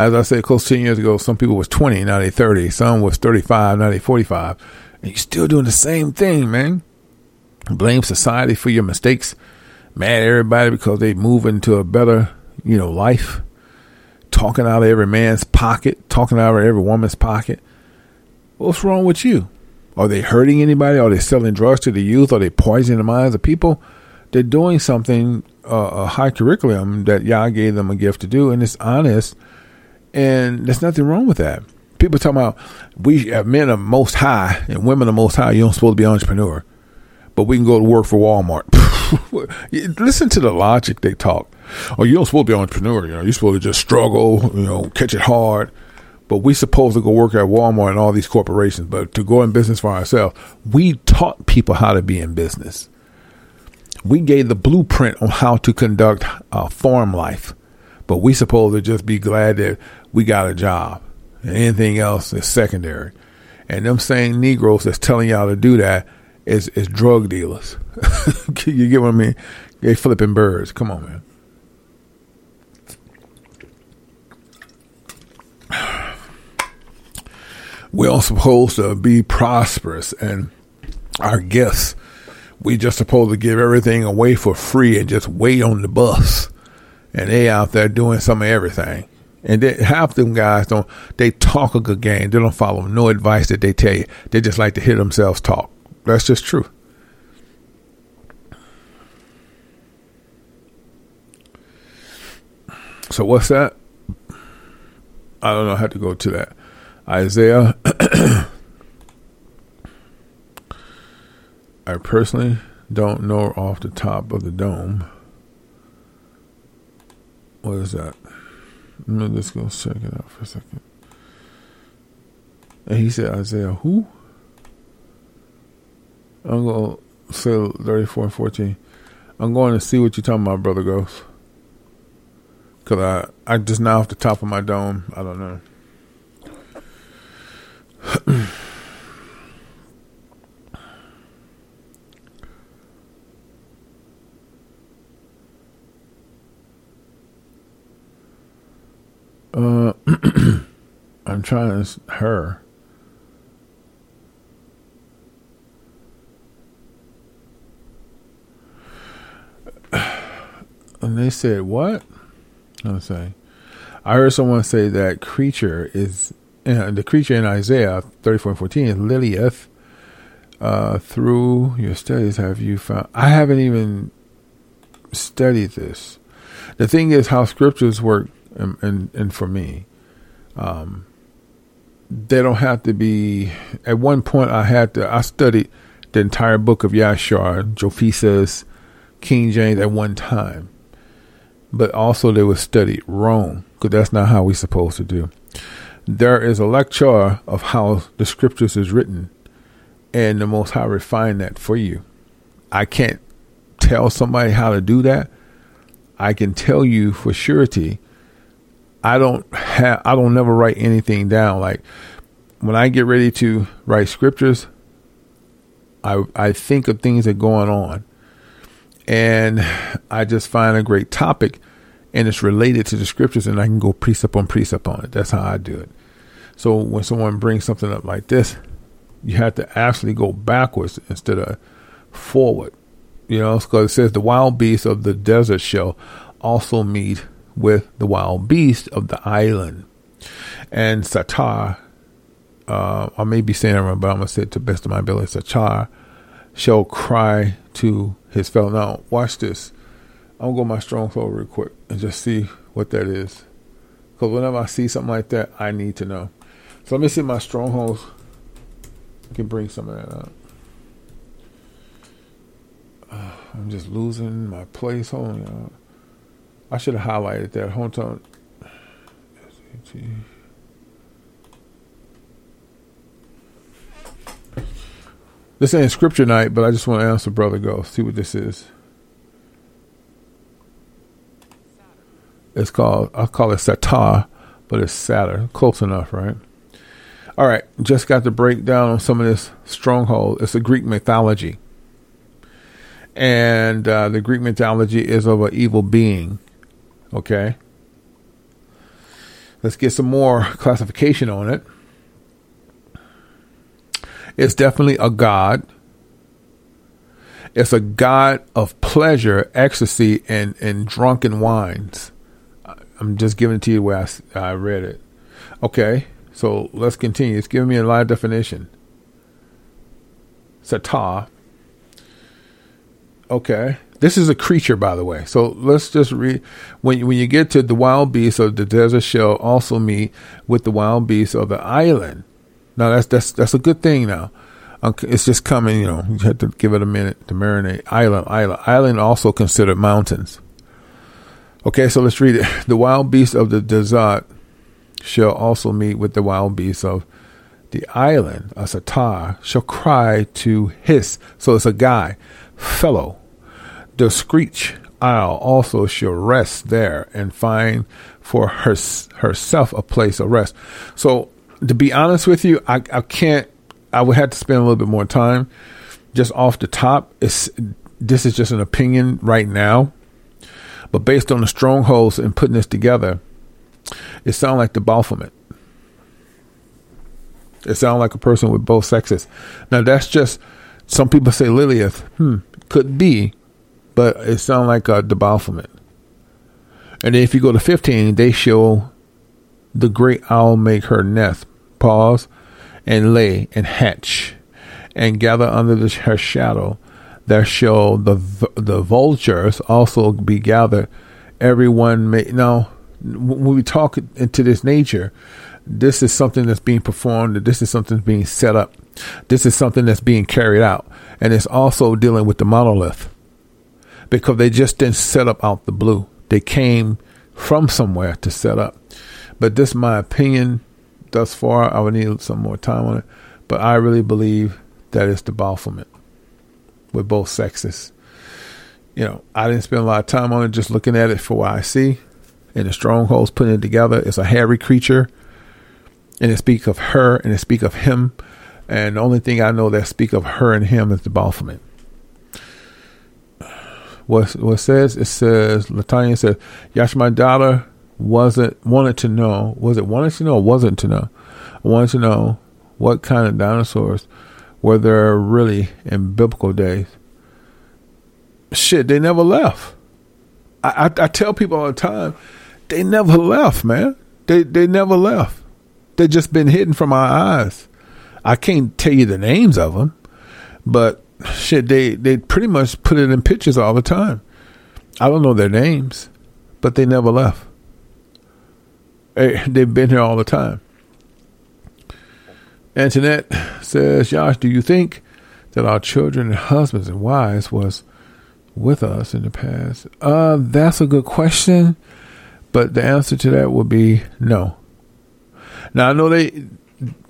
As I said, close to 10 years ago, some people was 20, now they 30. Some was 35, now they 45. And you're still doing the same thing, man. Blame society for your mistakes. Mad everybody because they move into a better, you know, life. Talking out of every man's pocket, talking out of every woman's pocket. What's wrong with you? Are they hurting anybody? Are they selling drugs to the youth? Are they poisoning the minds of people? They're doing something, uh, a high curriculum that Yah gave them a gift to do, and it's honest, and there's nothing wrong with that. People talking about we have men are most high and women are most high. You don't supposed to be an entrepreneur, but we can go to work for Walmart. Listen to the logic they talk. Oh, you don't supposed to be an entrepreneur. You know, you're supposed to just struggle. You know, catch it hard but we supposed to go work at Walmart and all these corporations, but to go in business for ourselves, we taught people how to be in business. We gave the blueprint on how to conduct a farm life, but we supposed to just be glad that we got a job. And anything else is secondary. And them same Negroes that's telling y'all to do that is, is drug dealers. you get what I mean? They flipping birds. Come on, man. we are all supposed to be prosperous and our gifts we just supposed to give everything away for free and just wait on the bus and they out there doing some of everything and they, half them guys don't they talk a good game. They don't follow no advice that they tell you. They just like to hear themselves talk. That's just true. So what's that? I don't know. How to go to that. Isaiah, I personally don't know off the top of the dome. What is that? Me just go check it out for a second. And he said Isaiah who? I'm going to say 34 and 14. I'm going to see what you're talking about, Brother Ghost. Because I, I just now off the top of my dome, I don't know. uh, I'm trying to her. And they said, "What?" I'm saying, I heard someone say that creature is uh, the creature in Isaiah 34 and 14 is Lilith. Uh, through your studies, have you found? I haven't even studied this. The thing is, how scriptures work, and and, and for me, um, they don't have to be. At one point, I had to. I studied the entire book of Yashar, Josephus, King James at one time, but also they would study Rome because that's not how we're supposed to do there is a lecture of how the scriptures is written, and the Most High refine that for you. I can't tell somebody how to do that. I can tell you for surety. I don't have. I don't never write anything down. Like when I get ready to write scriptures, I I think of things that are going on, and I just find a great topic and it's related to the scriptures and I can go precept on precept on it. That's how I do it. So when someone brings something up like this, you have to actually go backwards instead of forward. You know, because it says the wild beasts of the desert shall also meet with the wild beasts of the island. And Satar, uh, I may be saying it wrong, but I'm going to say it to the best of my ability. Satar shall cry to his fellow. Now, watch this. I'm going to go my stronghold real quick and just see what that is. Because whenever I see something like that, I need to know. So let me see my strongholds. I can bring some of that up. I'm just losing my place. Hold on. I should have highlighted that. Hold on. This ain't scripture night, but I just want to answer Brother Go. See what this is. It's called, I'll call it Satar, but it's Saturn. Close enough, right? All right, just got to break down on some of this stronghold. It's a Greek mythology. And uh, the Greek mythology is of an evil being. Okay? Let's get some more classification on it. It's definitely a god. It's a god of pleasure, ecstasy, and, and drunken wines. I'm just giving it to you the way I, I read it. Okay, so let's continue. It's giving me a live definition. Sata. Okay, this is a creature, by the way. So let's just read. When when you get to the wild beasts of the desert, shall also meet with the wild beasts of the island. Now that's that's that's a good thing. Now um, it's just coming. You know, you have to give it a minute to marinate. Island, island, island, also considered mountains. Okay, so let's read it. The wild beasts of the desert shall also meet with the wild beasts of the island. A satar shall cry to hiss. So it's a guy, fellow. The screech owl also shall rest there and find for her, herself a place of rest. So to be honest with you, I, I can't. I would have to spend a little bit more time. Just off the top, it's this is just an opinion right now. But based on the strongholds and putting this together, it sounds like the Baphomet. It sounds like a person with both sexes. Now that's just some people say Lilith. Hmm, could be, but it sounds like the Baphomet. And then if you go to fifteen, they show the great owl make her nest, pause, and lay and hatch, and gather under the, her shadow there shall the the vultures also be gathered. Everyone may now when we talk into this nature, this is something that's being performed. This is something that's being set up. This is something that's being carried out, and it's also dealing with the monolith because they just didn't set up out the blue. They came from somewhere to set up. But this is my opinion thus far. I would need some more time on it, but I really believe that it's the Baphomet with both sexes. You know, I didn't spend a lot of time on it, just looking at it for what I see. And the strongholds putting it together. It's a hairy creature. And it speaks of her and it speaks of him. And the only thing I know that speak of her and him is the Baphomet. What what says it says Latanya says Yash my daughter wasn't wanted to know was it wanted to know wasn't to know? I wanted to know what kind of dinosaurs were there really in biblical days? Shit, they never left. I, I, I tell people all the time, they never left, man. They they never left. They just been hidden from our eyes. I can't tell you the names of them, but shit, they they pretty much put it in pictures all the time. I don't know their names, but they never left. Hey, they've been here all the time. Antoinette says, Josh, do you think that our children and husbands and wives was with us in the past? Uh, that's a good question, but the answer to that would be no. Now I know they,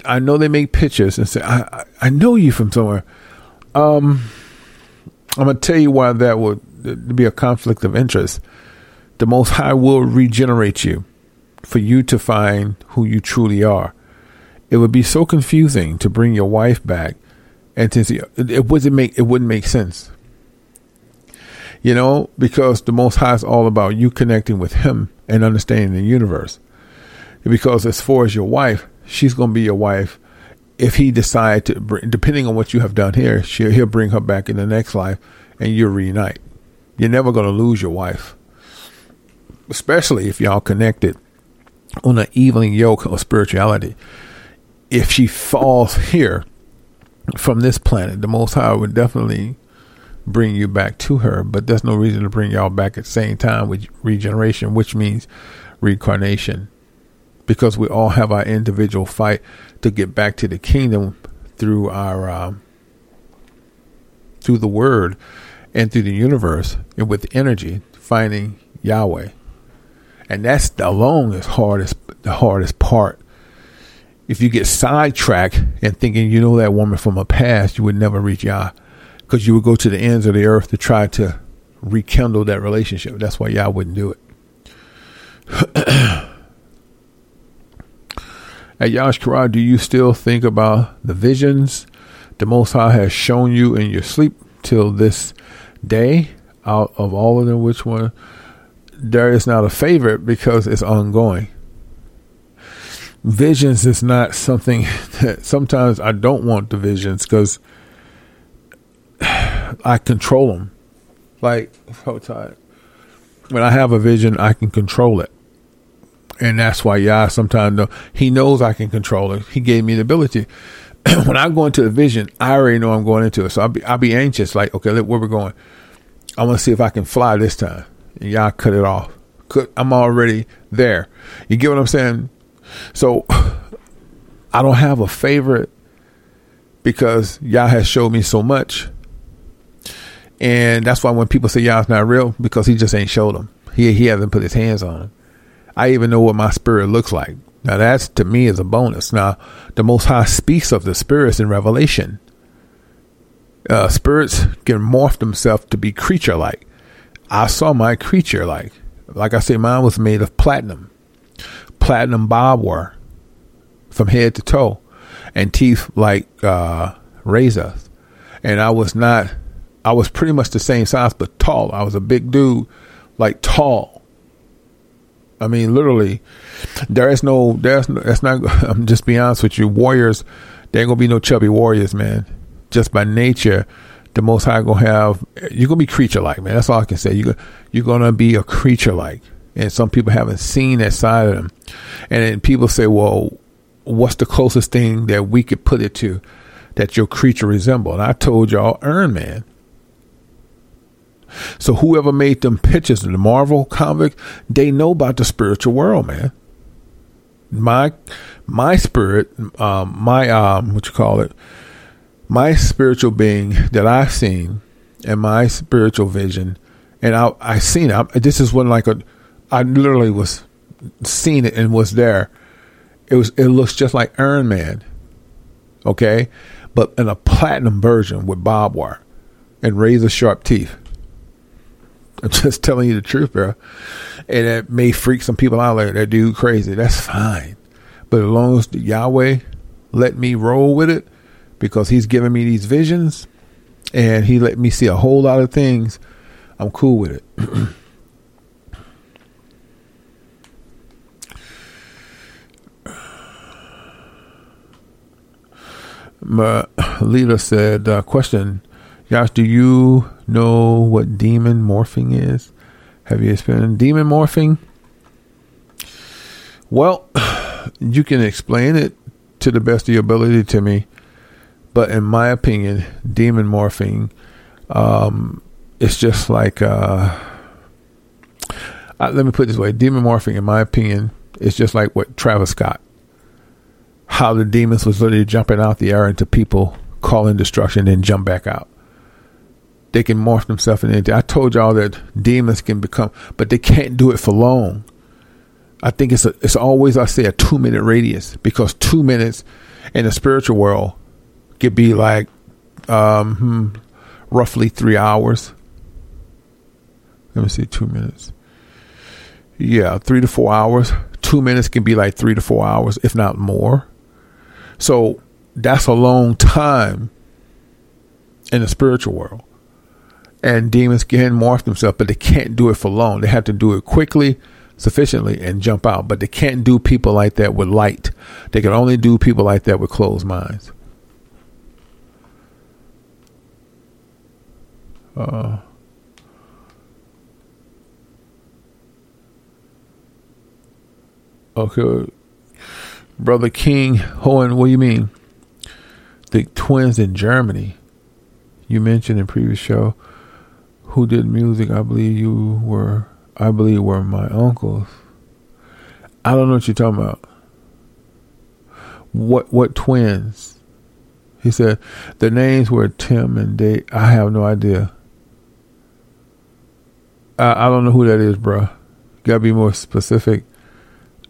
I know they make pictures and say, I, I, I know you from somewhere. Um, I'm gonna tell you why that would be a conflict of interest. The Most High will regenerate you for you to find who you truly are it would be so confusing to bring your wife back and to see it wouldn't make it wouldn't make sense. You know, because the Most High is all about you connecting with Him and understanding the universe. Because as far as your wife, she's going to be your wife. If He decide to, depending on what you have done here, she'll, he'll bring her back in the next life, and you'll reunite. You're never going to lose your wife, especially if y'all connected on an evening yoke of spirituality. If she falls here from this planet, the Most High would definitely bring you back to her, but there's no reason to bring y'all back at the same time with regeneration, which means reincarnation. Because we all have our individual fight to get back to the kingdom through our um, through the word and through the universe and with energy finding Yahweh. And that's alone is hardest the hardest part. If you get sidetracked and thinking you know that woman from a past, you would never reach Yah because you would go to the ends of the earth to try to rekindle that relationship. That's why y'all wouldn't do it. At Yash Karai, do you still think about the visions the Most High has shown you in your sleep till this day? Out of all of them, which one? There is not a favorite because it's ongoing. Visions is not something that sometimes I don't want the visions because I control them. Like so tired. When I have a vision, I can control it, and that's why Yah sometimes know, he knows I can control it. He gave me the ability. when I go into the vision, I already know I'm going into it, so I'll be I'll be anxious. Like, okay, look where we're going. I want to see if I can fly this time. And Yah cut it off. I'm already there. You get what I'm saying? So I don't have a favorite because Yah has showed me so much and that's why when people say Yah's not real, because he just ain't showed them. He he hasn't put his hands on them. I even know what my spirit looks like. Now that's to me is a bonus. Now the Most High speaks of the spirits in Revelation. Uh, spirits can morph themselves to be creature like. I saw my creature like. Like I say, mine was made of platinum, platinum bob wire from head to toe, and teeth like uh, razors. And I was not I was pretty much the same size, but tall. I was a big dude, like tall. I mean, literally, there is no, there's no, that's not, I'm just be honest with you. Warriors, there ain't gonna be no chubby warriors, man. Just by nature, the most high gonna have, you're gonna be creature like, man. That's all I can say. You, you're gonna be a creature like. And some people haven't seen that side of them. And people say, well, what's the closest thing that we could put it to that your creature resemble? And I told y'all, Iron Man. So whoever made them pictures in the Marvel comic, they know about the spiritual world, man. My my spirit, um, my um, what you call it, my spiritual being that I've seen, and my spiritual vision, and I I seen it. This is when like a, I literally was seen it and was there. It was it looks just like Iron Man, okay, but in a platinum version with barbed wire and razor sharp teeth. I'm just telling you the truth, bro. And it may freak some people out like that dude crazy. That's fine. But as long as Yahweh let me roll with it, because He's giving me these visions, and He let me see a whole lot of things, I'm cool with it. My leader said, uh, question, Josh, do you know what demon morphing is? Have you experienced demon morphing? Well, you can explain it to the best of your ability to me, but in my opinion, demon morphing, um, it's just like, uh, uh, let me put it this way: demon morphing, in my opinion, is just like what Travis Scott, how the demons was literally jumping out the air into people, calling destruction, then jump back out they can morph themselves into anything. I told y'all that demons can become, but they can't do it for long. I think it's a, it's always I say a two minute radius because two minutes in the spiritual world could be like um, hmm, roughly three hours. Let me see, two minutes. Yeah, three to four hours. Two minutes can be like three to four hours, if not more. So that's a long time in the spiritual world and demons can morph themselves, but they can't do it for long. They have to do it quickly, sufficiently, and jump out. But they can't do people like that with light. They can only do people like that with closed minds. Uh, okay, brother King Hohen. What do you mean? The twins in Germany. You mentioned in previous show who did music. I believe you were. I believe were my uncles. I don't know what you're talking about. What what twins? He said the names were Tim and Dave. I have no idea. I, I don't know who that is, bro. Gotta be more specific.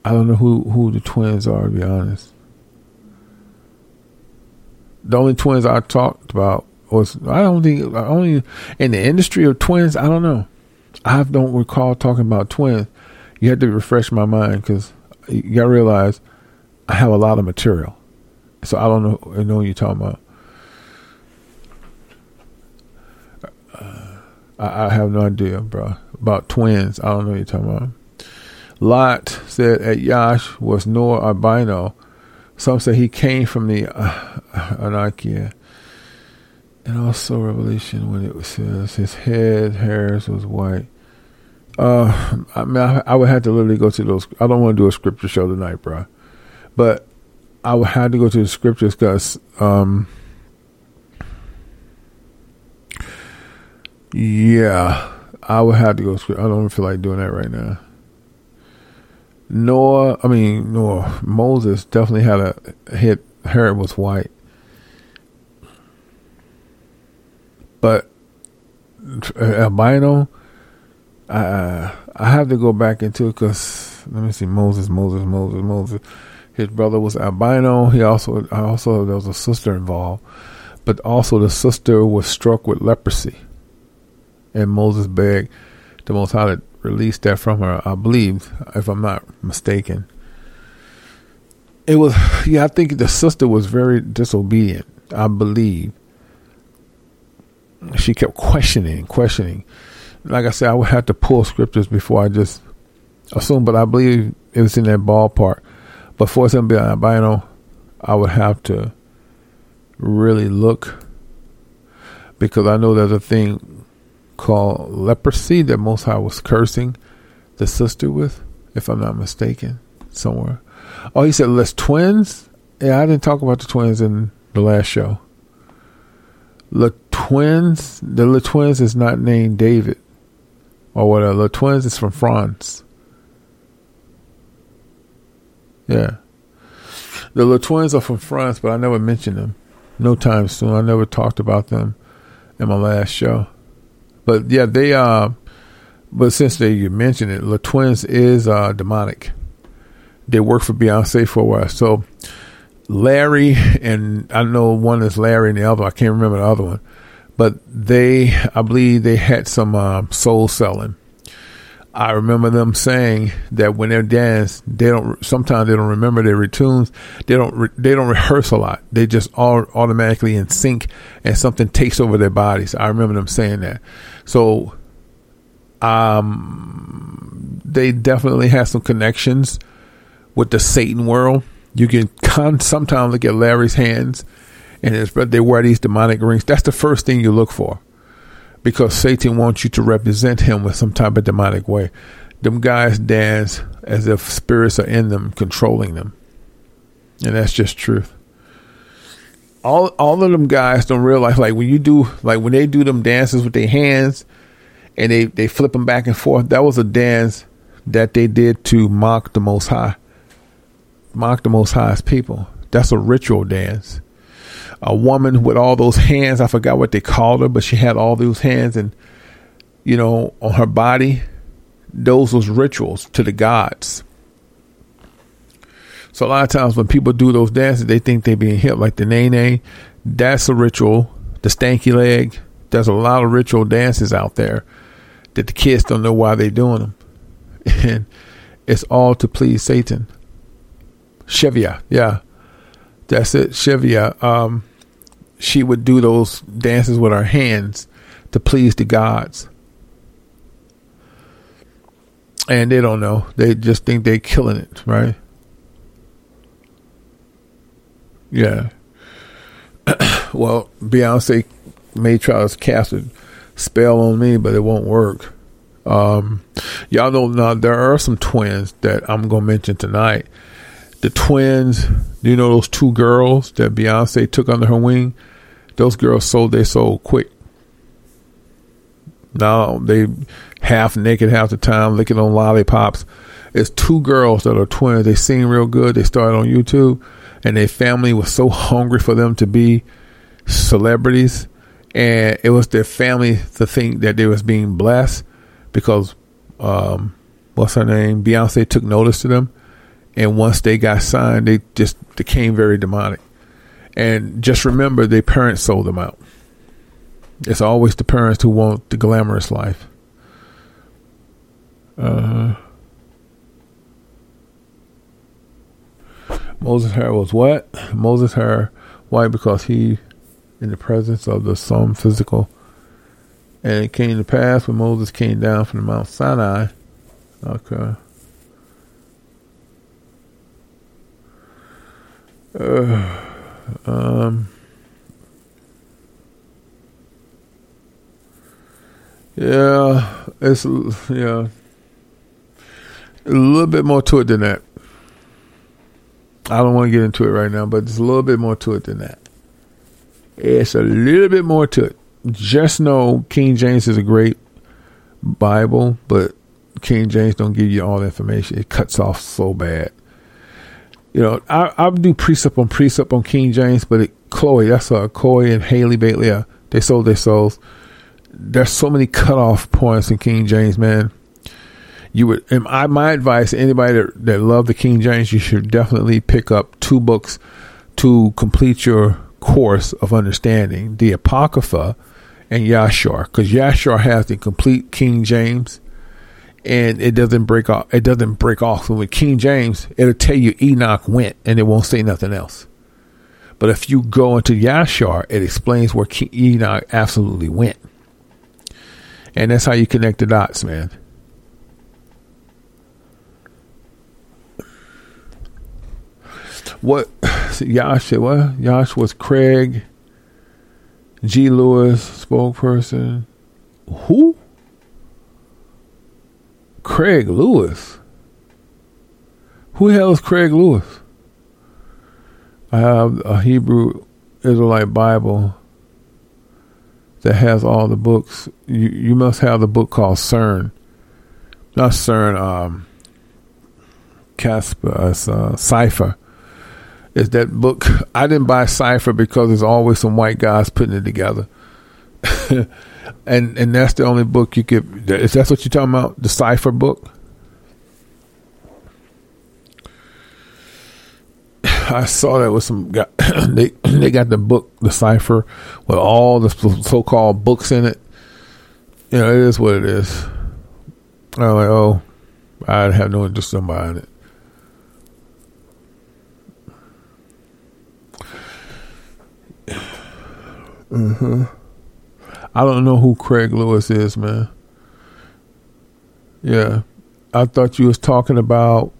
I don't know who who the twins are. To be honest, the only twins I talked about was I don't think only in the industry of twins. I don't know. I don't recall talking about twins. You had to refresh my mind because you got to realize I have a lot of material. So I don't know. I know what you're talking about. Uh, I, I, have no idea, bro. About twins. I don't know what you're talking about. Lot said at Yash was Noah albino. Some say he came from the uh, Anakia. And also Revelation when it says his head hairs was white. Uh, I mean, I, I, would have to literally go to those. I don't want to do a scripture show tonight, bro. But I would have to go to the scriptures because, um, yeah, I would have to go. I don't feel like doing that right now. Noah, I mean Noah, Moses definitely had a hit. Hair was white, but uh, albino. I I have to go back into it because let me see Moses, Moses, Moses, Moses. His brother was albino. He also also there was a sister involved, but also the sister was struck with leprosy, and Moses begged the Most High to release that from her. I believe, if I'm not mistaken. It was yeah. I think the sister was very disobedient. I believe she kept questioning, questioning. Like I said, I would have to pull scriptures before I just assume, but I believe it was in that ballpark. But for something to be albino, I would have to really look because I know there's a thing called leprosy that Most High was cursing the sister with, if I'm not mistaken, somewhere. Oh, he said, let's twins? Yeah, I didn't talk about the twins in the last show. The twins, the Les twins is not named David or whatever. Les twins is from France. Yeah. The Les twins are from France, but I never mentioned them. No time soon. I never talked about them in my last show. But yeah, they uh but since they you mentioned it, Les twins is uh demonic. They work for Beyonce for a while. So Larry and I know one is Larry and the other I can't remember the other one. But they I believe they had some uh, soul selling I remember them saying that when they dance, they don't. Sometimes they don't remember their tunes. They don't. Re, they don't rehearse a lot. They just all automatically in sync, and something takes over their bodies. I remember them saying that. So, um, they definitely have some connections with the Satan world. You can con- sometimes look at Larry's hands, and they wear these demonic rings. That's the first thing you look for because Satan wants you to represent him with some type of demonic way. Them guys dance as if spirits are in them, controlling them. And that's just truth. All all of them guys don't realize like when you do like when they do them dances with their hands and they, they flip them back and forth, that was a dance that they did to mock the most high. Mock the most highest people. That's a ritual dance a woman with all those hands. I forgot what they called her, but she had all those hands and, you know, on her body. Those was rituals to the gods. So a lot of times when people do those dances, they think they're being hit like the nae nae. That's a ritual. The stanky leg. There's a lot of ritual dances out there that the kids don't know why they're doing them. And it's all to please Satan. Shevia, yeah. That's it, Shevia. Um, she would do those dances with her hands to please the gods. And they don't know. They just think they're killing it, right? Yeah. well, Beyonce may try to cast a spell on me, but it won't work. Um, y'all know now there are some twins that I'm gonna mention tonight. The twins, you know those two girls that Beyonce took under her wing. Those girls sold their soul quick. Now they half naked half the time, licking on lollipops. It's two girls that are twins. They sing real good. They started on YouTube, and their family was so hungry for them to be celebrities, and it was their family to think that they was being blessed because um, what's her name? Beyonce took notice to them, and once they got signed, they just became very demonic. And just remember, their parents sold them out. It's always the parents who want the glamorous life. Uh, Moses hair was what? Moses hair white because he, in the presence of the some physical. And it came to pass when Moses came down from the Mount Sinai. Okay. Uh, um. Yeah, it's yeah, a little bit more to it than that. I don't want to get into it right now, but there's a little bit more to it than that. It's a little bit more to it. Just know King James is a great Bible, but King James don't give you all the information. It cuts off so bad. You know, I I do precept on precept on King James, but it, Chloe, that's uh, Chloe and Halle Bailey, they sold their souls. There's so many cutoff points in King James, man. You would and I, my advice anybody that, that love the King James, you should definitely pick up two books to complete your course of understanding. The Apocrypha and Yashar, because Yashar has the complete King James, and it doesn't break off. It doesn't break off. So with King James, it'll tell you Enoch went, and it won't say nothing else. But if you go into Yashar, it explains where King Enoch absolutely went, and that's how you connect the dots, man. What Yash what? Yash was Craig G. Lewis, spokesperson. Who? Craig Lewis. Who the hell is Craig Lewis? I have a Hebrew Israelite Bible that has all the books. You you must have the book called CERN. Not CERN, um Casper, it's uh, Cepher is that book. I didn't buy Cepher because there's always some white guys putting it together. and and that's the only book you could. Is that what you're talking about? The Cepher book. I saw that with some guy. they they got the book, the Cepher, with all the so-called books in it. You know, it is what it is. I'm like, oh, I have no interest in buying it. Mm-hmm. I don't know who Craig Lewis is, man. Yeah. I thought you was talking about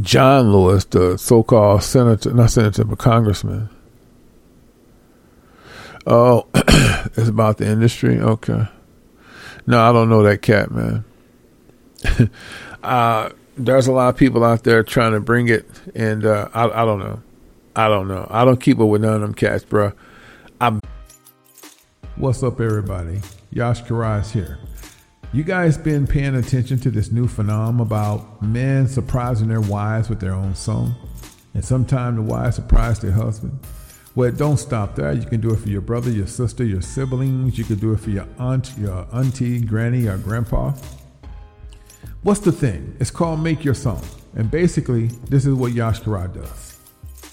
John Lewis, the so-called senator, not senator, but congressman. Oh, it's about the industry. Okay. No, I don't know that cat, man. uh, there's a lot of people out there trying to bring it, and uh, I, I don't know. I don't know. I don't keep up with none of them cats, bro. What's up, everybody? Yash Karai here. You guys been paying attention to this new phenomenon about men surprising their wives with their own song? And sometimes the wives surprise their husband? Well, don't stop there. You can do it for your brother, your sister, your siblings. You can do it for your aunt, your auntie, granny, or grandpa. What's the thing? It's called Make Your Song. And basically, this is what Yash Karai does.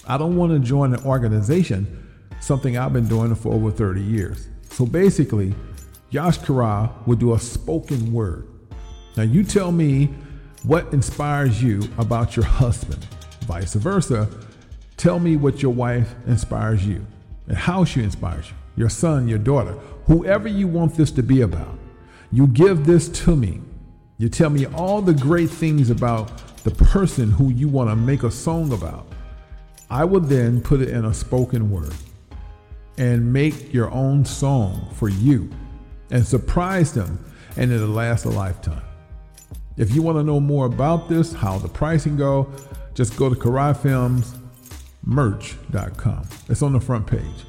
I don't want to join an organization, something I've been doing for over 30 years. So basically, Yash Karai would do a spoken word. Now you tell me what inspires you about your husband. Vice versa, tell me what your wife inspires you and how she inspires you. Your son, your daughter, whoever you want this to be about. You give this to me. You tell me all the great things about the person who you want to make a song about. I will then put it in a spoken word and make your own song for you. and surprise them, and it'll last a lifetime. If you want to know more about this, how the pricing go, just go to KaraiFilmsMerch.com. It's on the front page.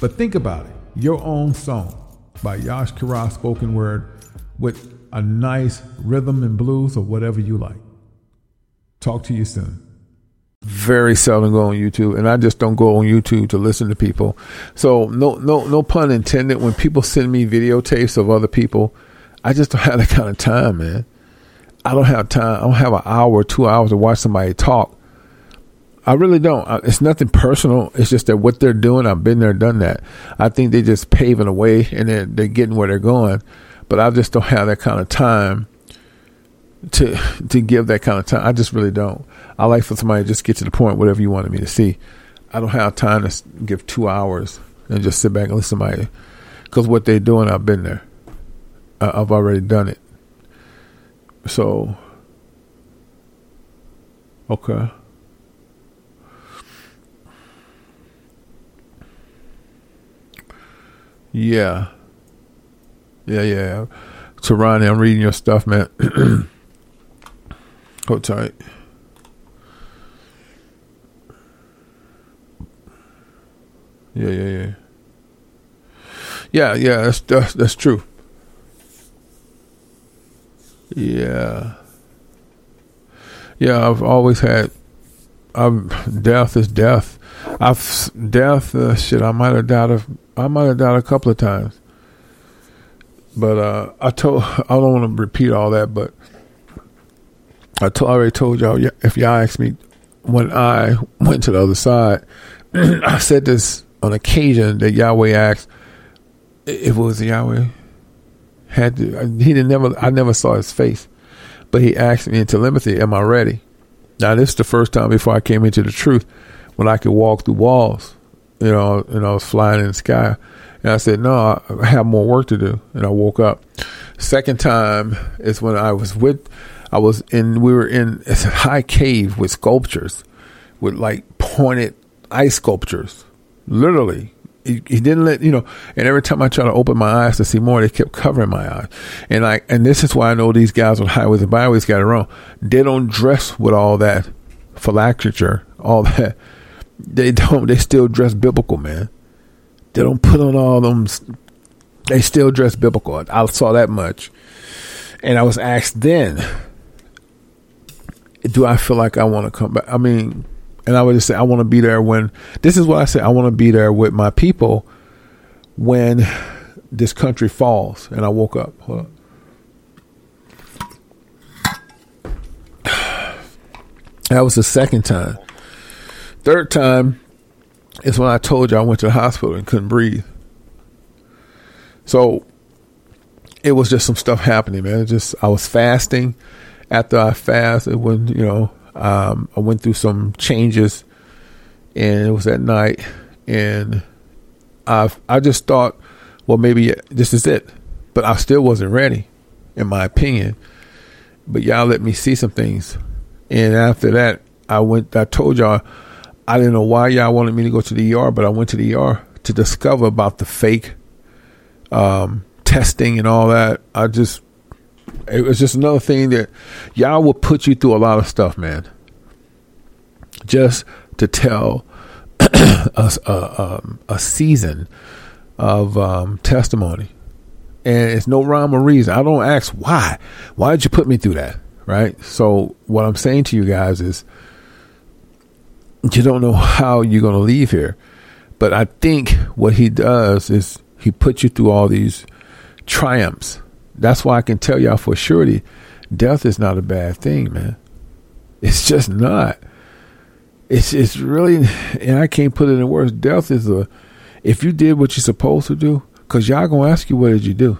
But think about it. Your own song by Yash Karai spoken word with a nice rhythm and blues or whatever you like. Talk to you soon. Very seldom go on YouTube, and I just don't go on YouTube to listen to people. So no, no, no pun intended. When people send me videotapes of other people, I just don't have that kind of time, man. I don't have time. I don't have an hour or two hours to watch somebody talk. I really don't. It's nothing personal. It's just that what they're doing, I've been there, done that. I think they're just paving a way and they're, they're getting where they're going. But I just don't have that kind of time to to give that kind of time. I just really don't. I like for somebody to just get to the point, whatever you wanted me to see. I don't have time to give two hours and just sit back and listen to somebody. Because what they're doing, I've been there. I've already done it. So, okay. Yeah. Yeah, yeah. So, Ronnie, I'm reading your stuff, man. Hold tight. Yeah, yeah, yeah. Yeah, yeah, that's that's, that's true. Yeah. Yeah, I've always had I've death is death. I've death uh, shit, I might have died of I might have died a couple of times. But uh, I told I don't want to repeat all that, but I, already told y'all if y'all ask me when I went to the other side, I said this on occasion that Yahweh asked if it was Yahweh had to. Uh, he didn't never. I never saw his face, but he asked me in telepathy, "Am I ready?" Now this is the first time before I came into the truth when I could walk through walls. You know, and I was flying in the sky. And I said, no, I have more work to do. And I woke up. Second time is when I was with I was in, we were in a high cave with sculptures, with like pointed ice sculptures, literally. He, he, didn't let you know, and every time I try to open my eyes to see more, they kept covering my eyes. And like, and this is why I know these guys on highways and byways got it wrong. They don't dress with all that phylactery, all that. They don't. They still dress biblical, man. They don't put on all them. They still dress biblical. I saw that much, and I was asked then do I feel like I want to come back? I mean, and I would just say I want to be there when this is what I say. I want to be there with my people when this country falls. And I woke up. Hold. That was the second time. Third time is when I told you I went to the hospital and couldn't breathe. So it was just some stuff happening, man. It just I was fasting after I fasted, when you know, um, I went through some changes, and it was at night, and I I just thought, well, maybe this is it, but I still wasn't ready, in my opinion. But y'all let me see some things, and after that, I went. I told y'all, I didn't know why y'all wanted me to go to the ER, but I went to the ER to discover about the fake um, testing and all that. I just it was just another thing that y'all will put you through a lot of stuff, man. Just to tell a, a, um, a season of um, testimony. And it's no rhyme or reason. I don't ask why. Why did you put me through that? Right? So, what I'm saying to you guys is you don't know how you're going to leave here. But I think what he does is he puts you through all these triumphs that's why I can tell y'all for surety, death is not a bad thing, man. It's just not. It's it's really, and I can't put it in words. Death is a, if you did what you're supposed to do, because y'all gonna ask you what did you do.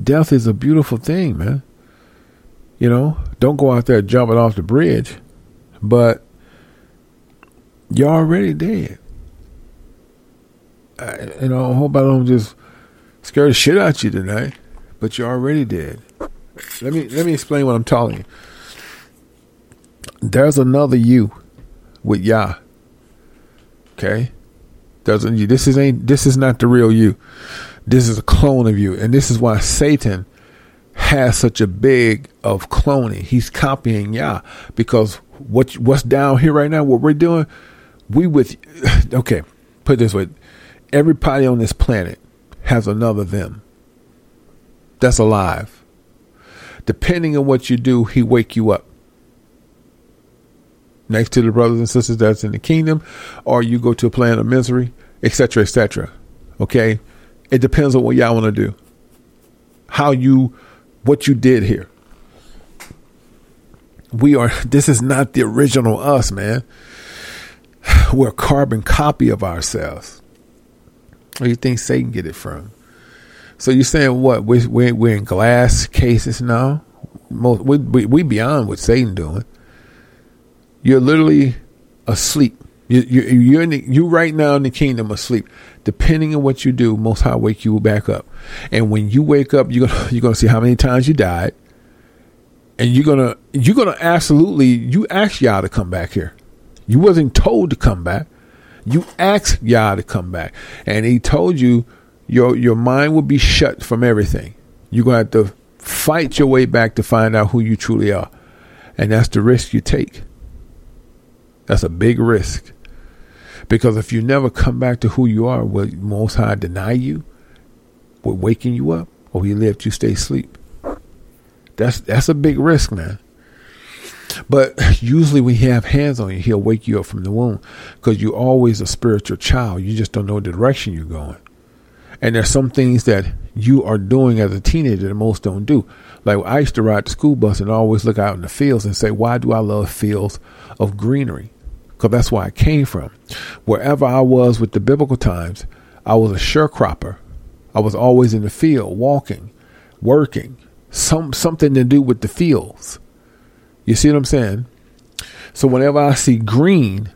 Death is a beautiful thing, man. You know, don't go out there jumping off the bridge, but you're already dead. I, you know, I hope I don't just scare the shit out you tonight but you already did. Let me let me explain what I'm telling you. There's another you with Yah. Okay? A, you. this is ain't this is not the real you. This is a clone of you. And this is why Satan has such a big of cloning. He's copying Yah because what what's down here right now, what we're doing, we with okay, put this way. Everybody on this planet has another them. That's alive. Depending on what you do, he wake you up. Next to the brothers and sisters that's in the kingdom, or you go to a plan of misery, etc., etc. Okay? It depends on what y'all want to do. How you what you did here. We are this is not the original us, man. We're a carbon copy of ourselves. Where do you think Satan get it from? So you're saying what? We we we're in glass cases now. Most we, we we beyond what Satan doing. You're literally asleep. You you you're in the, you right now in the kingdom asleep. Depending on what you do, Most High wake you back up. And when you wake up, you're gonna you're gonna see how many times you died, and you're gonna you're gonna absolutely you asked Yah to come back here. You wasn't told to come back. You asked Yah to come back, and He told you your your mind will be shut from everything. You're gonna have to fight your way back to find out who you truly are, and that's the risk you take. That's a big risk. Because if you never come back to who you are, will Most High deny you? Will waking you up? Or he let you stay asleep? That's that's a big risk, man. But usually when he have hands on you, he'll wake you up from the womb because you're always a spiritual child. You just don't know the direction you're going. And there's some things that you are doing as a teenager that most don't do. Like I used to ride the school bus and always look out in the fields and say, why do I love fields of greenery? Because that's where I came from. Wherever I was with the biblical times, I was a sharecropper. I was always in the field, walking, working, some something to do with the fields. You see what I'm saying? So whenever I see green,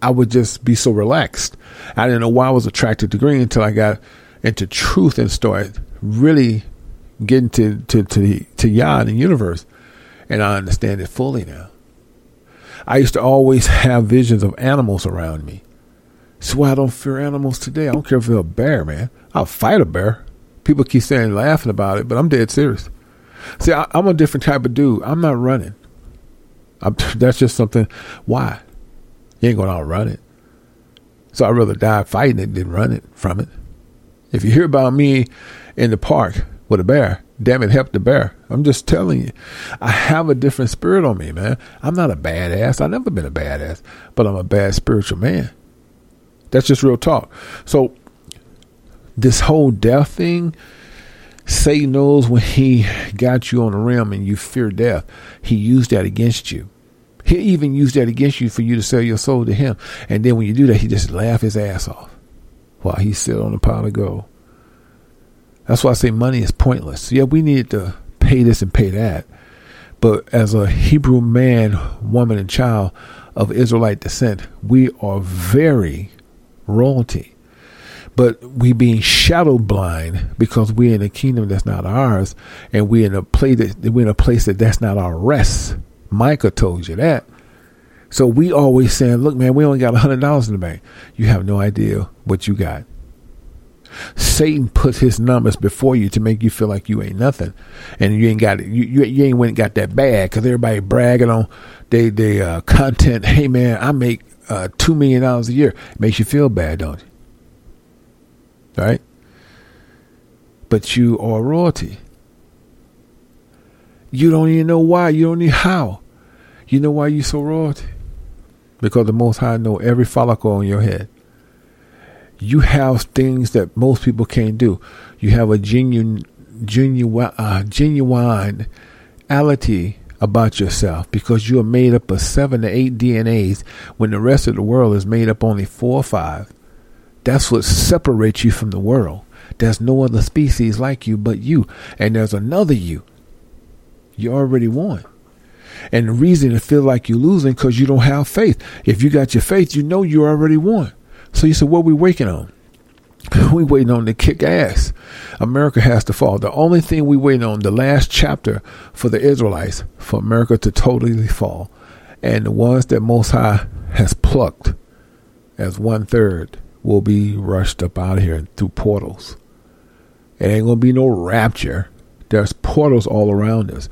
I would just be so relaxed. I didn't know why I was attracted to green until I got into truth and started really getting to to to, the, to Yah and the universe, and I understand it fully now. I used to always have visions of animals around me. That's why I don't fear animals today. I don't care if they're a bear, man. I'll fight a bear. People keep saying laughing about it, but I'm dead serious. See, I, am a different type of dude. I'm not running. I'm, that's just something. Why? You ain't gonna outrun it. So I'd rather die fighting it than run it from it. If you hear about me in the park with a bear, damn it, help the bear. I'm just telling you. I have a different spirit on me, man. I'm not a badass. I've never been a badass, but I'm a bad spiritual man. That's just real talk. So this whole death thing, Satan knows when he got you on the rim and you fear death, he used that against you. He even used that against you for you to sell your soul to him. And then when you do that, he just laugh his ass off while he sit on a pile of gold. That's why I say money is pointless. Yeah, we need to pay this and pay that. But as a Hebrew man, woman, and child of Israelite descent, we are very royalty. But we being shadow blind because we're in a kingdom that's not ours, and we're in a place that we're in a place that that's not our rest. Micah told you that. So we always saying, look, man, we only got a hundred dollars in the bank. You have no idea what you got. Satan puts his numbers before you to make you feel like you ain't nothing, and you ain't got it. You, you, you ain't went got that bag because everybody bragging on they they uh, content. Hey man, I make uh, two million dollars a year. It makes you feel bad, don't you? Right? But you are royalty. You don't even know why. You don't know how. You know why you're so royalty? Because the Most High know every follicle on your head. You have things that most people can't do. You have a genuine, genuine, uh, genuinity about yourself because you are made up of seven to eight DNAs when the rest of the world is made up only four or five. That's what separates you from the world. There's no other species like you but you, and there's another you. You already won. And the reason to feel like you're losing because you don't have faith. If you got your faith, you know you already won. So you said, what we waiting on? we waiting on to kick ass. America has to fall. The only thing we waiting on, the last chapter for the Israelites, for America to totally fall. And the ones that Most High has plucked as one third will be rushed up out of here through portals. It ain't gonna be no rapture. There's portals all around us.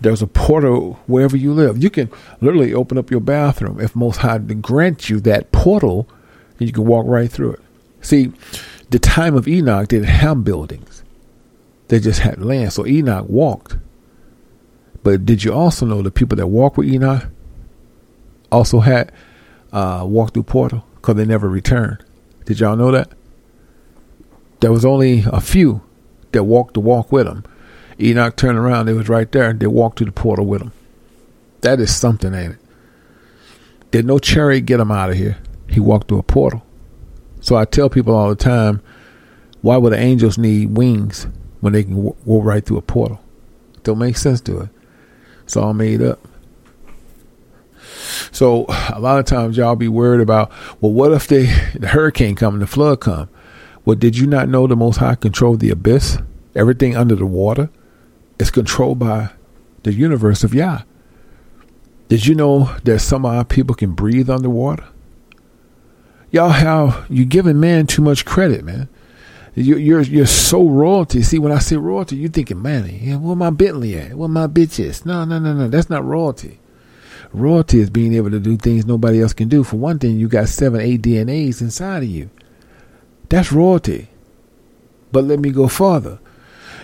There's a portal wherever you live. You can literally open up your bathroom if Most High grant you that portal, and you can walk right through it. See, the time of Enoch didn't have buildings; they just had land. So Enoch walked. But did you also know the people that walked with Enoch also had uh, walked through portal because they never returned? Did y'all know that? There was only a few that walked the walk with him. Enoch turned around, they was right there. They walked through the portal with him. That is something, ain't it? Did no chariot get him out of here? He walked through a portal. So I tell people all the time, why would the angels need wings when they can w- go right through a portal? Don't make sense to it. It's all made up. So a lot of times y'all be worried about, well, what if the, the hurricane come and the flood come? Well, did you not know the Most High controlled the abyss? Everything under the water is controlled by the universe of Yah. Did you know that some of our people can breathe underwater? Y'all have you giving man too much credit, man. You, you're you're so royalty. See, when I say royalty, you thinking, man, yeah, where my Bentley at? Where my bitches? No, no, no, no. That's not royalty. Royalty is being able to do things nobody else can do. For one thing, you got seven, eight DNAs inside of you. That's royalty. But let me go farther.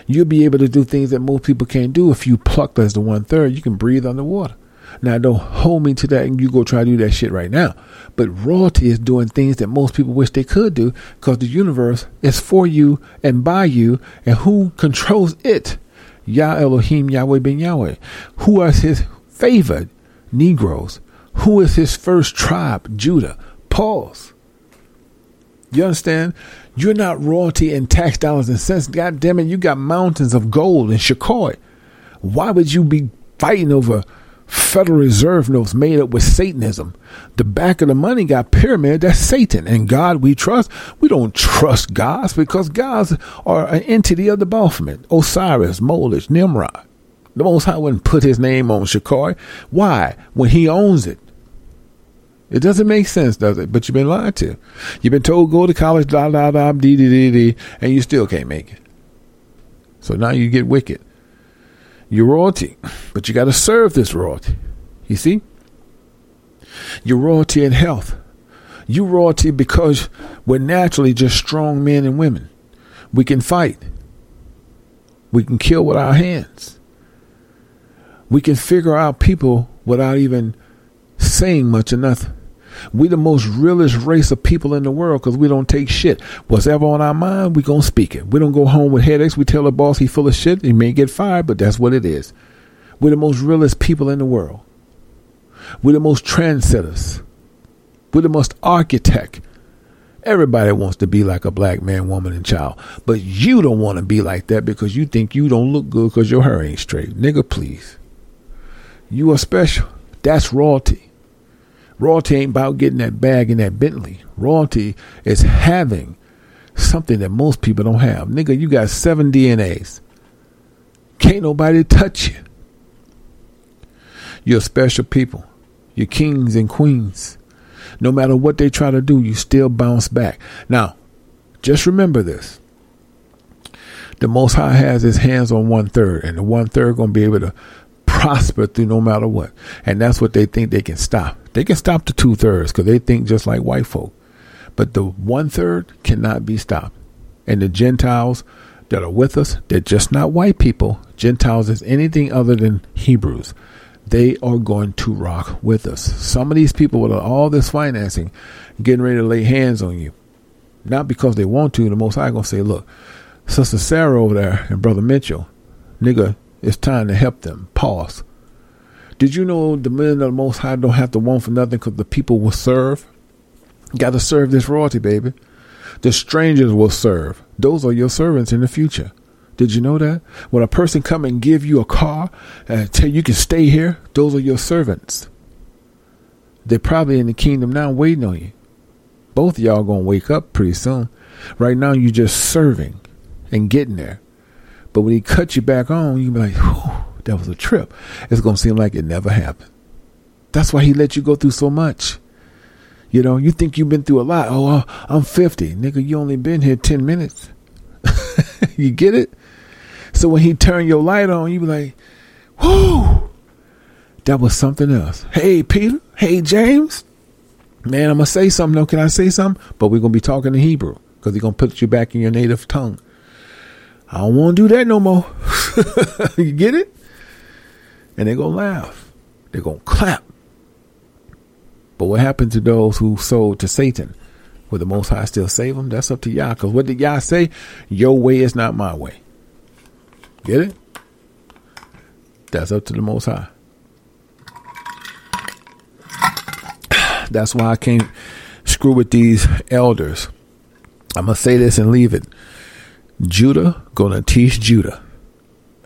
You'll be able to do things that most people can't do if you plucked as the one third. You can breathe underwater. Now, don't hold me to that and you go try to do that shit right now. But royalty is doing things that most people wish they could do because the universe is for you and by you. And who controls it? Yah Elohim Yahweh Ben Yahweh. Who are his favored? Negroes. Who is his first tribe? Judah. Pause. You understand? You're not royalty in tax dollars and cents. God damn it, you got mountains of gold in Chicago. Why would you be fighting over Federal Reserve notes made up with Satanism? The back of the money got pyramid, that's Satan. And God we trust. We don't trust gods because gods are an entity of the Baphomet. Osiris, Moloch, Nimrod. The Most High wouldn't put his name on Shakar. Why? When he owns it. It doesn't make sense, does it? But you've been lied to. You've been told go to college, da da da, dee dee dee dee, and you still can't make it. So now you get wicked. You're royalty, but you got to serve this royalty. You see? You're royalty in health. You royalty because we're naturally just strong men and women. We can fight. We can kill with our hands. We can figure out people without even saying much or nothing. We the most realest race of people in the world because we don't take shit. Whatever on our mind, we gonna speak it. We don't go home with headaches. We tell the boss he full of shit. He may get fired, but that's what it is. We're the most realest people in the world. We're the most trendsetters. We're the most architect. Everybody wants to be like a black man, woman, and child. But you don't want to be like that because you think you don't look good because your hair ain't straight. Nigga, please. You are special. That's royalty. Royalty ain't about getting that bag in that Bentley. Royalty is having something that most people don't have. Nigga, you got seven DNAs. Can't nobody touch you. You're special people. You're kings and queens. No matter what they try to do, you still bounce back. Now, just remember this. The Most High has his hands on one third, and the one third to be able to prosper through no matter what. And that's what they think they can stop. They can stop the two thirds because they think just like white folk. But the one third cannot be stopped. And the Gentiles that are with us, they're just not white people. Gentiles is anything other than Hebrews. They are going to rock with us. Some of these people with all this financing getting ready to lay hands on you. Not because they want to. The Most High to say, look, Sister Sarah over there and Brother Mitchell, nigga, it's time to help them. Pause. Did you know the men of the Most High don't have to want for nothing because the people will serve? Got to serve this royalty, baby. The strangers will serve. Those are your servants in the future. Did you know that? When a person come and give you a car and tell you can stay here, those are your servants. They're probably in the kingdom now waiting on you. Both of y'all gonna wake up pretty soon. Right now you're just serving and getting there. But when he cut you back on, you be like, that was a trip. It's gonna seem like it never happened. That's why he let you go through so much. You know, you think you've been through a lot. Oh, uh, I'm 50. Nigga, you only been here 10 minutes. you get it? So when he turned your light on, you be like, whoo, that was something else. Hey, Peter. Hey, James. Man, I'm going to say something. though. can I say something? But we're going to be talking in Hebrew because he's going to put you back in your native tongue. I don't want to do that no more. you get it? And they're going to laugh. They're going to clap. But what happened to those who sold to Satan? Will the Most High still save them? That's up to Yah. Because what did Yah say? Your way is not my way. Get it? That's up to the Most High. That's why I can't screw with these elders. I'm gonna say this and leave it. Judah gonna teach Judah.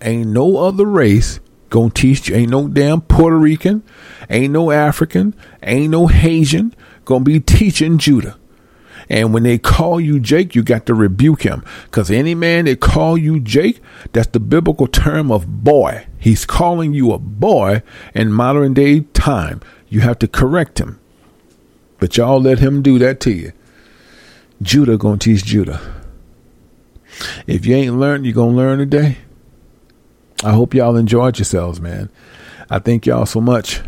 Ain't no other race gonna teach you. Ain't no damn Puerto Rican, ain't no African, ain't no Haitian gonna be teaching Judah. And when they call you Jake, you got to rebuke him. Because any man that call you Jake, that's the biblical term of boy. He's calling you a boy in modern day time. You have to correct him. But y'all let him do that to you. Judah gonna teach Judah. If you ain't learned, you're gonna learn today. I hope y'all enjoyed yourselves, man. I thank y'all so much.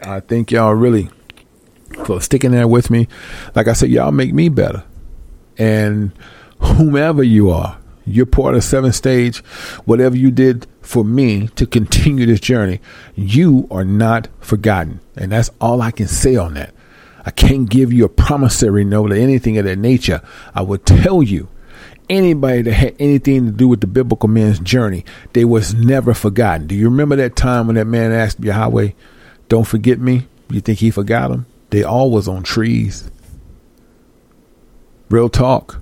I thank y'all really for sticking there with me. Like I said, y'all make me better. And whomever you are, you're part of seven stage, whatever you did for me to continue this journey, you are not forgotten. And that's all I can say on that. I can't give you a promissory note or anything of that nature. I would tell you anybody that had anything to do with the biblical man's journey, they was never forgotten. Do you remember that time when that man asked Yahweh, don't forget me? You think he forgot him? They all was on trees. Real talk.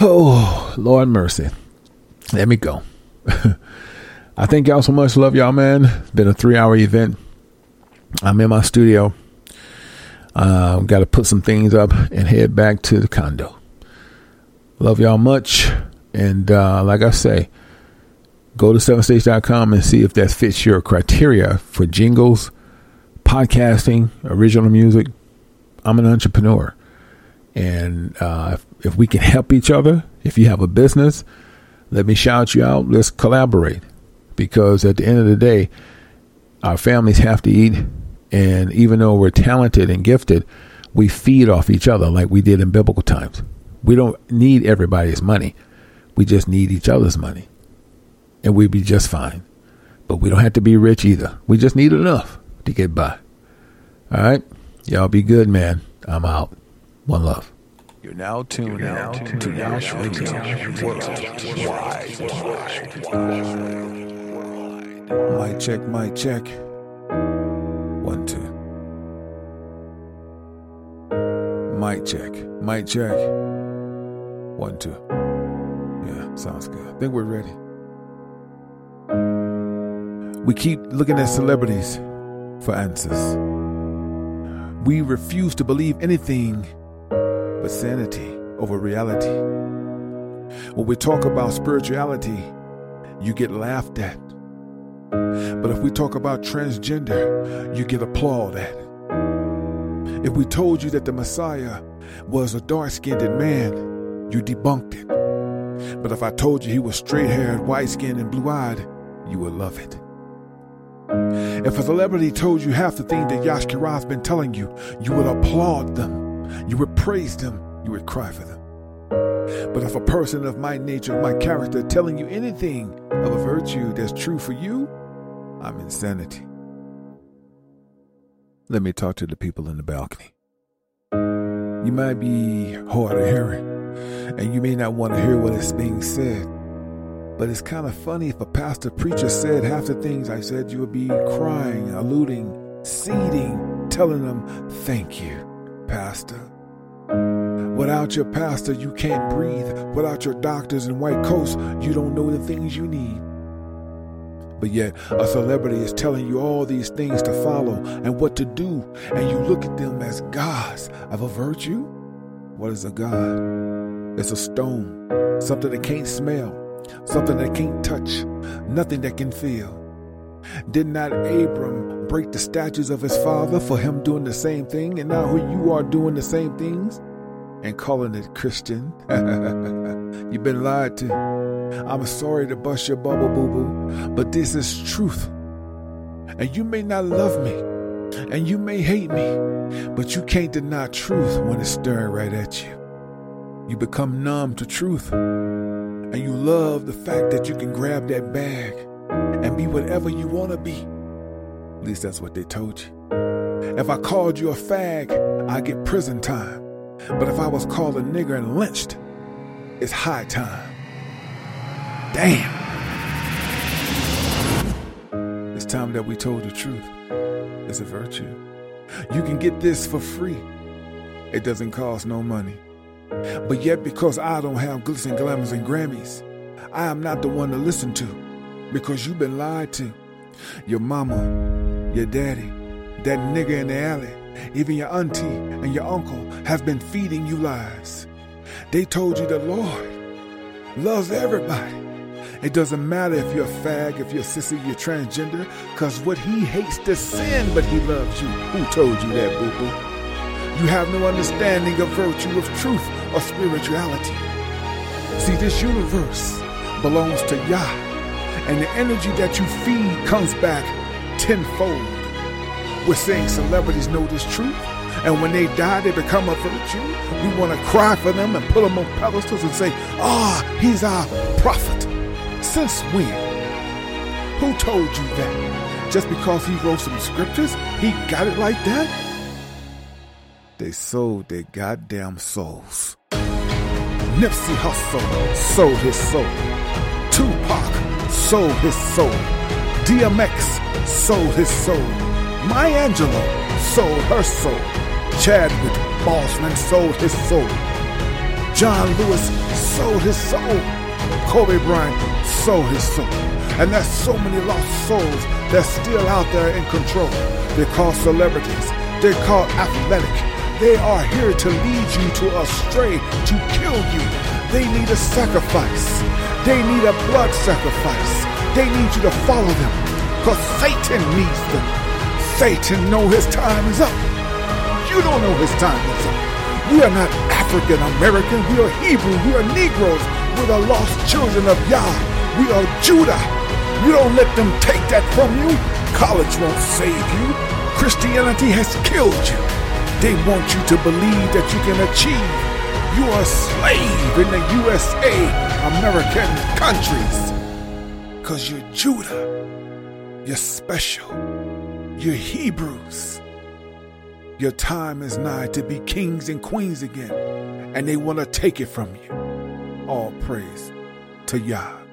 Oh, Lord mercy. Let me go. I thank y'all so much. Love y'all, man. Been a three hour event. I'm in my studio. Uh, Got to put some things up and head back to the condo. Love y'all much. And uh, like I say, go to sevenstage.com and see if that fits your criteria for jingles, podcasting, original music. I'm an entrepreneur. And uh, if, if we can help each other, if you have a business, let me shout you out. Let's collaborate. Because at the end of the day, our families have to eat. And even though we're talented and gifted, we feed off each other like we did in biblical times. We don't need everybody's money. We just need each other's money. And we'd be just fine. But we don't have to be rich either. We just need enough to get by. All right? Y'all be good, man. I'm out. One love. You're now tuned out to Yash Radio Worldwide. Mic check, mic check. One, two. Mic check, mic check. One, two. Yeah, sounds good. I think we're ready. We keep looking at celebrities for answers. We refuse to believe anything but sanity over reality. When we talk about spirituality, you get laughed at. But if we talk about transgender, you get applauded at. If we told you that the Messiah was a dark skinned man, you debunked it. But if I told you he was straight haired, white skinned, and blue eyed, you would love it. If a celebrity told you half the thing that Yash Karai's been telling you, you would applaud them. You would praise them. You would cry for them. But if a person of my nature, my character, telling you anything of a virtue that's true for you, I'm insanity. Let me talk to the people in the balcony. You might be hard of hearing, and you may not want to hear what is being said. But it's kind of funny if a pastor preacher said half the things I said, you would be crying, alluding, seeding, telling them, Thank you, Pastor. Without your pastor, you can't breathe. Without your doctors in white coats, you don't know the things you need. But yet, a celebrity is telling you all these things to follow and what to do, and you look at them as gods of a virtue. What is a god? It's a stone, something that can't smell, something that can't touch, nothing that can feel. Did not Abram break the statues of his father for him doing the same thing? And now who you are doing the same things and calling it Christian? You've been lied to. I'm sorry to bust your bubble, boo boo, but this is truth. And you may not love me, and you may hate me, but you can't deny truth when it's staring right at you. You become numb to truth, and you love the fact that you can grab that bag and be whatever you want to be. At least that's what they told you. If I called you a fag, I get prison time. But if I was called a nigger and lynched, it's high time. Damn. It's time that we told the truth. It's a virtue. You can get this for free. It doesn't cost no money. But yet, because I don't have glitz and glamours and Grammys, I am not the one to listen to because you've been lied to. Your mama, your daddy, that nigga in the alley, even your auntie and your uncle have been feeding you lies. They told you the Lord loves everybody. It doesn't matter if you're a fag, if you're a sissy, you're transgender, because what he hates is sin, but he loves you. Who told you that, boo boo? You have no understanding of virtue, of truth, or spirituality. See, this universe belongs to Yah, and the energy that you feed comes back tenfold. We're saying celebrities know this truth, and when they die, they become a virtue. We want to cry for them and put them on pedestals and say, Ah, oh, he's our prophet. Since when? Who told you that? Just because he wrote some scriptures, he got it like that? They sold their goddamn souls. Nipsey Hussle sold his soul. Tupac sold his soul. DMX sold his soul. Maya Angelou sold her soul. Chadwick Boseman sold his soul. John Lewis sold his soul. Kobe Bryant sold his soul. And there's so many lost souls that's still out there in control. They're celebrities. They're called athletic. They are here to lead you to astray, to kill you. They need a sacrifice. They need a blood sacrifice. They need you to follow them. Because Satan needs them. Satan know his time is up. You don't know his time is up. We are not African American. We are Hebrew. We are Negroes. We're the lost children of Yah. We are Judah. You don't let them take that from you. College won't save you. Christianity has killed you. They want you to believe that you can achieve. You are a slave in the USA, American countries. Because you're Judah. You're special. You're Hebrews. Your time is nigh to be kings and queens again, and they want to take it from you. All praise to Yah.